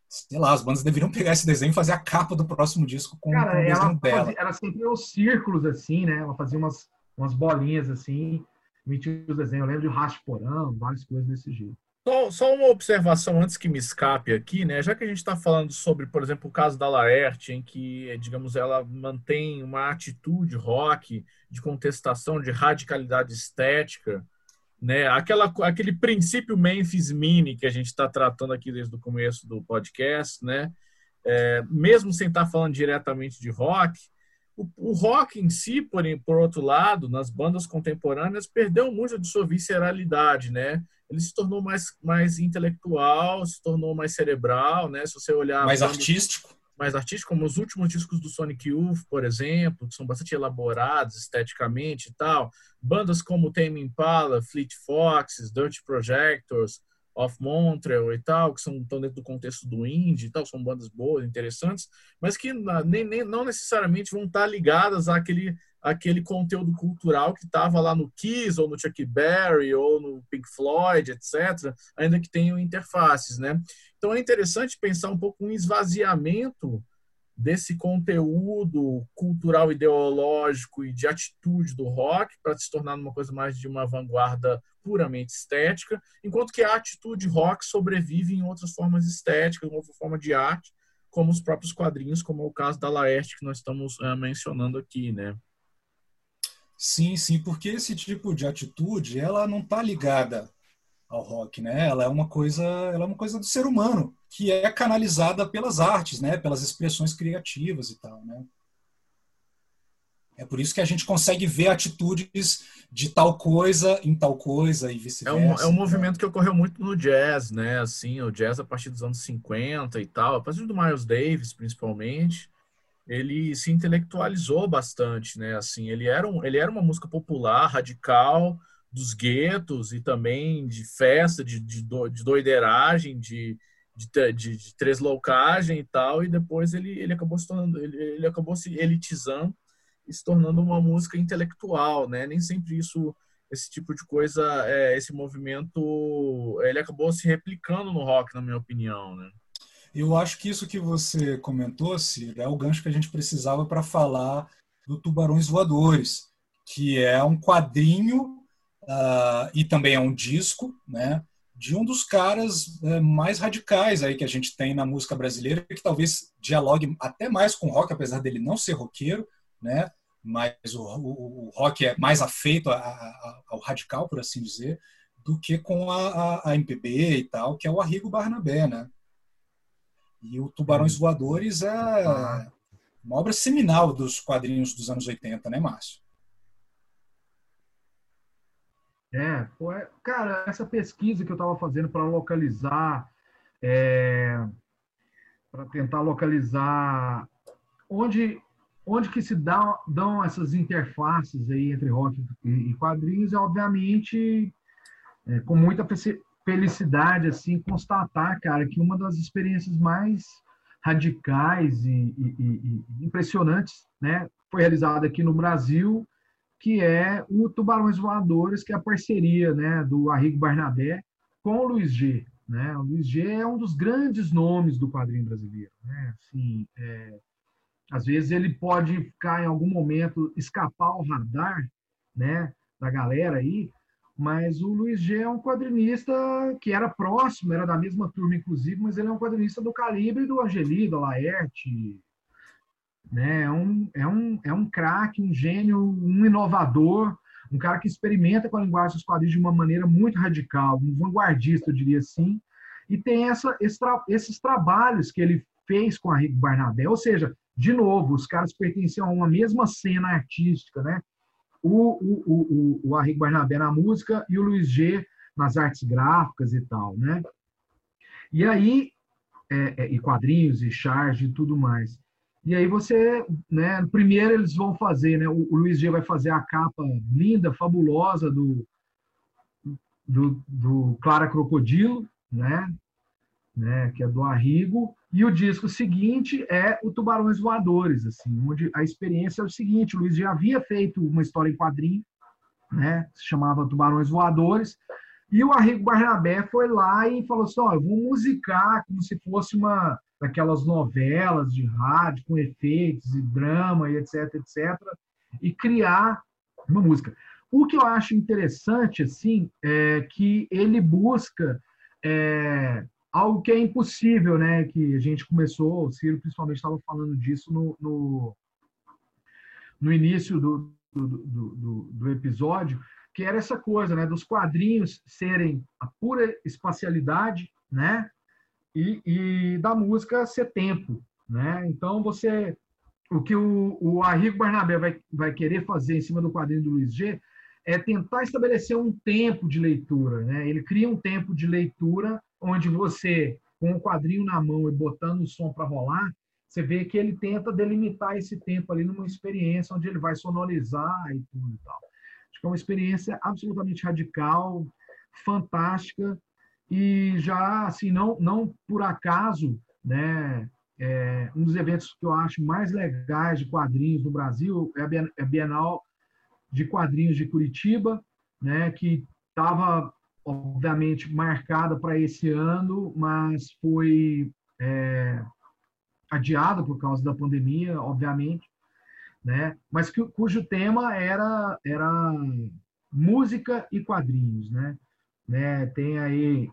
Sei lá, as bandas deveriam pegar esse desenho e fazer a capa do próximo disco com, com o desenho ela, dela. fazia, ela sempre os círculos, assim, né? Ela fazia umas, umas bolinhas, assim, emitia os desenhos. Eu lembro de Rasporão, várias coisas desse jeito. Só, só uma observação antes que me escape aqui, né? Já que a gente está falando sobre, por exemplo, o caso da Laerte, em que, digamos, ela mantém uma atitude rock de contestação, de radicalidade estética, né? Aquela, aquele princípio Memphis Mini que a gente está tratando aqui desde o começo do podcast, né? É, mesmo sem estar falando diretamente de rock, o, o rock em si, por, por outro lado, nas bandas contemporâneas, perdeu muito de sua visceralidade, né? Ele se tornou mais, mais intelectual, se tornou mais cerebral, né? Se você olhar Mais bandas artístico. Mais artístico, como os últimos discos do Sonic Youth, por exemplo, que são bastante elaborados esteticamente e tal. Bandas como Tame Impala, Fleet Foxes, Dirty Projectors, Of Montreal e tal, que são, estão dentro do contexto do indie e tal, são bandas boas, interessantes, mas que na- nem, nem, não necessariamente vão estar ligadas àquele, àquele conteúdo cultural que estava lá no Kiss, ou no Chuck Berry, ou no Pink Floyd, etc., ainda que tenham interfaces, né? Então é interessante pensar um pouco um esvaziamento desse conteúdo cultural, ideológico e de atitude do rock para se tornar uma coisa mais de uma vanguarda puramente estética, enquanto que a atitude rock sobrevive em outras formas estéticas, outra forma de arte, como os próprios quadrinhos, como é o caso da Laerte que nós estamos uh, mencionando aqui, né? Sim, sim, porque esse tipo de atitude, ela não está ligada ao rock, né? Ela é uma coisa, ela é uma coisa do ser humano que é canalizada pelas artes, né? Pelas expressões criativas e tal, né? É por isso que a gente consegue ver atitudes de tal coisa em tal coisa e vice-versa. É um, é um movimento que ocorreu muito no jazz, né? Assim, o jazz a partir dos anos 50 e tal, a partir do Miles Davis, principalmente, ele se intelectualizou bastante, né? Assim, ele era, um, ele era uma música popular, radical, dos guetos e também de festa, de, de, de doideiragem, de, de, de, de treslocagem e tal, e depois ele, ele acabou se tornando, ele, ele acabou se elitizando se tornando uma música intelectual, né? Nem sempre isso, esse tipo de coisa, é, esse movimento, ele acabou se replicando no rock, na minha opinião, né? Eu acho que isso que você comentou, Ciro, é o gancho que a gente precisava para falar do Tubarões Voadores, que é um quadrinho uh, e também é um disco, né? De um dos caras uh, mais radicais aí que a gente tem na música brasileira, que talvez dialogue até mais com rock, apesar dele não ser roqueiro, né? Mas o, o, o rock é mais afeito a, a, ao radical, por assim dizer, do que com a, a, MPB e tal, que é o Arrigo Barnabé, né? E o Tubarões Voadores é uma obra seminal dos quadrinhos dos anos 80, né, Márcio? É, é, cara, essa pesquisa que eu estava fazendo para localizar, é, para tentar localizar onde, onde que se dão essas interfaces aí entre rock e, quadrinhos, é obviamente é, com muita felicidade assim constatar, cara, que uma das experiências mais radicais e, e, e impressionantes, né, foi realizada aqui no Brasil que é o Tubarões Voadores, que é a parceria né, do Arrigo Barnabé com o Luiz G. Né? O Luiz G é um dos grandes nomes do quadrinho brasileiro. Né? Assim, é, às vezes ele pode ficar em algum momento, escapar ao radar né, da galera aí, mas o Luiz G é um quadrinista que era próximo, era da mesma turma, inclusive, mas ele é um quadrinista do calibre do Angeli, do Laerte, né? É um, é um, é um craque, um gênio, um inovador, um cara que experimenta com a linguagem dos quadrinhos de uma maneira muito radical, um vanguardista, eu diria assim, e tem essa, esse, esses trabalhos que ele fez com a Rico Barnabé, ou seja, de novo, os caras pertenciam a uma mesma cena artística, né? O, o, o, o, Arrigo Barnabé na música e o Luiz G nas artes gráficas e tal, né? E aí, é, é, e quadrinhos e charge e tudo mais. E aí você, né, primeiro eles vão fazer, né, o, o Luiz G vai fazer a capa linda, fabulosa do, do, do Clara Crocodilo, né, né, que é do Arrigo, e o disco seguinte é o Tubarões Voadores, assim, onde a experiência é o seguinte, o Luiz já havia feito uma história em quadrinho, né, se chamava Tubarões Voadores, e o Arrigo Barnabé foi lá e falou assim, ó, eu vou musicar como se fosse uma daquelas novelas de rádio com efeitos e drama e etc, etc, e criar uma música. O que eu acho interessante, assim, é que ele busca é, algo que é impossível, né? Que a gente começou, o Ciro principalmente estava falando disso no, no, no início do, do, do, do, episódio, que era essa coisa, né? Dos quadrinhos serem a pura espacialidade, né? e, e da música ser tempo, né? Então você, o que o, o Arrigo Barnabé vai, vai querer fazer em cima do quadrinho do Luiz G é tentar estabelecer um tempo de leitura, né? Ele cria um tempo de leitura onde você, com o quadrinho na mão e botando o som para rolar, você vê que ele tenta delimitar esse tempo ali numa experiência onde ele vai sonorizar e tudo e tal. Acho que é uma experiência absolutamente radical, fantástica, e já, assim, não, não por acaso, né, é, um dos eventos que eu acho mais legais de quadrinhos no Brasil é a Bienal de Quadrinhos de Curitiba, né, que estava, obviamente, marcada para esse ano, mas foi é, adiado por causa da pandemia, obviamente, né? Mas cujo tema era era música e quadrinhos, né? né? Tem aí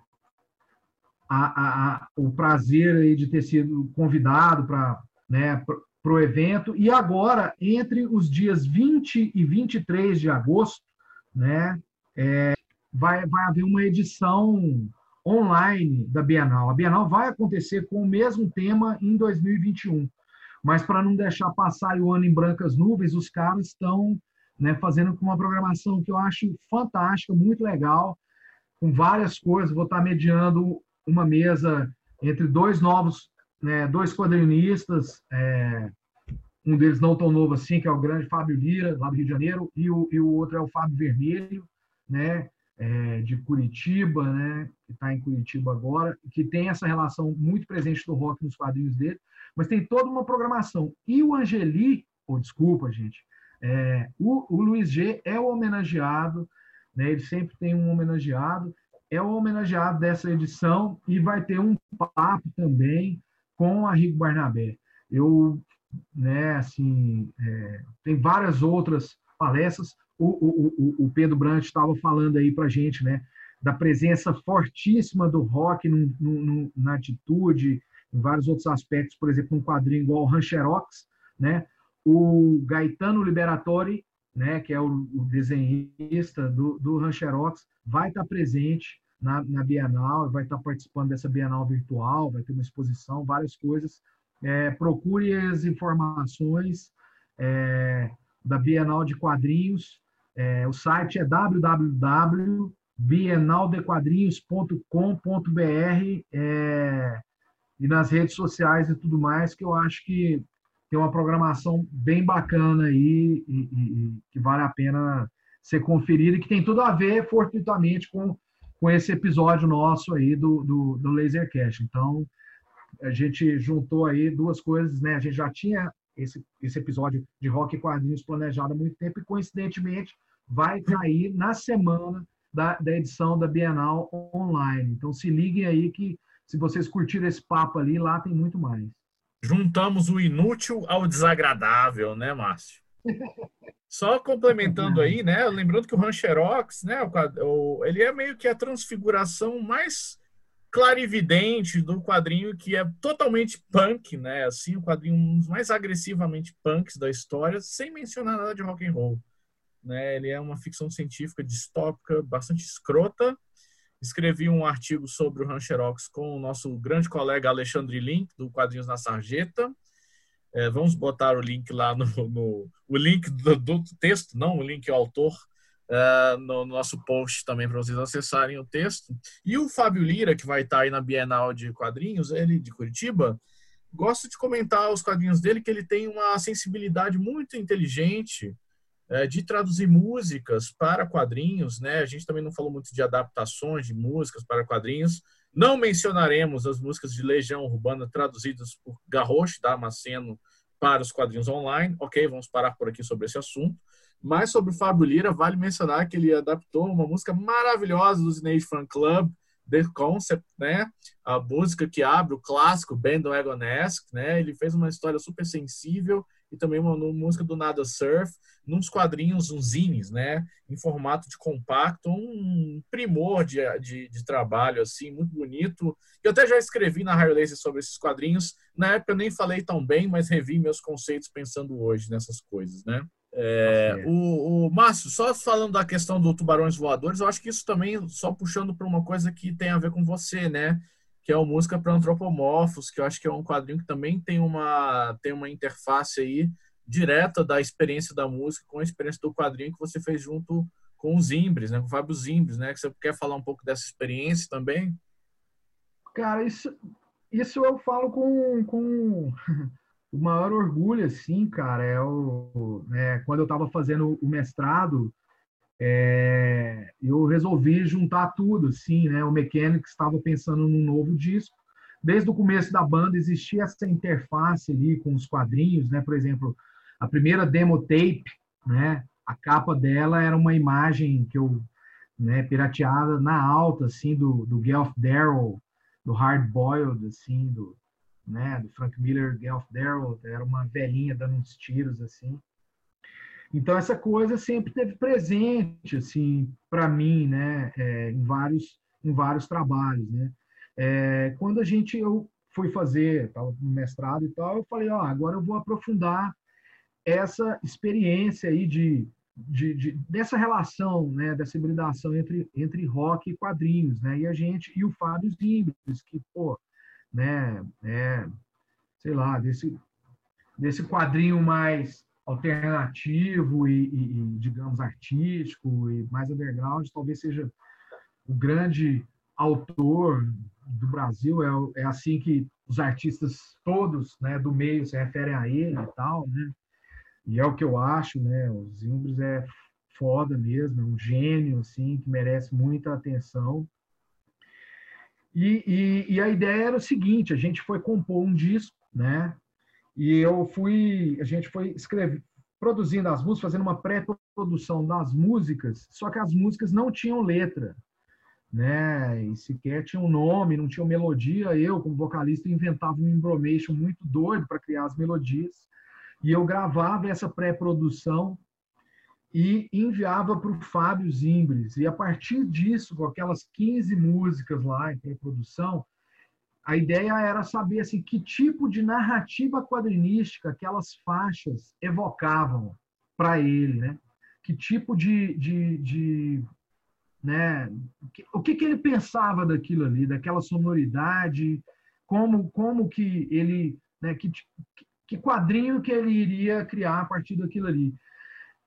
a, a, a, o prazer aí de ter sido convidado para né, para o evento. E agora, entre os dias 20 e 23 de agosto, né, é, vai, vai haver uma edição online da Bienal. A Bienal vai acontecer com o mesmo tema em 2021. Mas para não deixar passar o ano em brancas nuvens, os caras estão né, fazendo uma programação que eu acho fantástica, muito legal, com várias coisas. Vou estar mediando uma mesa entre dois novos, né, dois quadrinistas, é, um deles não tão novo assim, que é o grande Fábio Lira, lá do Rio de Janeiro, e o, e o outro é o Fábio Vermelho, né, é, de Curitiba, né, que está em Curitiba agora, que tem essa relação muito presente do rock nos quadrinhos dele, mas tem toda uma programação. E o Angeli, oh, desculpa, gente, é, o, o Luiz G é o homenageado, né, ele sempre tem um homenageado, é o homenageado dessa edição e vai ter um papo também com a Rico Barnabé. Eu né? Assim, é, tem várias outras palestras. O, o, o, Pedro Brandt estava falando aí para gente, né? Da presença fortíssima do rock na atitude, em vários outros aspectos, por exemplo, um quadrinho igual o Rancherox, né? O Gaetano Liberatori, né, que é o, o desenhista do, do Rancherox, vai estar presente na, na Bienal, vai estar participando dessa Bienal virtual, vai ter uma exposição, várias coisas é, procure as informações é, da Bienal de Quadrinhos. É, o site é www.bienaldequadrinhos.com.br é, e nas redes sociais e tudo mais, que eu acho que tem uma programação bem bacana aí e, e, e que vale a pena ser conferida e que tem tudo a ver fortuitamente com, com esse episódio nosso aí do, do, do Lasercast. Então, a gente juntou aí duas coisas, né? A gente já tinha esse, esse episódio de rock e quadrinhos planejado há muito tempo e, coincidentemente, vai cair na semana da, da edição da Bienal online. Então, se liguem aí que, se vocês curtiram esse papo ali, lá tem muito mais. Juntamos o inútil ao desagradável, né, Márcio? Só complementando aí, né? Lembrando que o Rancherox, né? O, ele é meio que a transfiguração mais clarividente do quadrinho que é totalmente punk, né? Assim, o quadrinho um dos mais agressivamente punks da história, sem mencionar nada de rock and roll. Né? Ele é uma ficção científica distópica, bastante escrota. Escrevi um artigo sobre o Rancherox com o nosso grande colega Alexandre Link, do Quadrinhos na Sarjeta. É, vamos botar o link lá no, no o link do, do, texto, não o link ao autor, uh, no nosso post também para vocês acessarem o texto. E o Fábio Lira, que vai estar aí na Bienal de Quadrinhos, ele de Curitiba, gosto de comentar os quadrinhos dele, que ele tem uma sensibilidade muito inteligente uh, de traduzir músicas para quadrinhos, né? A gente também não falou muito de adaptações de músicas para quadrinhos. Não mencionaremos as músicas de Legião Urbana traduzidas por Garrosh Damasceno para os quadrinhos online. Ok, vamos parar por aqui sobre esse assunto. Mas sobre o Fábio Lira, vale mencionar que ele adaptou uma música maravilhosa do Snake Fan Club, The Concept, né? A música que abre o clássico Band on Egonesque, né? Ele fez uma história super sensível e também uma, uma música do Nada Surf, nos quadrinhos, uns zines, né? Em formato de compacto, um primor de, de, de trabalho, assim, muito bonito. Eu até já escrevi na Higher Laser sobre esses quadrinhos. Na época eu nem falei tão bem, mas revi meus conceitos pensando hoje nessas coisas, né? É, o, o Márcio, só falando da questão do Tubarões Voadores, eu acho que isso também, só puxando para uma coisa que tem a ver com você, né? Que é o Música para Antropomorfos, que eu acho que é um quadrinho que também tem uma, tem uma interface aí direta da experiência da música com a experiência do quadrinho que você fez junto com os Zimbres, né? Com o Fábio Zimbres, né? Que você quer falar um pouco dessa experiência também? Cara, isso, isso eu falo com, com o maior orgulho, assim, cara, é o, é, quando eu estava fazendo o mestrado, é, eu resolvi juntar tudo, assim, né? O Mechanics estava pensando num novo disco. Desde o começo da banda existia essa interface ali com os quadrinhos, né? Por exemplo, a primeira demo tape, né? A capa dela era uma imagem que eu, né, pirateada na alta, assim, do, do Guelph Darrow, do Hard Boiled, assim, do, né, do Frank Miller, Gelf Darrell, era uma velhinha dando uns tiros assim. Então essa coisa sempre teve presente assim para mim, né, é, em vários em vários trabalhos, né. É, quando a gente eu fui fazer, estava no mestrado e tal, eu falei, ó, agora eu vou aprofundar essa experiência aí de, de, de, dessa relação, né, dessa hibridação entre, entre rock e quadrinhos, né, e a gente e o Fábio Zimbres, que pô, né, é, sei lá, desse desse quadrinho mais alternativo e, e, digamos artístico e mais underground, talvez seja o grande autor do Brasil é, é assim que os artistas todos né, do meio se referem a ele e tal, né? E é o que eu acho, né? O Zimbres é foda mesmo, é um gênio, assim, que merece muita atenção. E, e, e, a ideia era o seguinte: a gente foi compor um disco, né? E eu fui, a gente foi escrever, produzindo as músicas, fazendo uma pré-produção das músicas, só que as músicas não tinham letra né? E sequer tinha um nome, não tinha melodia. Eu, como vocalista, inventava um embromation muito doido para criar as melodias. E eu gravava essa pré-produção e enviava para o Fábio Zimbres. E a partir disso, com aquelas 15 músicas lá em pré-produção, a ideia era saber assim, que tipo de narrativa quadrinística aquelas faixas evocavam para ele, né? Que tipo de, de, de né? O que, que ele pensava daquilo ali, daquela sonoridade, como como que ele, né? Que, que quadrinho que ele iria criar a partir daquilo ali.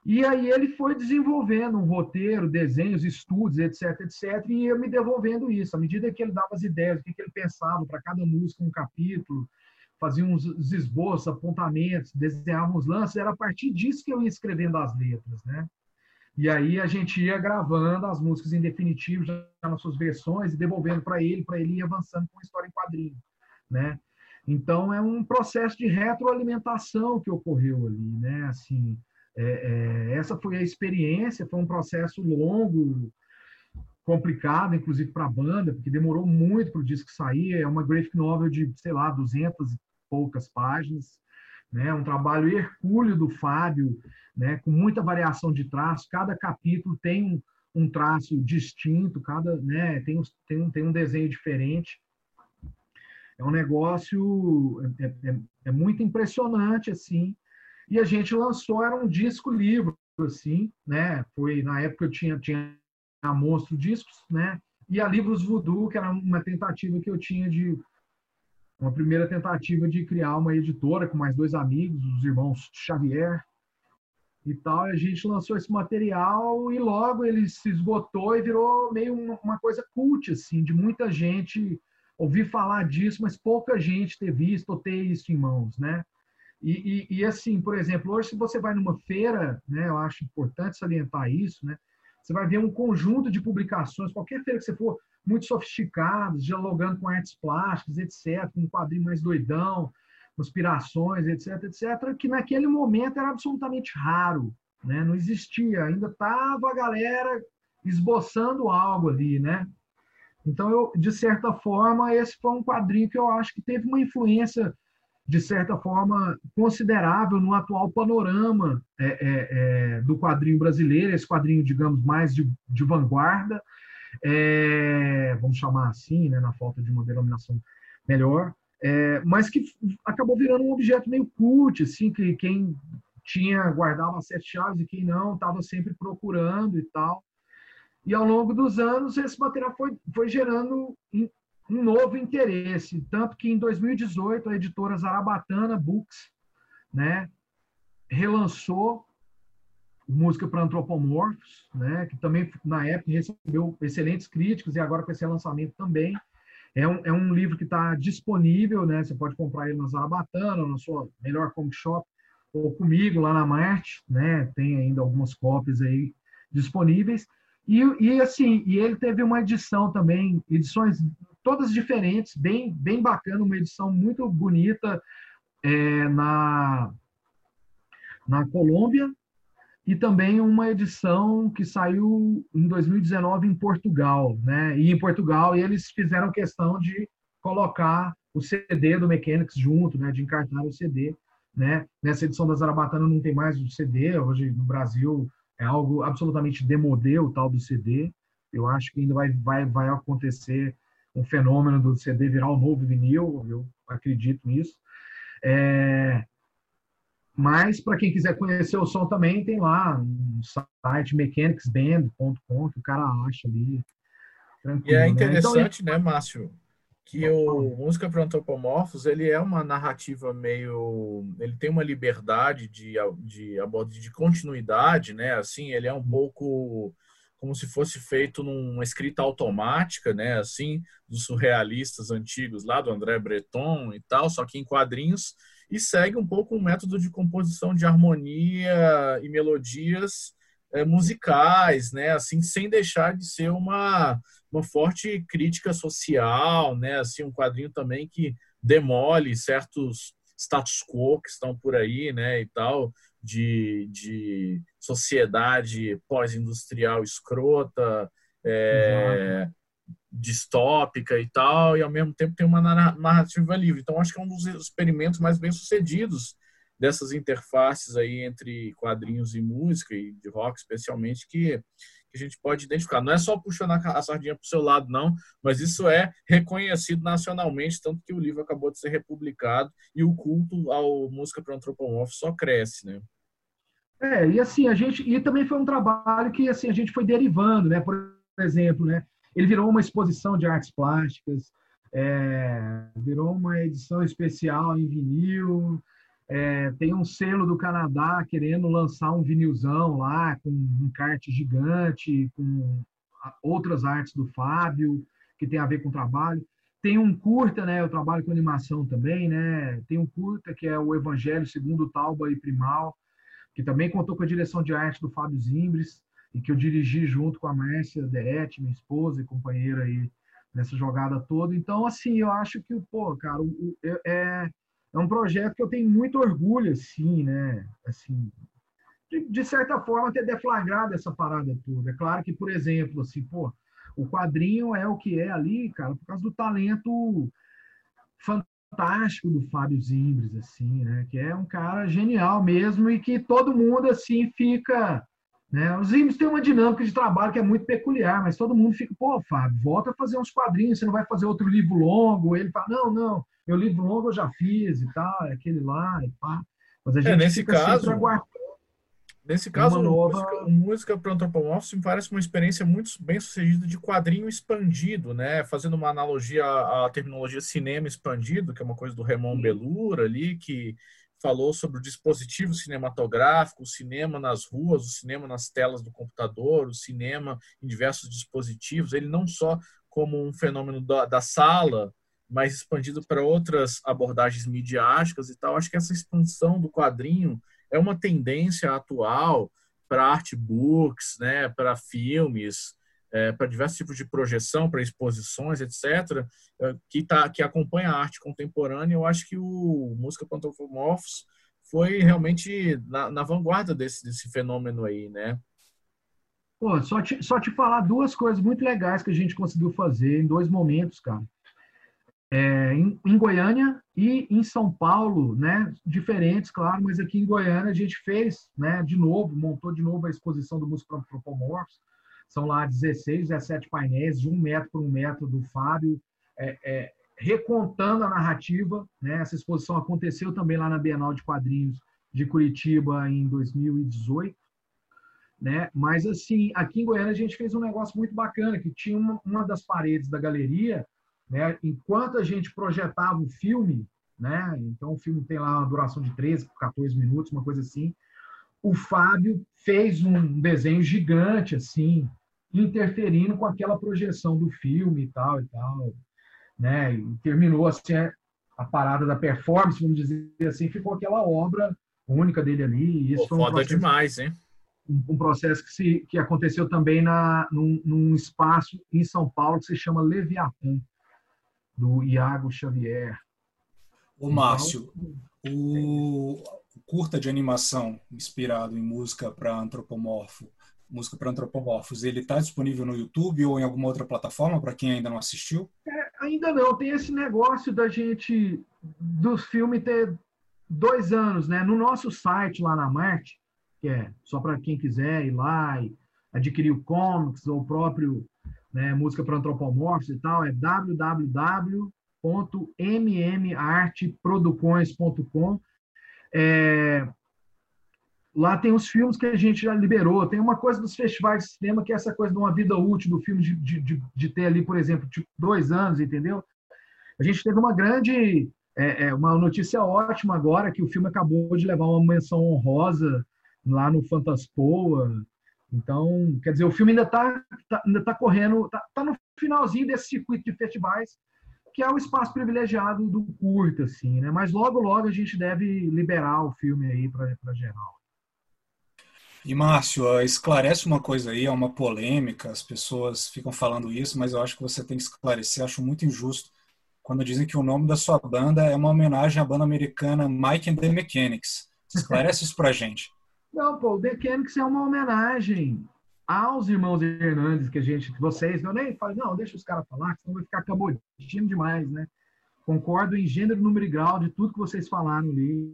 E aí ele foi desenvolvendo um roteiro, desenhos, estudos, etc, etc, e ia me devolvendo isso. À medida que ele dava as ideias, o que ele pensava para cada música, um capítulo, fazia uns esboços, apontamentos, desenhava uns lances, era a partir disso que eu ia escrevendo as letras, né? E aí a gente ia gravando as músicas em definitivo, já nas suas versões, e devolvendo para ele, para ele ir avançando com a história em quadrinho, né? Então é um processo de retroalimentação que ocorreu ali, né? Assim, é, é, essa foi a experiência, foi um processo longo, complicado, inclusive para a banda, porque demorou muito para o disco sair. É uma graphic novel de, sei lá, 200 e poucas páginas, né? Um trabalho hercúleo do Fábio, né? Com muita variação de traço. Cada capítulo tem um, traço distinto, cada, né? Tem, tem, um, tem um desenho diferente. É um negócio é, é, é, é muito impressionante assim. E a gente lançou era um disco livro assim, né? Foi na época eu tinha tinha a Monstro Discos, né? E a Livros Voodoo, que era uma tentativa que eu tinha de uma primeira tentativa de criar uma editora com mais dois amigos, os irmãos Xavier e tal. E a gente lançou esse material e logo ele se esgotou e virou meio uma coisa cult, assim, de muita gente ouvir falar disso, mas pouca gente ter visto ou ter isso em mãos, né? E, e, e, assim, por exemplo, hoje se você vai numa feira, né, eu acho importante salientar isso, né? Você vai ver um conjunto de publicações, qualquer feira que você for, muito sofisticados, dialogando com artes plásticas, etc., com um quadrinho mais doidão, conspirações, etc., etc., que naquele momento era absolutamente raro, né? não existia, ainda estava a galera esboçando algo ali, né? Então, eu, de certa forma, esse foi um quadrinho que eu acho que teve uma influência, de certa forma, considerável no atual panorama é, é, é, do quadrinho brasileiro, esse quadrinho, digamos, mais de, de vanguarda, é, vamos chamar assim, né, na falta de uma denominação melhor, é, mas que acabou virando um objeto meio cult, assim, que quem tinha guardava sete chaves e quem não estava sempre procurando e tal. E ao longo dos anos esse material foi, foi gerando um novo interesse, tanto que em 2018 a editora Zarabatana Books, né, relançou música para antropomorfos, né, que também na época recebeu excelentes críticas e agora com esse lançamento também. É um, é um livro que está disponível, né, você pode comprar ele na Zarabatana, na sua melhor comic shop, ou comigo lá na Marte, né, tem ainda algumas cópias aí disponíveis. E, e assim, e ele teve uma edição também, edições todas diferentes, bem, bem bacana, uma edição muito bonita é, na, na Colômbia, e também uma edição que saiu em 2019 em Portugal, né? E em Portugal eles fizeram questão de colocar o CD do Mechanics junto, né, de encartar o CD. Né? Nessa edição da Zarabatana não tem mais o CD, hoje no Brasil é algo absolutamente demodê o tal do CD. Eu acho que ainda vai, vai, vai acontecer um fenômeno do CD virar o novo vinil, eu acredito nisso. É, mas, para quem quiser conhecer o som também, tem lá um site mechanicsband.com que o cara acha ali. E é interessante, né, então, né Márcio, que o Música para Antropomorfos, ele é uma narrativa meio... Ele tem uma liberdade de, de, de, de continuidade, né? Assim, ele é um pouco como se fosse feito numa escrita automática, né, assim, dos surrealistas antigos lá do André Breton e tal, só que em quadrinhos e segue um pouco um método de composição de harmonia e melodias é, musicais, né, assim, sem deixar de ser uma, uma forte crítica social, né, assim, um quadrinho também que demole certos status quo que estão por aí, né, e tal, de, de sociedade pós-industrial escrota, é, distópica e tal, e ao mesmo tempo tem uma narrativa livre. Então, acho que é um dos experimentos mais bem sucedidos dessas interfaces aí entre quadrinhos e música, e de rock especialmente, que, que a gente pode identificar. Não é só puxando a sardinha para o seu lado, não, mas isso é reconhecido nacionalmente, tanto que o livro acabou de ser republicado e o culto ao música para antropomorfo só cresce, né? É, e assim, a gente. E também foi um trabalho que assim, a gente foi derivando, né? Por exemplo, né? Ele virou uma exposição de artes plásticas, é, virou uma edição especial em vinil. É, tem um selo do Canadá querendo lançar um vinilzão lá com um kart gigante, com outras artes do Fábio que tem a ver com o trabalho. Tem um curta, né? Eu trabalho com animação também, né? Tem um curta que é o Evangelho segundo Talba e Primal, que também contou com a direção de arte do Fábio Zimbres e que eu dirigi junto com a Márcia Derete, minha esposa e companheira aí nessa jogada toda. Então, assim, eu acho que, pô, cara, é, é um projeto que eu tenho muito orgulho, assim, né? Assim, de, de, certa forma, ter deflagrado essa parada toda. É claro que, por exemplo, assim, pô, o quadrinho é o que é ali, cara, por causa do talento fantástico do Fábio Zimbres, assim, né? Que é um cara genial mesmo e que todo mundo, assim, fica né? Os IMES têm uma dinâmica de trabalho que é muito peculiar, mas todo mundo fica, pô, Fábio, volta a fazer uns quadrinhos, você não vai fazer outro livro longo. Ele fala, não, não, meu livro longo eu já fiz e tal, é aquele lá e pá. Mas a é, gente é, nesse caso, Nesse caso, nova... música, música para antropomorfos me parece uma experiência muito bem sucedida de quadrinho expandido, né? Fazendo uma analogia à, terminologia cinema expandido, que é uma coisa do Raymond Belura ali, que falou sobre o dispositivo cinematográfico, o cinema nas ruas, o cinema nas telas do computador, o cinema em diversos dispositivos. Ele não só como um fenômeno da, da sala, mas expandido para outras abordagens midiáticas e tal. Acho que essa expansão do quadrinho é uma tendência atual para artbooks, né, para filmes, é, para diversos tipos de projeção, para exposições, etc., é, que, tá, que acompanha a arte contemporânea. Eu acho que o Música Pantofomorphos foi realmente na, na, vanguarda desse, desse fenômeno aí, né? Pô, só te, só te falar duas coisas muito legais que a gente conseguiu fazer em dois momentos, cara. É, em, em, Goiânia e em São Paulo, né? Diferentes, claro, mas aqui em Goiânia a gente fez, né? De novo, montou de novo a exposição do Música Antropomorphos são lá 16, 17 painéis, de um metro por um metro do Fábio, é, é, recontando a narrativa. Né? Essa exposição aconteceu também lá na Bienal de Quadrinhos de Curitiba em 2018. Né? Mas, assim, aqui em Goiânia a gente fez um negócio muito bacana, que tinha uma, uma das paredes da galeria, né? enquanto a gente projetava o filme, né? então o filme tem lá uma duração de 13, 14 minutos, uma coisa assim, o Fábio fez um desenho gigante, assim, interferindo com aquela projeção do filme e tal e tal, né? E terminou assim a parada da performance, vamos dizer assim, ficou aquela obra única dele ali. E isso Pô, foi um foda processo, demais, hein? Um, um, processo que, se, que aconteceu também na, num, num espaço em São Paulo que se chama Leviatã, do Iago Xavier. O Márcio, então, o, curta de animação inspirado em música para antropomorfo, música para antropomorfos, ele está disponível no YouTube ou em alguma outra plataforma para quem ainda não assistiu? É, Ainda não, tem esse negócio da gente, do filme ter dois anos, né? No nosso site lá na Marte, que é só para quem quiser ir lá e adquirir o comics ou o próprio né, música para antropomorfos e tal, é www.mmarteproducões.com. É, lá tem os filmes que a gente já liberou. Tem uma coisa dos festivais de cinema que é essa coisa de uma vida útil do filme, de, de, de ter ali, por exemplo, tipo, dois anos, entendeu? A gente teve uma grande, é, é, uma notícia ótima agora, que o filme acabou de levar uma menção honrosa lá no Fantaspoa. Então, quer dizer, o filme ainda está tá, ainda tá correndo, está tá no finalzinho desse circuito de festivais, que é o espaço privilegiado do curta, assim, né? Mas logo, logo a gente deve liberar o filme aí para geral. E Márcio, esclarece uma coisa aí, é uma polêmica, as pessoas ficam falando isso, mas eu acho que você tem que esclarecer, acho muito injusto quando dizem que o nome da sua banda é uma homenagem à banda americana Mike and the Mechanics. Esclarece isso pra gente. Não, pô, o Mechanics é uma homenagem aos irmãos Hernandes que a gente, vocês, eu nem falo, não, deixa os caras falar, senão vai ficar acabodinho demais, né? Concordo em gênero, número e grau de tudo que vocês falaram ali,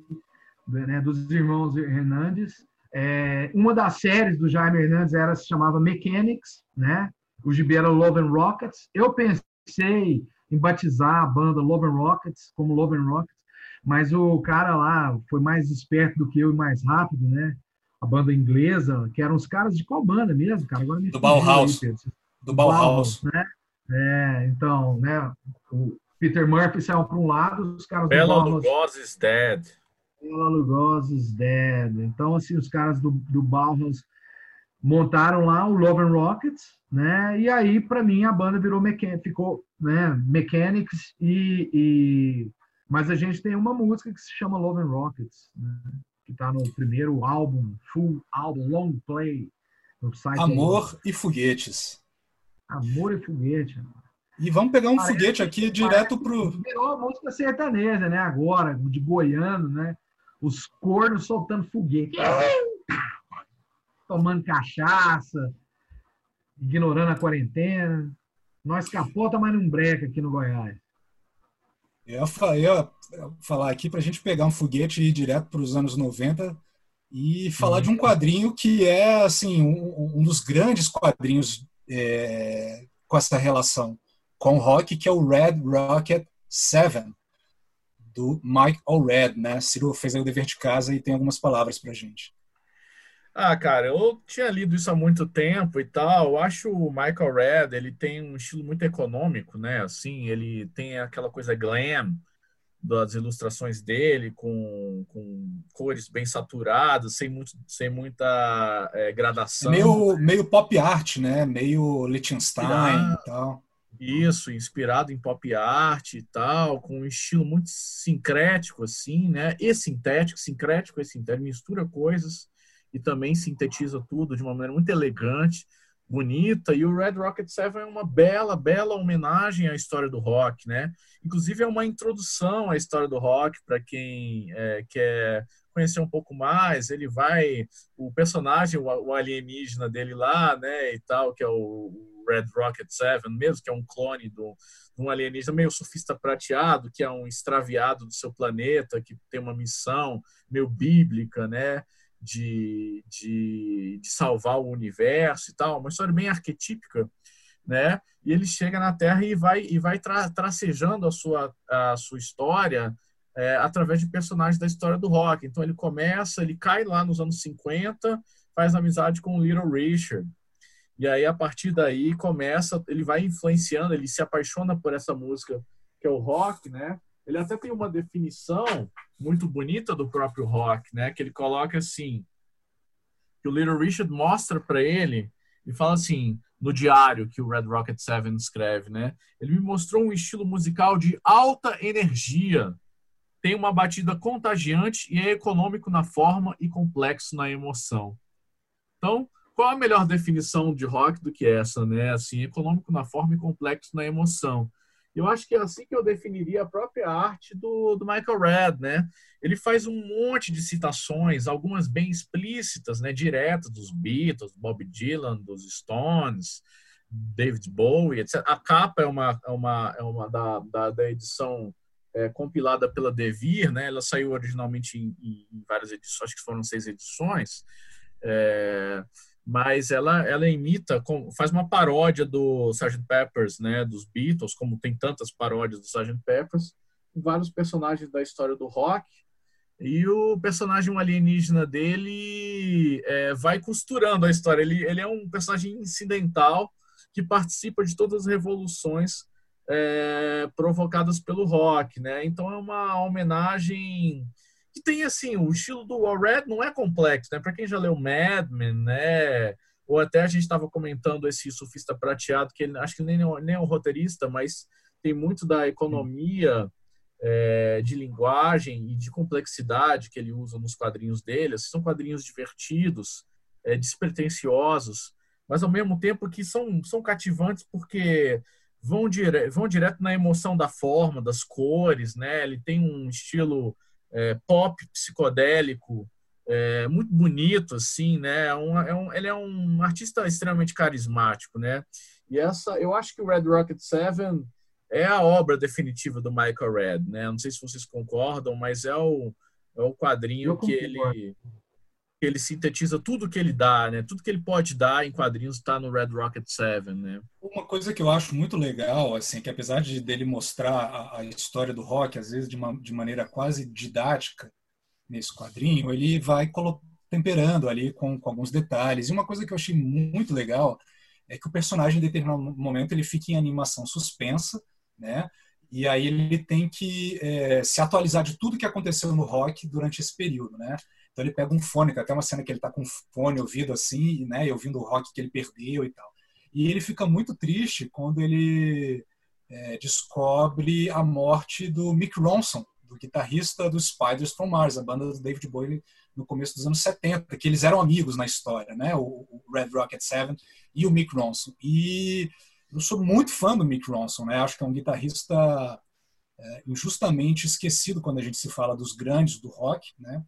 né, dos irmãos Hernandes. É, uma das séries do Jaime Hernandes era, se chamava Mechanics, né? O gibi era Love and Rockets. Eu pensei em batizar a banda Love and Rockets como Love and Rockets, mas o cara lá foi mais esperto do que eu e mais rápido, né? A banda inglesa, que eram os caras de qual banda mesmo, cara? Agora me do Bauhaus. Aí, do Bauhaus. né? É, então, né? O Peter Murphy saiu para um lado, os caras Bela do Bauhaus. Lugosi is dead. Bela Lugosi is dead. Então, assim, os caras do, do Bauhaus montaram lá o Love and Rockets, né? E aí, para mim, a banda virou ficou, né? Mechanics e, e, mas a gente tem uma música que se chama Love and Rockets, né? Que está no primeiro álbum, full álbum, long play, no site. Amor aí. e foguetes. Amor e foguete. E vamos pegar um parece, foguete aqui direto pro. Virou música sertaneja, né? Agora, de goiano, né? Os cornos soltando foguete tomando cachaça, ignorando a quarentena. Nós capota, mas não breca aqui no Goiás. Eu ia falar aqui para a gente pegar um foguete e ir direto para os anos 90 e falar uhum. de um quadrinho que é assim um, um dos grandes quadrinhos é, com essa relação com o rock, que é o Red Rocket 7, do Mike Allred, né? Ciro fez aí o dever de casa e tem algumas palavras para gente. Ah, cara, eu tinha lido isso há muito tempo e tal. Eu acho o Michael Red, ele tem um estilo muito econômico, né? Assim, ele tem aquela coisa glam das ilustrações dele, com, com cores bem saturadas, sem, muito, sem muita é, gradação. Meio, meio pop art, né? Meio Liechtenstein e tal. Isso, inspirado em pop art e tal, com um estilo muito sincrético, assim, né? E sintético, sincrético e sintético, mistura coisas e também sintetiza tudo de uma maneira muito elegante, bonita. E o Red Rocket 7 é uma bela, bela homenagem à história do rock, né? Inclusive é uma introdução à história do rock para quem é, quer conhecer um pouco mais. Ele vai, o personagem, o alienígena dele lá, né, e tal, que é o Red Rocket 7 mesmo, que é um clone de um alienígena meio surfista prateado, que é um extraviado do seu planeta, que tem uma missão meio bíblica, né? De, de, de, salvar o universo e tal, uma história bem arquetípica, né? E ele chega na Terra e vai e vai tra, tracejando a sua a sua história é, através de personagens da história do rock. Então ele começa, ele cai lá nos anos 50, faz amizade com o Little Richard. E aí a partir daí começa, ele vai influenciando, ele se apaixona por essa música que é o rock, né? Ele até tem uma definição muito bonita do próprio rock, né? Que ele coloca assim, que o Little Richard mostra para ele e fala assim, no diário que o Red Rocket 7 escreve, né? Ele me mostrou um estilo musical de alta energia, tem uma batida contagiante e é econômico na forma e complexo na emoção. Então, qual a melhor definição de rock do que essa, né? Assim, econômico na forma e complexo na emoção. Eu acho que é assim que eu definiria a própria arte do, do Michael Red, né? Ele faz um monte de citações, algumas bem explícitas, né, diretas dos Beatles, Bob Dylan, dos Stones, David Bowie, etc. A capa é uma, é uma, é uma da, da, da edição é, compilada pela Devir, né? Ela saiu originalmente em, em, várias edições, acho que foram seis edições, é, mas ela, ela imita, faz uma paródia do Sgt. Peppers, né? Dos Beatles, como tem tantas paródias do Sgt. Peppers, vários personagens da história do rock. E o personagem alienígena dele é, vai costurando a história. Ele, ele é um personagem incidental que participa de todas as revoluções é, provocadas pelo rock, né? Então é uma homenagem que tem assim o estilo do All Red não é complexo, né? Para quem já leu Mad Men, né? Ou até a gente estava comentando esse surfista prateado que ele, acho que nem nem é um roteirista, mas tem muito da economia é, de linguagem e de complexidade que ele usa nos quadrinhos dele. São quadrinhos divertidos, é, despretensiosos, mas ao mesmo tempo que são, são cativantes porque vão, dire, vão direto na emoção da forma, das cores, né? Ele tem um estilo é, pop psicodélico é, muito bonito, assim, né? É um, é um, ele é um artista extremamente carismático, né? E essa, eu acho que o Red Rocket Seven é a obra definitiva do Michael Red, né? Não sei se vocês concordam, mas é o, é o quadrinho que ele ele sintetiza tudo que ele dá, né? Tudo que ele pode dar em quadrinhos está no Red Rocket 7, né? Uma coisa que eu acho muito legal, assim, que apesar de dele mostrar a, a história do rock, às vezes de, uma, de maneira quase didática nesse quadrinho, ele vai temperando ali com, com alguns detalhes. E uma coisa que eu achei muito legal é que o personagem, em determinado momento, ele fica em animação suspensa, né? E aí ele tem que é, se atualizar de tudo que aconteceu no rock durante esse período, né? Então ele pega um fone, tem até uma cena que ele está com um fone ouvido assim, né, e ouvindo o rock que ele perdeu e tal. E ele fica muito triste quando ele é, descobre a morte do Mick Ronson, do guitarrista dos Spiders from Mars, a banda do David Bowie no começo dos anos 70, que eles eram amigos na história, né? O, Red Rocket Seven e o Mick Ronson. E eu sou muito fã do Mick Ronson, né? Acho que é um guitarrista é, injustamente esquecido quando a gente se fala dos grandes do rock, né?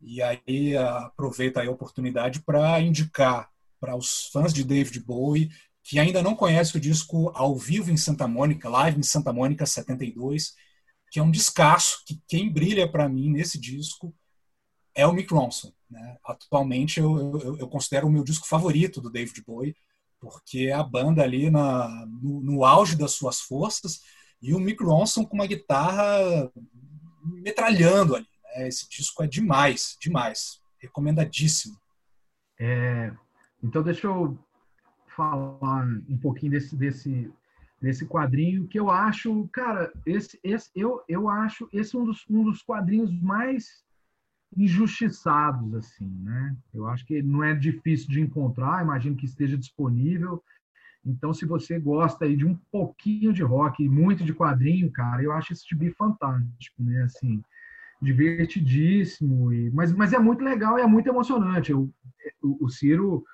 E aí aproveita a oportunidade para indicar para os fãs de David Bowie que ainda não conhecem o disco ao vivo em Santa Mônica, live em Santa Mônica 72, que é um descasso que quem brilha para mim nesse disco é o Mick Ronson. Né? Atualmente eu, eu, eu, considero o meu disco favorito do David Bowie, porque a banda ali na, no, no auge das suas forças e o Mick Ronson com uma guitarra metralhando ali. É, esse disco é demais, demais. Recomendadíssimo. É, então, deixa eu falar um pouquinho desse, desse, desse quadrinho que eu acho, cara, esse, esse, eu, eu acho esse um dos, um dos quadrinhos mais injustiçados, assim, né? Eu acho que não é difícil de encontrar, imagino que esteja disponível. Então, se você gosta aí de um pouquinho de rock e muito de quadrinho, cara, eu acho esse gibi fantástico, né? Assim, divertidíssimo, e, mas, mas é muito legal e é muito emocionante. o, o Ciro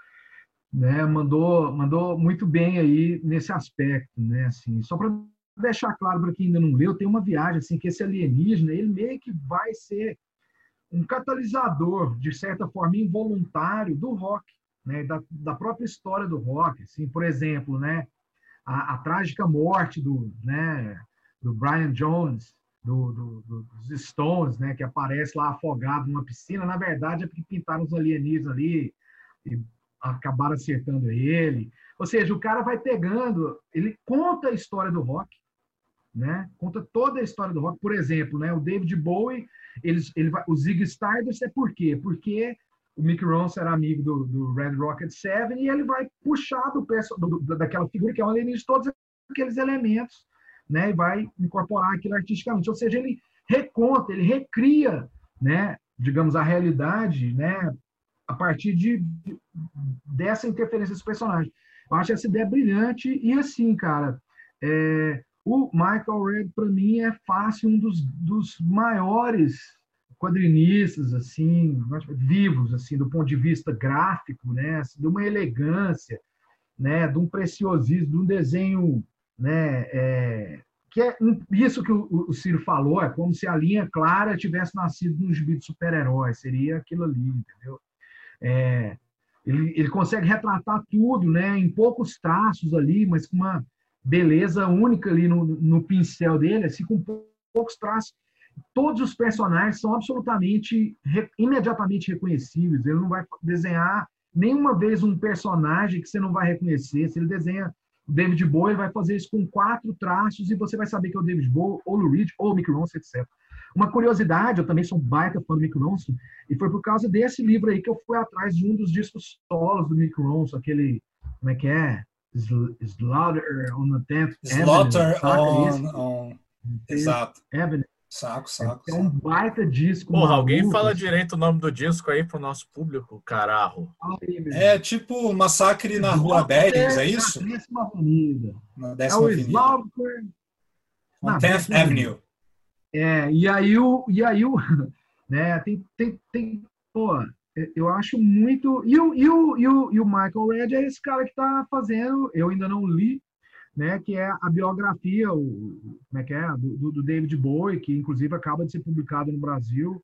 né, mandou, mandou muito bem aí nesse aspecto. Né, assim, só para deixar claro para quem ainda não leu, tem uma viagem assim, que esse alienígena ele meio que vai ser um catalisador, de certa forma, involuntário do rock, né, da, da própria história do rock. Assim, por exemplo, né, a, a trágica morte do, né, do Brian Jones, do, do, dos Stones, né, que aparece lá afogado numa piscina, na verdade é porque pintaram os alienígenas ali e acabaram acertando ele. Ou seja, o cara vai pegando, ele conta a história do rock, né? Conta toda a história do rock. Por exemplo, né, o David Bowie, eles, ele vai, o Zig Stardust é por quê? Porque o Mick Ronson era amigo do, do Red Rocket Seven e ele vai puxar do, do, daquela figura que é um alienígena todos aqueles elementos né, e vai incorporar aquilo artisticamente. Ou seja, ele reconta, ele recria, né, digamos, a realidade, né, a partir de, dessa interferência dos personagens. Eu acho essa ideia brilhante e assim, cara, é, o Michael Red para mim é fácil um dos, dos maiores quadrinistas assim vivos assim do ponto de vista gráfico né assim, de uma elegância né de um preciosismo de um desenho né? É, que é isso que o, o, Ciro falou, é como se a linha clara tivesse nascido num gibi de super-herói, seria aquilo ali, entendeu? É, ele, ele consegue retratar tudo, né, em poucos traços ali, mas com uma beleza única ali no, no pincel dele, assim, com poucos traços. Todos os personagens são absolutamente, imediatamente reconhecíveis. Ele não vai desenhar nenhuma vez um personagem que você não vai reconhecer. Se ele desenha o David Bowie, vai fazer isso com quatro traços e você vai saber que é o David Bowie, ou o Reed, ou o Mick Ronson, etc. Uma curiosidade, eu também sou um baita fã do Mick Ronson, e foi por causa desse livro aí que eu fui atrás de um dos discos solos do Mick Ronson, aquele, como é que é? Slaughter on the 10th Slaughter Avenue, on, on... Exato. Avenue. Saco, saco. É um baita disco. Porra, alguém fala assim. direito o nome do disco aí pro nosso público, caralho. É tipo Massacre na Rua 10, é isso? Na décima avenida. Na décima é avenida. Slaughter... Na 10th Avenue. É, e aí o, e aí o, né, tem, tem, tem, pô, eu acho muito, e o, e o, e o, e o Michael Red é esse cara que está fazendo, eu ainda não li, né, que é a biografia, o, como é que é, do, do David Bowie, que inclusive acaba de ser publicado no Brasil,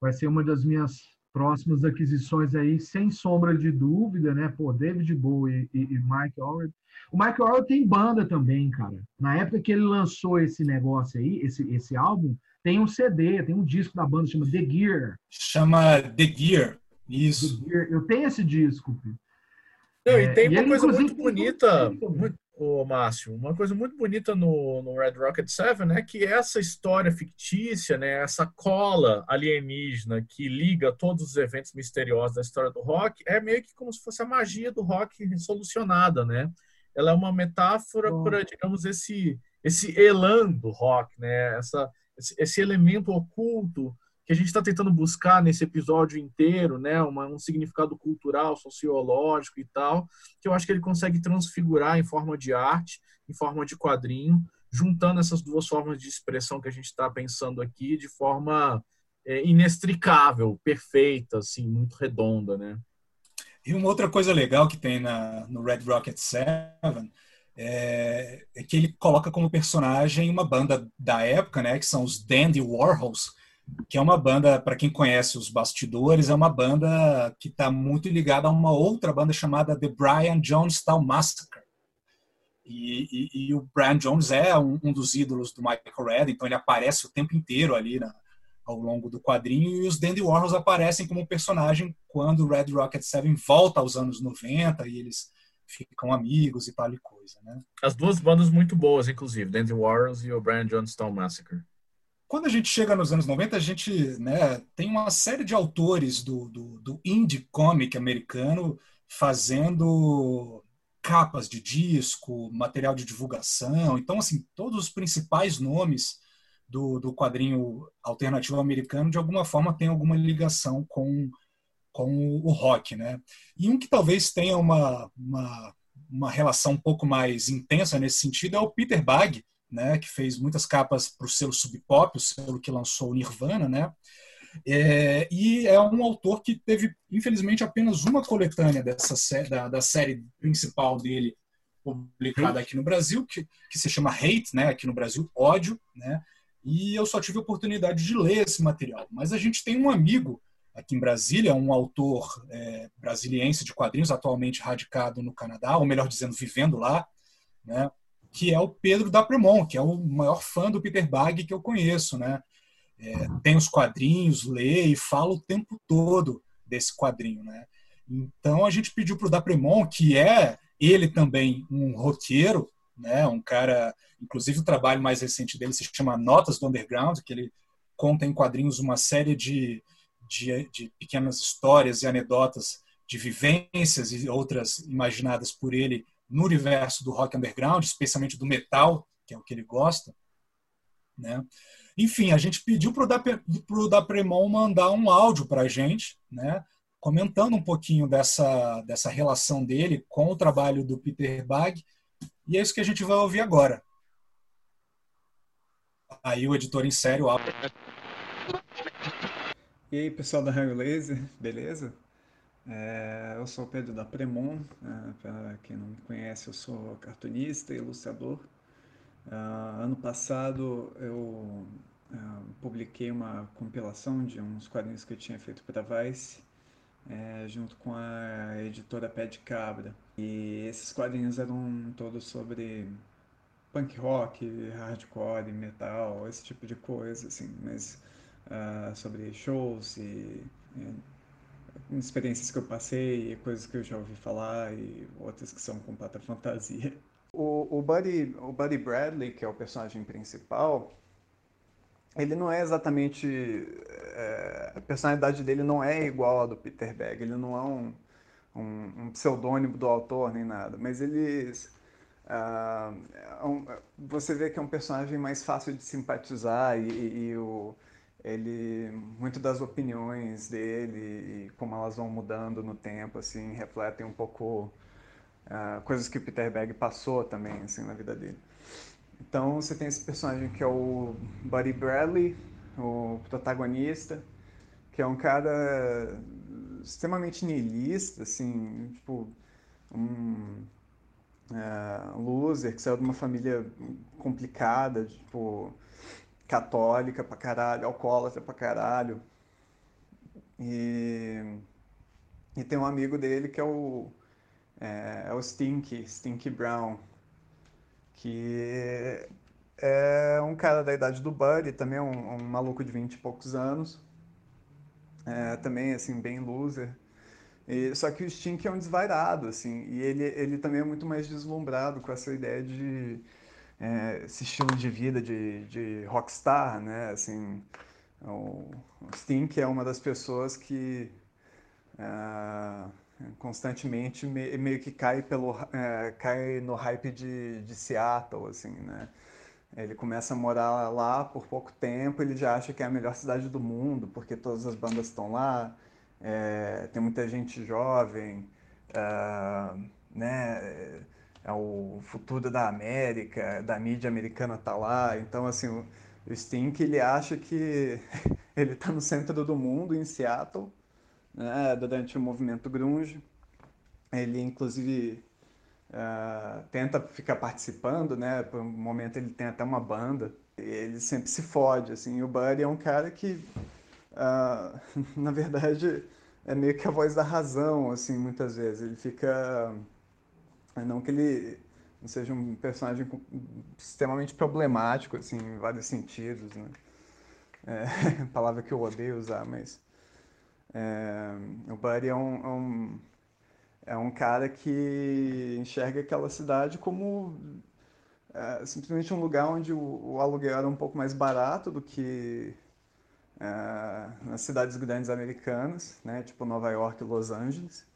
vai ser uma das minhas próximas aquisições aí, sem sombra de dúvida, né, pô, David Bowie e, e Mike Allred, o Mike Orwell tem banda também, cara. Na época que ele lançou esse negócio aí, esse, esse álbum, tem um CD, tem um disco da banda, chama The Gear. Chama The Gear, isso. The Gear. Eu tenho esse disco. Não, e tem é, uma e coisa muito bonita, muito, ô, Márcio, uma coisa muito bonita no, no Red Rocket 7, né, que essa história fictícia, né, essa cola alienígena que liga todos os eventos misteriosos da história do rock, é meio que como se fosse a magia do rock solucionada, né? ela é uma metáfora para, digamos, esse esse elan do rock, né? Essa, esse, esse elemento oculto que a gente está tentando buscar nesse episódio inteiro, né? Uma, um significado cultural, sociológico e tal, que eu acho que ele consegue transfigurar em forma de arte, em forma de quadrinho, juntando essas duas formas de expressão que a gente está pensando aqui de forma é, inextricável, perfeita, assim, muito redonda, né? E uma outra coisa legal que tem na, no Red Rocket 7 é, é, que ele coloca como personagem uma banda da época, né, que são os Dandy Warhols, que é uma banda, para quem conhece os bastidores, é uma banda que está muito ligada a uma outra banda chamada The Brian Jonestown Massacre. E, e, e o Brian Jones é um, um, dos ídolos do Michael Red, então ele aparece o tempo inteiro ali na, ao longo do quadrinho, e os Dandy Warhols aparecem como personagem quando o Red Rocket 7 volta aos anos 90 e eles ficam amigos e tal e coisa, né? As duas bandas muito boas, inclusive, Dandy Warhols e o Brian Jonestown Massacre. Quando a gente chega nos anos 90, a gente né, tem uma série de autores do, do, do indie comic americano fazendo capas de disco, material de divulgação. Então, assim, todos os principais nomes do, do quadrinho alternativo americano, de alguma forma tem alguma ligação com, com o rock. Né? E um que talvez tenha uma, uma, uma relação um pouco mais intensa nesse sentido é o Peter Bagg, né, que fez muitas capas para o selo Sub Pop, o selo que lançou o Nirvana, né? É, e é um autor que teve, infelizmente, apenas uma coletânea dessa série, da, da série principal dele publicada aqui no Brasil, que, que se chama Hate, né, aqui no Brasil, ódio, né? e eu só tive a oportunidade de ler esse material. Mas a gente tem um amigo aqui em Brasília, um autor é, brasiliense de quadrinhos, atualmente radicado no Canadá, ou melhor dizendo, vivendo lá, né, que é o Pedro Dapremont, que é o maior fã do Peter Bagg que eu conheço. Né? É, tem os quadrinhos, lê e fala o tempo todo desse quadrinho. Né? Então a gente pediu para o Dapremont, que é ele também um roqueiro, né? Um cara, inclusive o trabalho mais recente dele se chama Notas do Underground, que ele conta em quadrinhos uma série de, de, de pequenas histórias e anedotas de vivências e outras imaginadas por ele no universo do rock underground, especialmente do metal, que é o que ele gosta, né? Enfim, a gente pediu para o Dapremon mandar um áudio para a gente, né? comentando um pouquinho dessa, dessa relação dele com o trabalho do Peter Bagg e é isso que a gente vai ouvir agora. Aí o editor insere o áudio. E aí, pessoal da Raio Laser, beleza? É, eu sou Pedro da Premon. É, para quem não me conhece, eu sou cartunista e ilustrador. É, ano passado eu é, publiquei uma compilação de uns quadrinhos que eu tinha feito para Vice, é, junto com a editora Pé de Cabra. E esses quadrinhos eram todos sobre punk rock, hardcore, metal, esse tipo de coisa, assim, mas uh, sobre shows e, e, experiências que eu passei, coisas que eu já ouvi falar e outras que são completa fantasia. O, o, Buddy, o Buddy Bradley, que é o personagem principal, ele não é exatamente. É, a personalidade dele não é igual a do Peter Berg, ele não é um, um, um pseudônimo do autor nem nada, mas eles. Uh, é um, você vê que é um personagem mais fácil de simpatizar e, e, e o, ele muito das opiniões dele e como elas vão mudando no tempo assim refletem um pouco uh, coisas que o Peter Berg passou também assim na vida dele. Então você tem esse personagem que é o Buddy Bradley, o protagonista, que é um cara extremamente niilista, assim, tipo, um uh, loser que saiu de uma família complicada, tipo, católica pra caralho, alcoólatra pra caralho. E, e tem um amigo dele que é o, é, é o Stinky, Stinky Brown, que é um cara da idade do Buddy, também é um, um maluco de 20 e poucos anos, é, também, assim, bem loser. E, só que o Stink é um desvairado, assim, e ele, ele também é muito mais deslumbrado com essa ideia de... É, esse estilo de vida de, de rockstar, né, assim... O, Stink é uma das pessoas que... Uh, constantemente meio que cai pelo é, cai no hype de, de Seattle assim né. Ele começa a morar lá por pouco tempo ele já acha que é a melhor cidade do mundo porque todas as bandas estão lá é, tem muita gente jovem é, né é o futuro da América da mídia americana tá lá então assim o, Stink ele acha que ele está no centro do mundo em Seattle né, durante o movimento grunge. Ele, inclusive, uh, tenta ficar participando, né? Por um momento ele tem até uma banda. Ele sempre se fode, assim. o Buddy é um cara que, uh, na verdade, é meio que a voz da razão, assim, muitas vezes. Ele fica... Não que ele seja um personagem extremamente problemático, assim, em vários sentidos, né? É, palavra que eu odeio usar, mas é, o Buddy é um, é um, é, um, cara que enxerga aquela cidade como é, simplesmente um lugar onde o, o, aluguel era um pouco mais barato do que é, nas cidades grandes americanas, né, tipo Nova York e Los Angeles.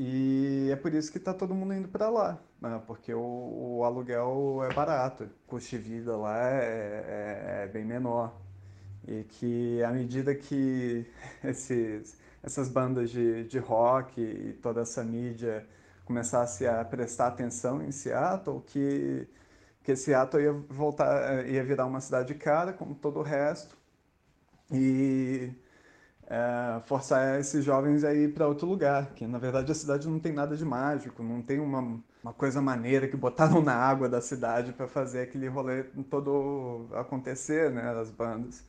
E é por isso que está todo mundo indo para lá, né, porque o, o, aluguel é barato, o custo de vida lá é, é, é bem menor. E que à medida que esses, essas bandas de, de rock e toda essa mídia começasse a prestar atenção em Seattle, que, que Seattle ia voltar, ia virar uma cidade cara, como todo o resto, e é, forçar esses jovens a ir para outro lugar, que na verdade a cidade não tem nada de mágico, não tem uma, uma coisa maneira que botaram na água da cidade para fazer aquele rolê todo acontecer, né, das bandas.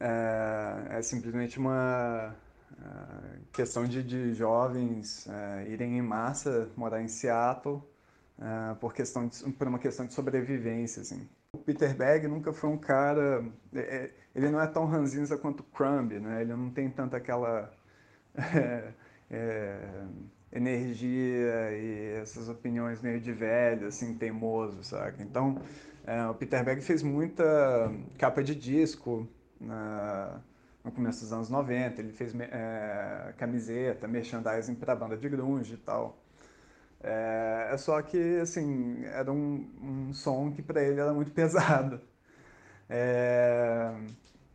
É, é simplesmente uma é, questão de, de jovens é, irem em massa morar em Seattle é, por, questão de, por uma questão de sobrevivência. Assim. O Peter Berg nunca foi um cara. É, é, ele não é tão ranzinza quanto o Crumb, né? ele não tem tanta aquela. energia e essas opiniões meio de velho, assim, teimoso, sabe? Então, o Peter Berg fez muita capa de disco, na, no começo dos anos 90. Ele fez é, camiseta, merchandising para banda de grunge e tal. É, é, só que, assim, era um, um som que para ele era muito pesado. É,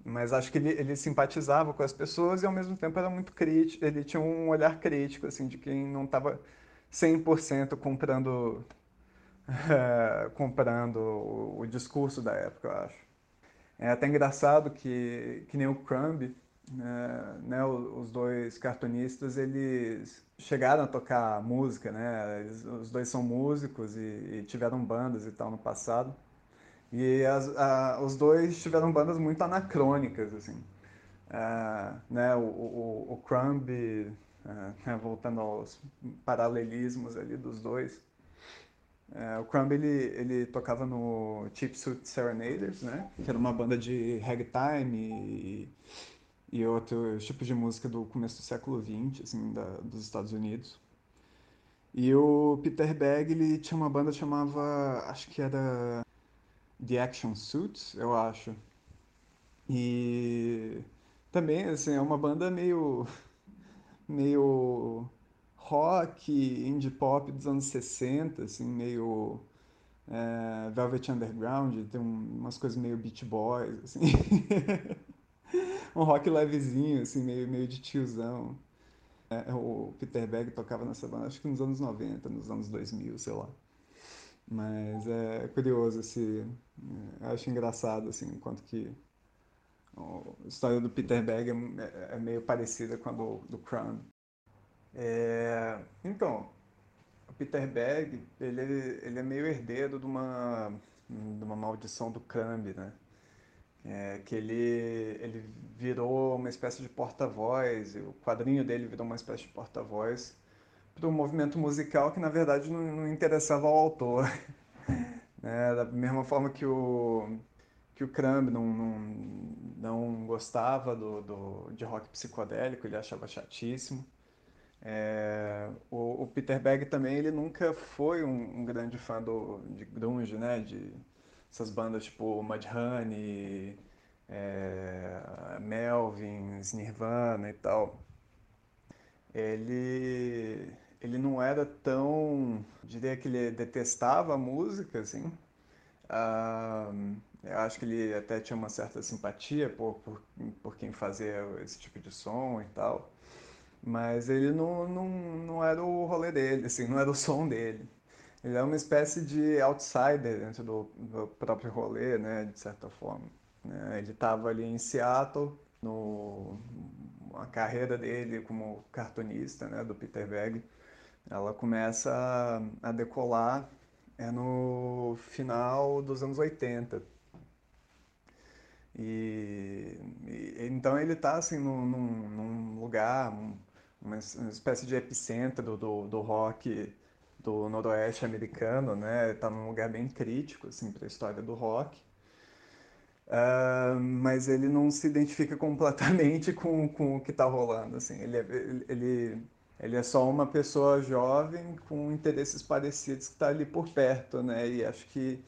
mas acho que ele, ele simpatizava com as pessoas e ao mesmo tempo era muito crítico. Ele tinha um olhar crítico, assim, de quem não estava 100% comprando, é, comprando o, o discurso da época, eu acho. É até engraçado que, que nem o Crumb, né, né, os dois cartunistas, eles chegaram a tocar música, né? Eles, os dois são músicos e, e, tiveram bandas e tal no passado. E as, a, os dois tiveram bandas muito anacrônicas, assim. Uh, né, o, o, o Crumb, uh, voltando aos paralelismos ali dos dois, uh, o Crumb ele, ele tocava no Cheap Suit Serenaders, né, que era uma banda de ragtime e, e outros tipos de música do começo do século XX, assim, da, dos Estados Unidos. E o Peter Begg, ele tinha uma banda que chamava, acho que era The Action Suits, eu acho. E também, assim, é uma banda meio, meio rock, indie pop dos anos 60, assim, meio é, Velvet Underground, tem umas coisas meio Beach Boys, assim. um rock levezinho, assim, meio, meio de tiozão. É, o Peter Berg tocava nessa banda, acho que nos anos 90, nos anos 2000, sei lá. Mas é curioso esse... É, acho engraçado, assim, enquanto que a história do Peter Berg é, é meio parecida com a do, do. É, então, o Peter Berg, ele, ele é meio herdeiro de uma, de uma maldição do Crumb, né? É, que ele, ele virou uma espécie de porta-voz, o quadrinho dele virou uma espécie de porta-voz para um movimento musical que, na verdade, não, não interessava ao autor. É, da mesma forma que o, que o Crumb não, não, não gostava do, do, de rock psicodélico, ele achava chatíssimo. É, o, o, Peter Berg também, ele nunca foi um, um, grande fã do, de grunge, né? De essas bandas tipo Mudhoney, é, Melvins, Nirvana e tal. Ele, ele não era tão... diria que ele detestava a música, assim. Ah, eu acho que ele até tinha uma certa simpatia por, por, por quem fazia esse tipo de som e tal. Mas ele não, não, não era o rolê dele, assim, não era o som dele. Ele é uma espécie de outsider dentro do, do próprio rolê, né, de certa forma. Né. Ele estava ali em Seattle, no, a carreira dele como cartunista, né, do Peter Berg, ela começa a, a decolar é no final dos anos 80. E, e então ele está assim num, num, num lugar, um, uma, espécie de epicentro do, do rock do noroeste americano, né? Está num lugar bem crítico assim para a história do rock. Uh, mas ele não se identifica completamente com, com o que está rolando, assim. Ele, é, ele, ele é só uma pessoa jovem com interesses parecidos que está ali por perto, né? E acho que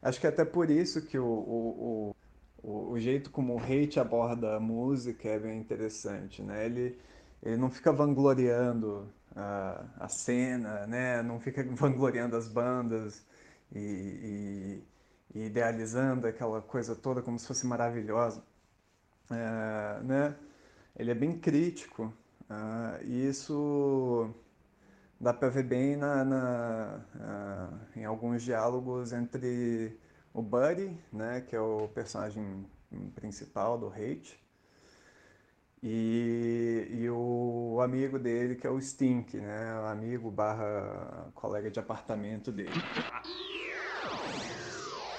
acho que é até por isso que o, o, o, o jeito como o hate aborda a música é bem interessante, né? Ele, ele não fica vangloriando a, a cena, né? Não fica vangloriando as bandas e, e, e idealizando aquela coisa toda como se fosse maravilhosa, é, né? Ele é bem crítico uh, e isso dá para ver bem na, na uh, em alguns diálogos entre o Buddy, né, que é o personagem principal do Hate, e, e o amigo dele, que é o Stink, né, o amigo barra colega de apartamento dele.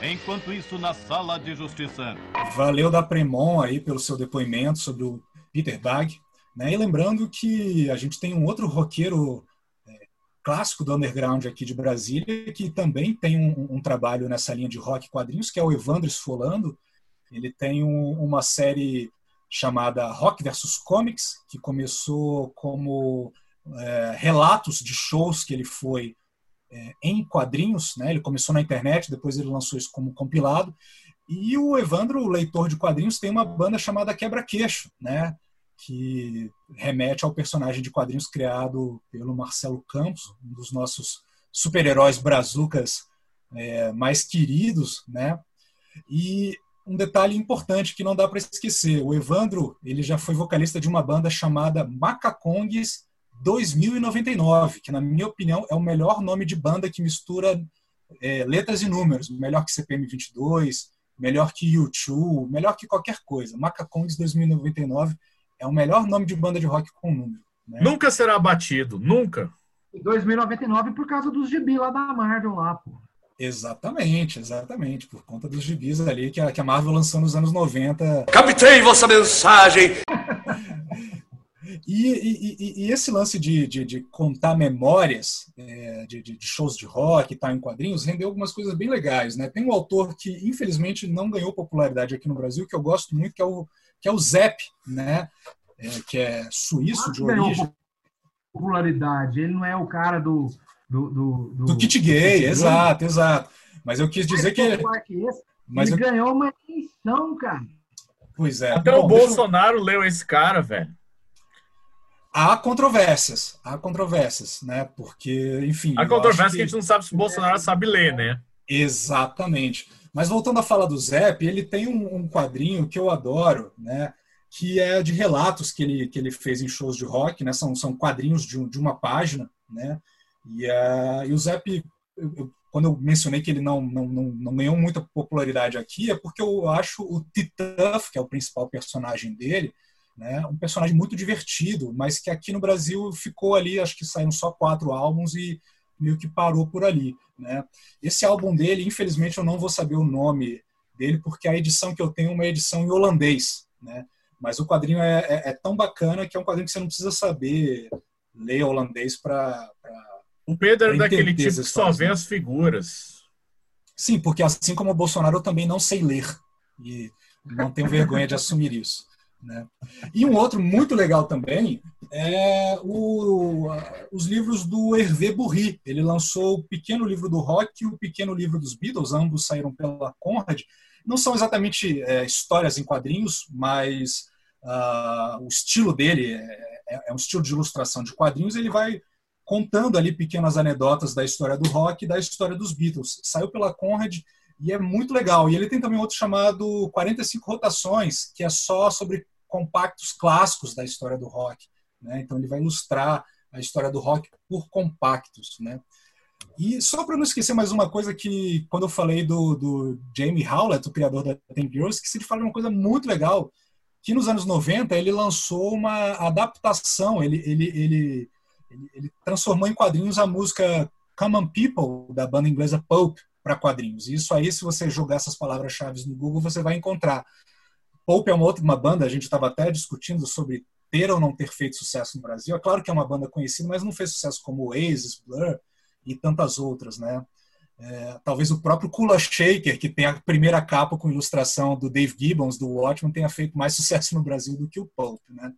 Enquanto isso, na sala de justiça. Valeu da Premon aí pelo seu depoimento sobre o Peter Bag. Né? E lembrando que a gente tem um outro roqueiro clássico do underground aqui de Brasília, que também tem um, um trabalho nessa linha de rock quadrinhos, que é o Evandro Sfolando. Ele tem um, uma série chamada Rock versus Comics, que começou como é, relatos de shows que ele foi é, em quadrinhos. Né? Ele começou na internet, depois ele lançou isso como compilado. E o Evandro, o leitor de quadrinhos, tem uma banda chamada Quebra-Queixo, né? que remete ao personagem de quadrinhos criado pelo Marcelo Campos, um dos nossos super-heróis brazucas é, mais queridos, né? E um detalhe importante que não dá para esquecer, o Evandro ele já foi vocalista de uma banda chamada Macacongues 2099, que na minha opinião é o melhor nome de banda que mistura é, letras e números, melhor que CPM 22, melhor que U2, melhor que qualquer coisa. Macacongues 2099 é o melhor nome de banda de rock com número. Né? Nunca será batido, nunca. 2099 por causa dos gibi lá da Marvel lá, pô. Exatamente, exatamente. Por conta dos gibis ali que a, que a Marvel lançou nos anos 90. Captei vossa mensagem! E, e, e, esse lance de, de, de contar memórias é, de, de, shows de rock e tal em quadrinhos rendeu algumas coisas bem legais. Né? Tem um autor que, infelizmente, não ganhou popularidade aqui no Brasil, que eu gosto muito, que é o, que é o Zepp, né? É, que é suíço de origem. Popularidade. Ele não é o cara do. Do, do, do, do kit gay, exato, exato. Mas eu quis dizer que. Ele, mas ele eu... ganhou uma eleição, cara. Pois é. Até Bom, o Bolsonaro eu... leu esse cara, velho há controvérsias, há controvérsias, né? Porque, enfim. Há controvérsias que... que... a gente não sabe se o Bolsonaro sabe ler, né? Exatamente. Mas voltando a falar do Zep, ele tem um, um, quadrinho que eu adoro, né? Que é de relatos que ele, que ele fez em shows de rock, né? São, são quadrinhos de, de uma página, né? E, uh, e o Zep, eu, eu, quando eu mencionei que ele não, não, não, não, ganhou muita popularidade aqui, é porque eu acho o Tituff, que é o principal personagem dele, né? Um personagem muito divertido, mas que aqui no Brasil ficou ali, acho que saíram só quatro álbuns e meio que parou por ali. Né? Esse álbum dele, infelizmente, eu não vou saber o nome dele, porque a edição que eu tenho é uma edição em holandês. Né? Mas o quadrinho é, é, é tão bacana que é um quadrinho que você não precisa saber ler holandês para. O Pedro é daquele tipo que só vê né? as figuras. Sim, porque assim como o Bolsonaro, eu também não sei ler. E não tenho vergonha de assumir isso. Né? E um outro muito legal também é o, os livros do Hervé Burri. Ele lançou o Pequeno Livro do Rock e o Pequeno Livro dos Beatles, ambos saíram pela Conrad. Não são exatamente é, histórias em quadrinhos, mas uh, o estilo dele é, é, é um estilo de ilustração de quadrinhos. Ele vai contando ali pequenas anedotas da história do rock e da história dos Beatles. Saiu pela Conrad e é muito legal. E ele tem também outro chamado 45 Rotações, que é só sobre compactos clássicos da história do rock. Né? Então ele vai ilustrar a história do rock por compactos. Né? E só para não esquecer mais uma coisa que, quando eu falei do, do Jamie Howlett, o criador da Ten Girls, esqueci de falar uma coisa muito legal, que nos anos 90 ele lançou uma adaptação, ele, ele, ele, ele, ele transformou em quadrinhos a música Common People, da banda inglesa Pope, para quadrinhos. E isso aí, se você jogar essas palavras-chave no Google, você vai encontrar. Pope é uma outra uma banda, a gente estava até discutindo sobre ter ou não ter feito sucesso no Brasil. É claro que é uma banda conhecida, mas não fez sucesso como Oasis, Blur e tantas outras, né? É, talvez o próprio Kula Shaker, que tem a primeira capa com ilustração do Dave Gibbons, do Watchmen, tenha feito mais sucesso no Brasil do que o Pope, né?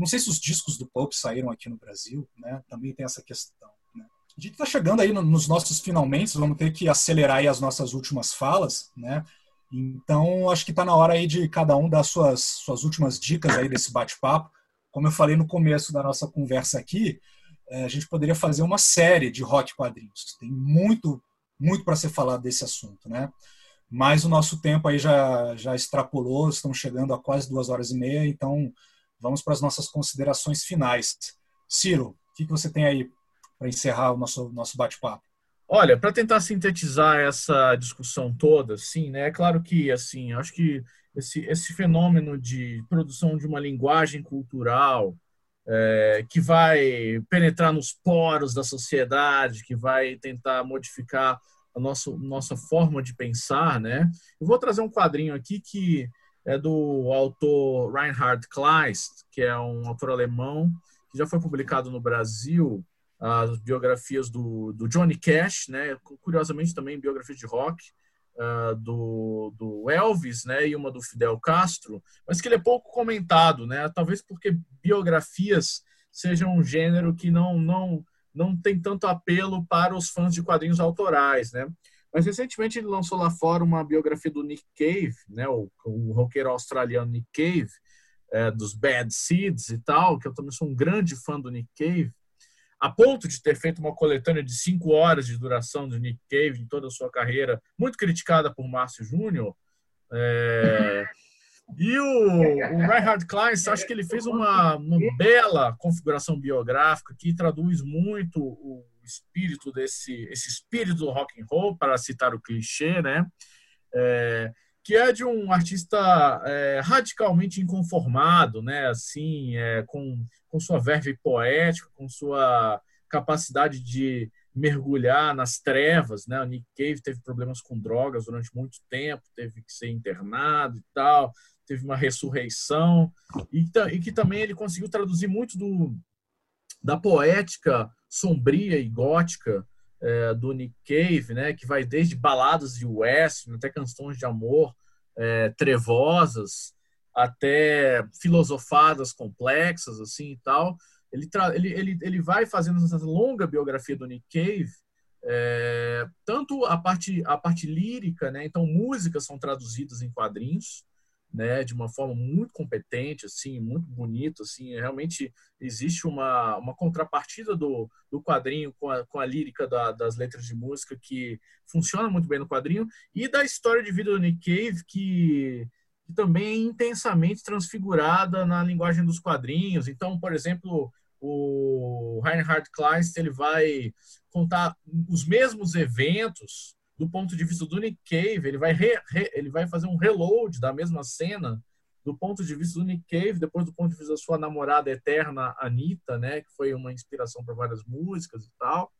Não sei se os discos do Pope saíram aqui no Brasil, né? Também tem essa questão. Né? A gente está chegando aí nos nossos finalmente, vamos ter que acelerar as nossas últimas falas, né? Então, acho que está na hora aí de cada um dar suas, suas últimas dicas aí desse bate-papo. Como eu falei no começo da nossa conversa aqui, é, a gente poderia fazer uma série de rock quadrinhos. Tem muito, muito para ser falado desse assunto, né? Mas o nosso tempo aí já, já extrapolou, estamos chegando a quase duas horas e meia, então vamos para as nossas considerações finais. Ciro, o que, você tem aí para encerrar o nosso, nosso bate-papo? Olha, para tentar sintetizar essa discussão toda, sim, né? É claro que, assim, acho que esse, esse fenômeno de produção de uma linguagem cultural é, que vai penetrar nos poros da sociedade, que vai tentar modificar a nossa, nossa forma de pensar, né? Eu vou trazer um quadrinho aqui que é do autor Reinhard Kleist, que é um autor alemão que já foi publicado no Brasil as biografias do, do Johnny Cash, né? Curiosamente também biografias de rock uh, do, do Elvis, né? E uma do Fidel Castro, mas que ele é pouco comentado, né? Talvez porque biografias sejam um gênero que não não não tem tanto apelo para os fãs de quadrinhos autorais, né? Mas recentemente ele lançou lá fora uma biografia do Nick Cave, né? O, o roqueiro australiano Nick Cave, é, dos Bad Seeds e tal, que eu também sou um grande fã do Nick Cave a ponto de ter feito uma coletânea de cinco horas de duração do Nick Cave em toda a sua carreira, muito criticada por Márcio Júnior. É... E o, o Reinhard Klein, acho que ele fez uma, uma, bela configuração biográfica que traduz muito o espírito desse esse espírito do rock and roll, para citar o clichê, né? É, que é de um artista é, radicalmente inconformado, né? Assim, é, com, com sua verve poética, com sua capacidade de mergulhar nas trevas, né? O Nick Cave teve problemas com drogas durante muito tempo, teve que ser internado e tal, teve uma ressurreição e, e que também ele conseguiu traduzir muito do da poética sombria e gótica é, do Nick Cave, né? Que vai desde baladas de West até canções de amor é, trevosas até filosofadas complexas assim e tal ele, ele, ele, ele vai fazendo essa longa biografia do Nick Cave, é, tanto a parte, a parte lírica, né? então músicas são traduzidas em quadrinhos, né, de uma forma muito competente, assim, muito bonito, assim, realmente existe uma, uma contrapartida do, do quadrinho com a, com a lírica da, das letras de música que funciona muito bem no quadrinho e da história de vida do Nick Cave que, que também é intensamente transfigurada na linguagem dos quadrinhos. Então, por exemplo, o Reinhard Kleist ele vai contar os mesmos eventos do ponto de vista do Nick Cave, ele vai, re, re, ele vai fazer um reload da mesma cena do ponto de vista do Nick Cave, depois do ponto de vista da sua namorada eterna, Anita, né, que foi uma inspiração para várias músicas e tal.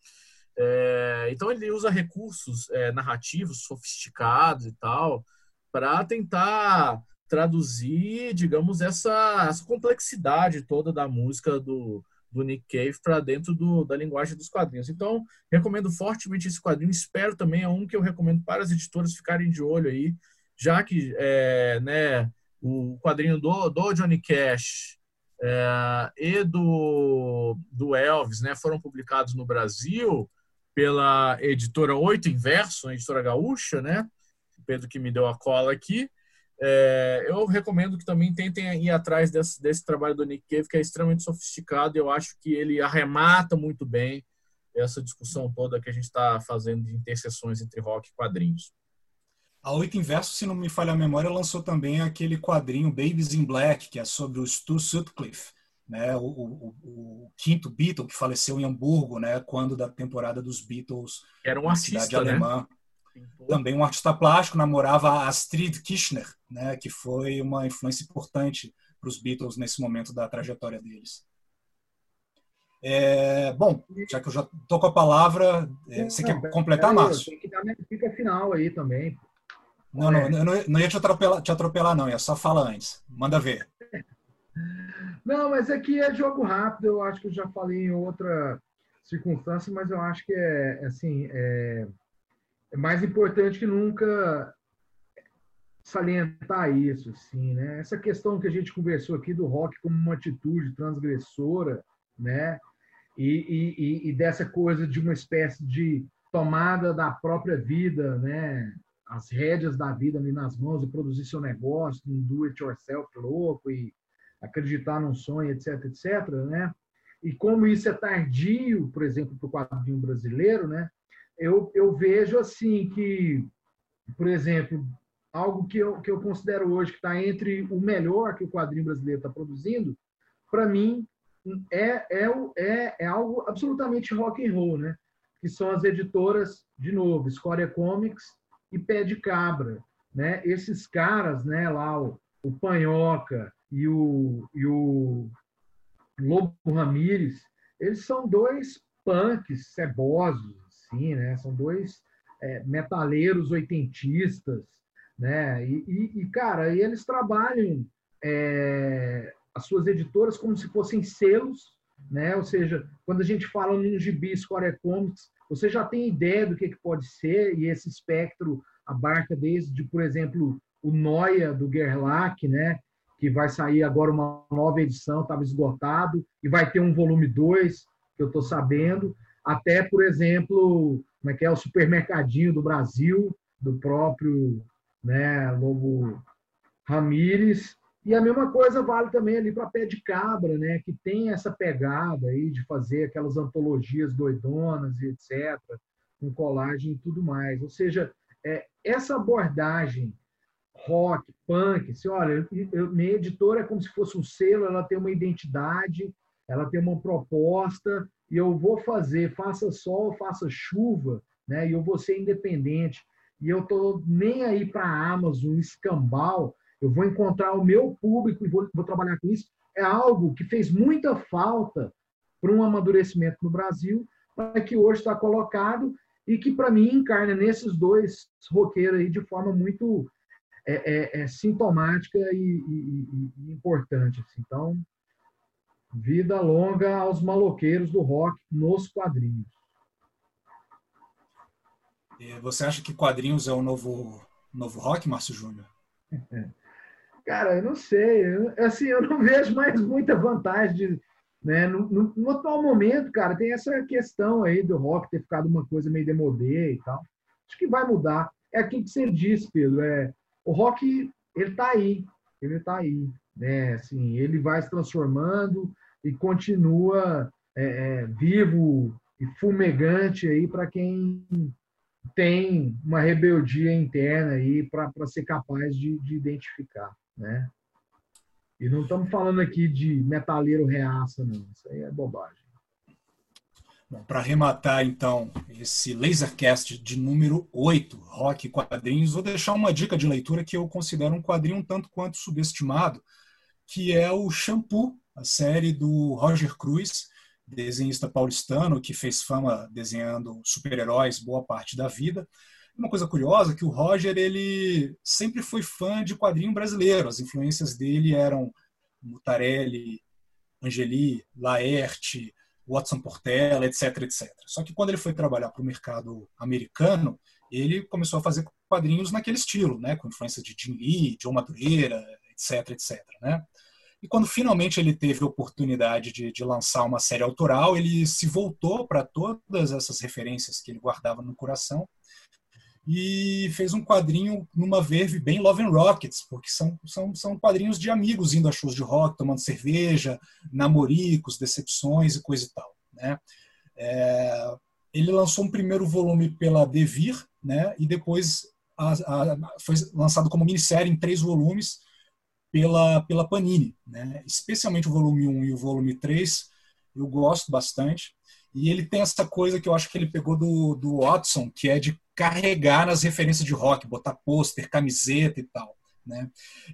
É, então ele usa recursos é, narrativos sofisticados e tal para tentar traduzir, digamos, essa, essa complexidade toda da música do, do Nick Cave para dentro do, da linguagem dos quadrinhos. Então, recomendo fortemente esse quadrinho. Espero também, é um que eu recomendo para as editoras ficarem de olho aí, já que é, né, o quadrinho do, do Johnny Cash é, e do, do Elvis né, foram publicados no Brasil pela editora Oito Inverso, a editora gaúcha, né? Pedro que me deu a cola aqui. É, eu recomendo que também tentem ir atrás desse, desse trabalho do Nick Cave, que é extremamente sofisticado. Eu acho que ele arremata muito bem essa discussão toda que a gente está fazendo de interseções entre rock e quadrinhos. A Oito Inverso, se não me falha a memória, lançou também aquele quadrinho Babies in Black, que é sobre o Stu Sutcliffe, né, o, o, o, quinto Beatle que faleceu em Hamburgo, né, quando da temporada dos Beatles Era um artista, cidade né? alemã. Também um artista plástico, namorava Astrid Kirchner, né, que foi uma influência importante para os Beatles nesse momento da trajetória deles. É, bom, já que eu já estou com a palavra, é, você não, quer completar, Márcio? Tem que dar minha dica final aí também. Não, não, não, não ia te atropelar, te atropelar, não, ia só falar antes. Manda ver. Não, mas aqui é jogo rápido, eu acho que eu já falei em outra circunstância, mas eu acho que é assim, é, é mais importante que nunca salientar isso, assim, né? Essa questão que a gente conversou aqui do rock como uma atitude transgressora, né? E, e, e dessa coisa de uma espécie de tomada da própria vida, né? As rédeas da vida ali nas mãos e produzir seu negócio, um do it yourself louco e acreditar num sonho, etc, etc, né? E como isso é tardio, por exemplo, para o quadrinho brasileiro, né? Eu, eu vejo assim que, por exemplo, algo que eu, que eu considero hoje que está entre o melhor que o quadrinho brasileiro está produzindo, para mim é, é, é, é algo absolutamente rock and roll, né? Que são as editoras, de novo, Escória Comics e Pé de Cabra, né? Esses caras, né? Lá o, o Panhoca e o, e o Lobo Ramírez, eles são dois punks cebosos, assim, né? São dois é, metaleiros oitentistas, né? E, e, e, cara, eles trabalham é, as suas editoras como se fossem selos, né? Ou seja, quando a gente fala no gibi Square Comics, você já tem ideia do que, que pode ser e esse espectro abarca desde, por exemplo, o Noia do Gerlach, né? Que vai sair agora uma nova edição, estava esgotado, e vai ter um volume 2, que eu estou sabendo até, por exemplo, como é que é o supermercadinho do Brasil, do próprio né, Lobo Ramires. E a mesma coisa vale também ali para Pé de Cabra, né, que tem essa pegada aí de fazer aquelas antologias doidonas e etc., com colagem e tudo mais. Ou seja, é, essa abordagem rock, punk, assim, olha, eu, minha editora é como se fosse um selo, ela tem uma identidade, ela tem uma proposta, e eu vou fazer, faça sol, faça chuva, né? E eu vou ser independente. E eu tô nem aí para Amazon, escambau. Eu vou encontrar o meu público e vou, vou trabalhar com isso. É algo que fez muita falta para um amadurecimento no Brasil, mas que hoje está colocado e que, para mim, encarna nesses dois roqueiros aí de forma muito é, é, é sintomática e, e, e importante. Assim. Então, vida longa aos maloqueiros do rock nos quadrinhos. Você acha que quadrinhos é o novo, novo rock, Márcio Júnior? Cara, eu não sei. Eu, assim, eu não vejo mais muita vantagem de, né? No, no, no, atual momento, cara, tem essa questão aí do rock ter ficado uma coisa meio demodê e tal. Acho que vai mudar. É aquilo que você disse, Pedro. É, o rock, ele tá aí. Ele tá aí. Né? Assim, ele vai se transformando e continua é, é, vivo e fumegante aí para quem tem uma rebeldia interna aí para ser capaz de, de identificar, né? E não estamos falando aqui de metaleiro reaça, não. Isso aí é bobagem. Para arrematar, então, esse Lasercast de número 8, Rock Quadrinhos, vou deixar uma dica de leitura que eu considero um quadrinho um tanto quanto subestimado, que é o Shampoo, a série do Roger Cruz, desenhista paulistano que fez fama desenhando super-heróis boa parte da vida. Uma coisa curiosa é que o Roger ele sempre foi fã de quadrinho brasileiro. As influências dele eram Mutarelli, Angeli, Laerte, Watson Portela, etc, etc. Só que quando ele foi trabalhar para o mercado americano, ele começou a fazer quadrinhos naquele estilo, né, com influência de Jim Lee, John Madureira, etc, etc, né? E quando finalmente ele teve a oportunidade de, de lançar uma série autoral, ele se voltou para todas essas referências que ele guardava no coração e fez um quadrinho numa verve bem Love and Rockets, porque são, são, são quadrinhos de amigos indo a shows de rock, tomando cerveja, namoricos, decepções e coisa e tal. Né? É, ele lançou um primeiro volume pela Devir, né? e depois a, a, foi lançado como minissérie em três volumes, pela, pela Panini. Né? Especialmente o volume 1 e o volume 3, eu gosto bastante. E ele tem essa coisa que eu acho que ele pegou do, do Watson, que é de carregar nas referências de rock, botar pôster, camiseta e tal. Né?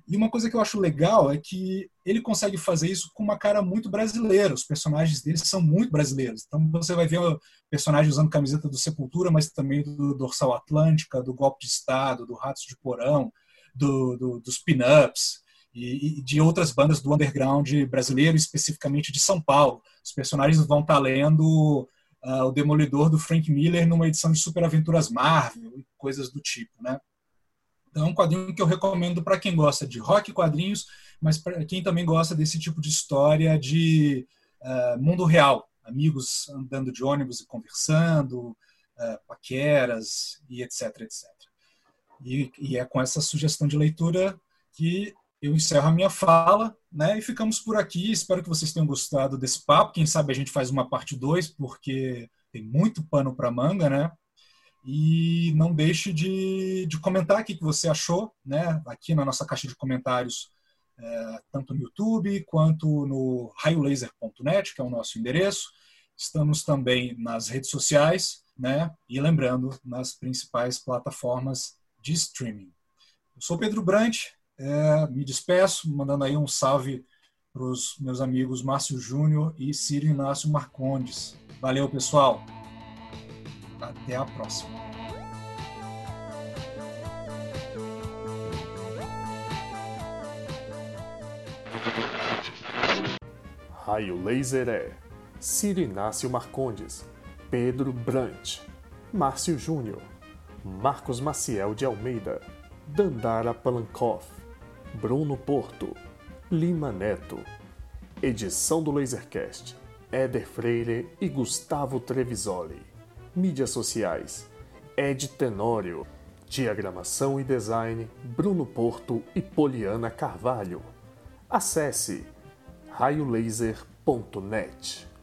E uma coisa que eu acho legal é que ele consegue fazer isso com uma cara muito brasileira. Os personagens dele são muito brasileiros. Então você vai ver o personagem usando camiseta do Sepultura, mas também do Dorsal Atlântica, do Golpe de Estado, do Ratos de Porão, do, do, dos Pin-Ups e, de outras bandas do underground brasileiro, especificamente de São Paulo. Os personagens vão estar lendo uh, o Demolidor do Frank Miller numa edição de Super Aventuras Marvel e coisas do tipo, né? Então é um quadrinho que eu recomendo para quem gosta de rock e quadrinhos, mas para quem também gosta desse tipo de história de uh, mundo real, amigos andando de ônibus e conversando, uh, paqueras e etc, etc. E, e é com essa sugestão de leitura que eu encerro a minha fala, né? E ficamos por aqui. Espero que vocês tenham gostado desse papo. Quem sabe a gente faz uma parte 2, porque tem muito pano para manga, né? E não deixe de, de comentar aqui o que você achou, né? Aqui na nossa caixa de comentários, é, tanto no YouTube quanto no raiolaser.net, que é o nosso endereço. Estamos também nas redes sociais, né? E lembrando, nas principais plataformas de streaming. Eu sou Pedro Brant, é, me despeço, mandando aí um salve para os meus amigos Márcio Júnior e Ciro Inácio Marcondes. Valeu, pessoal. Até a próxima. Raio Laser é Ciro Inácio Marcondes, Pedro Brant, Márcio Júnior, Marcos Maciel de Almeida, Dandara Palankoff, Bruno Porto, Lima Neto. Edição do Lasercast, Éder Freire e Gustavo Trevisoli. Mídias sociais, Ed Tenório. Diagramação e design, Bruno Porto e Poliana Carvalho. Acesse raiolaser.net.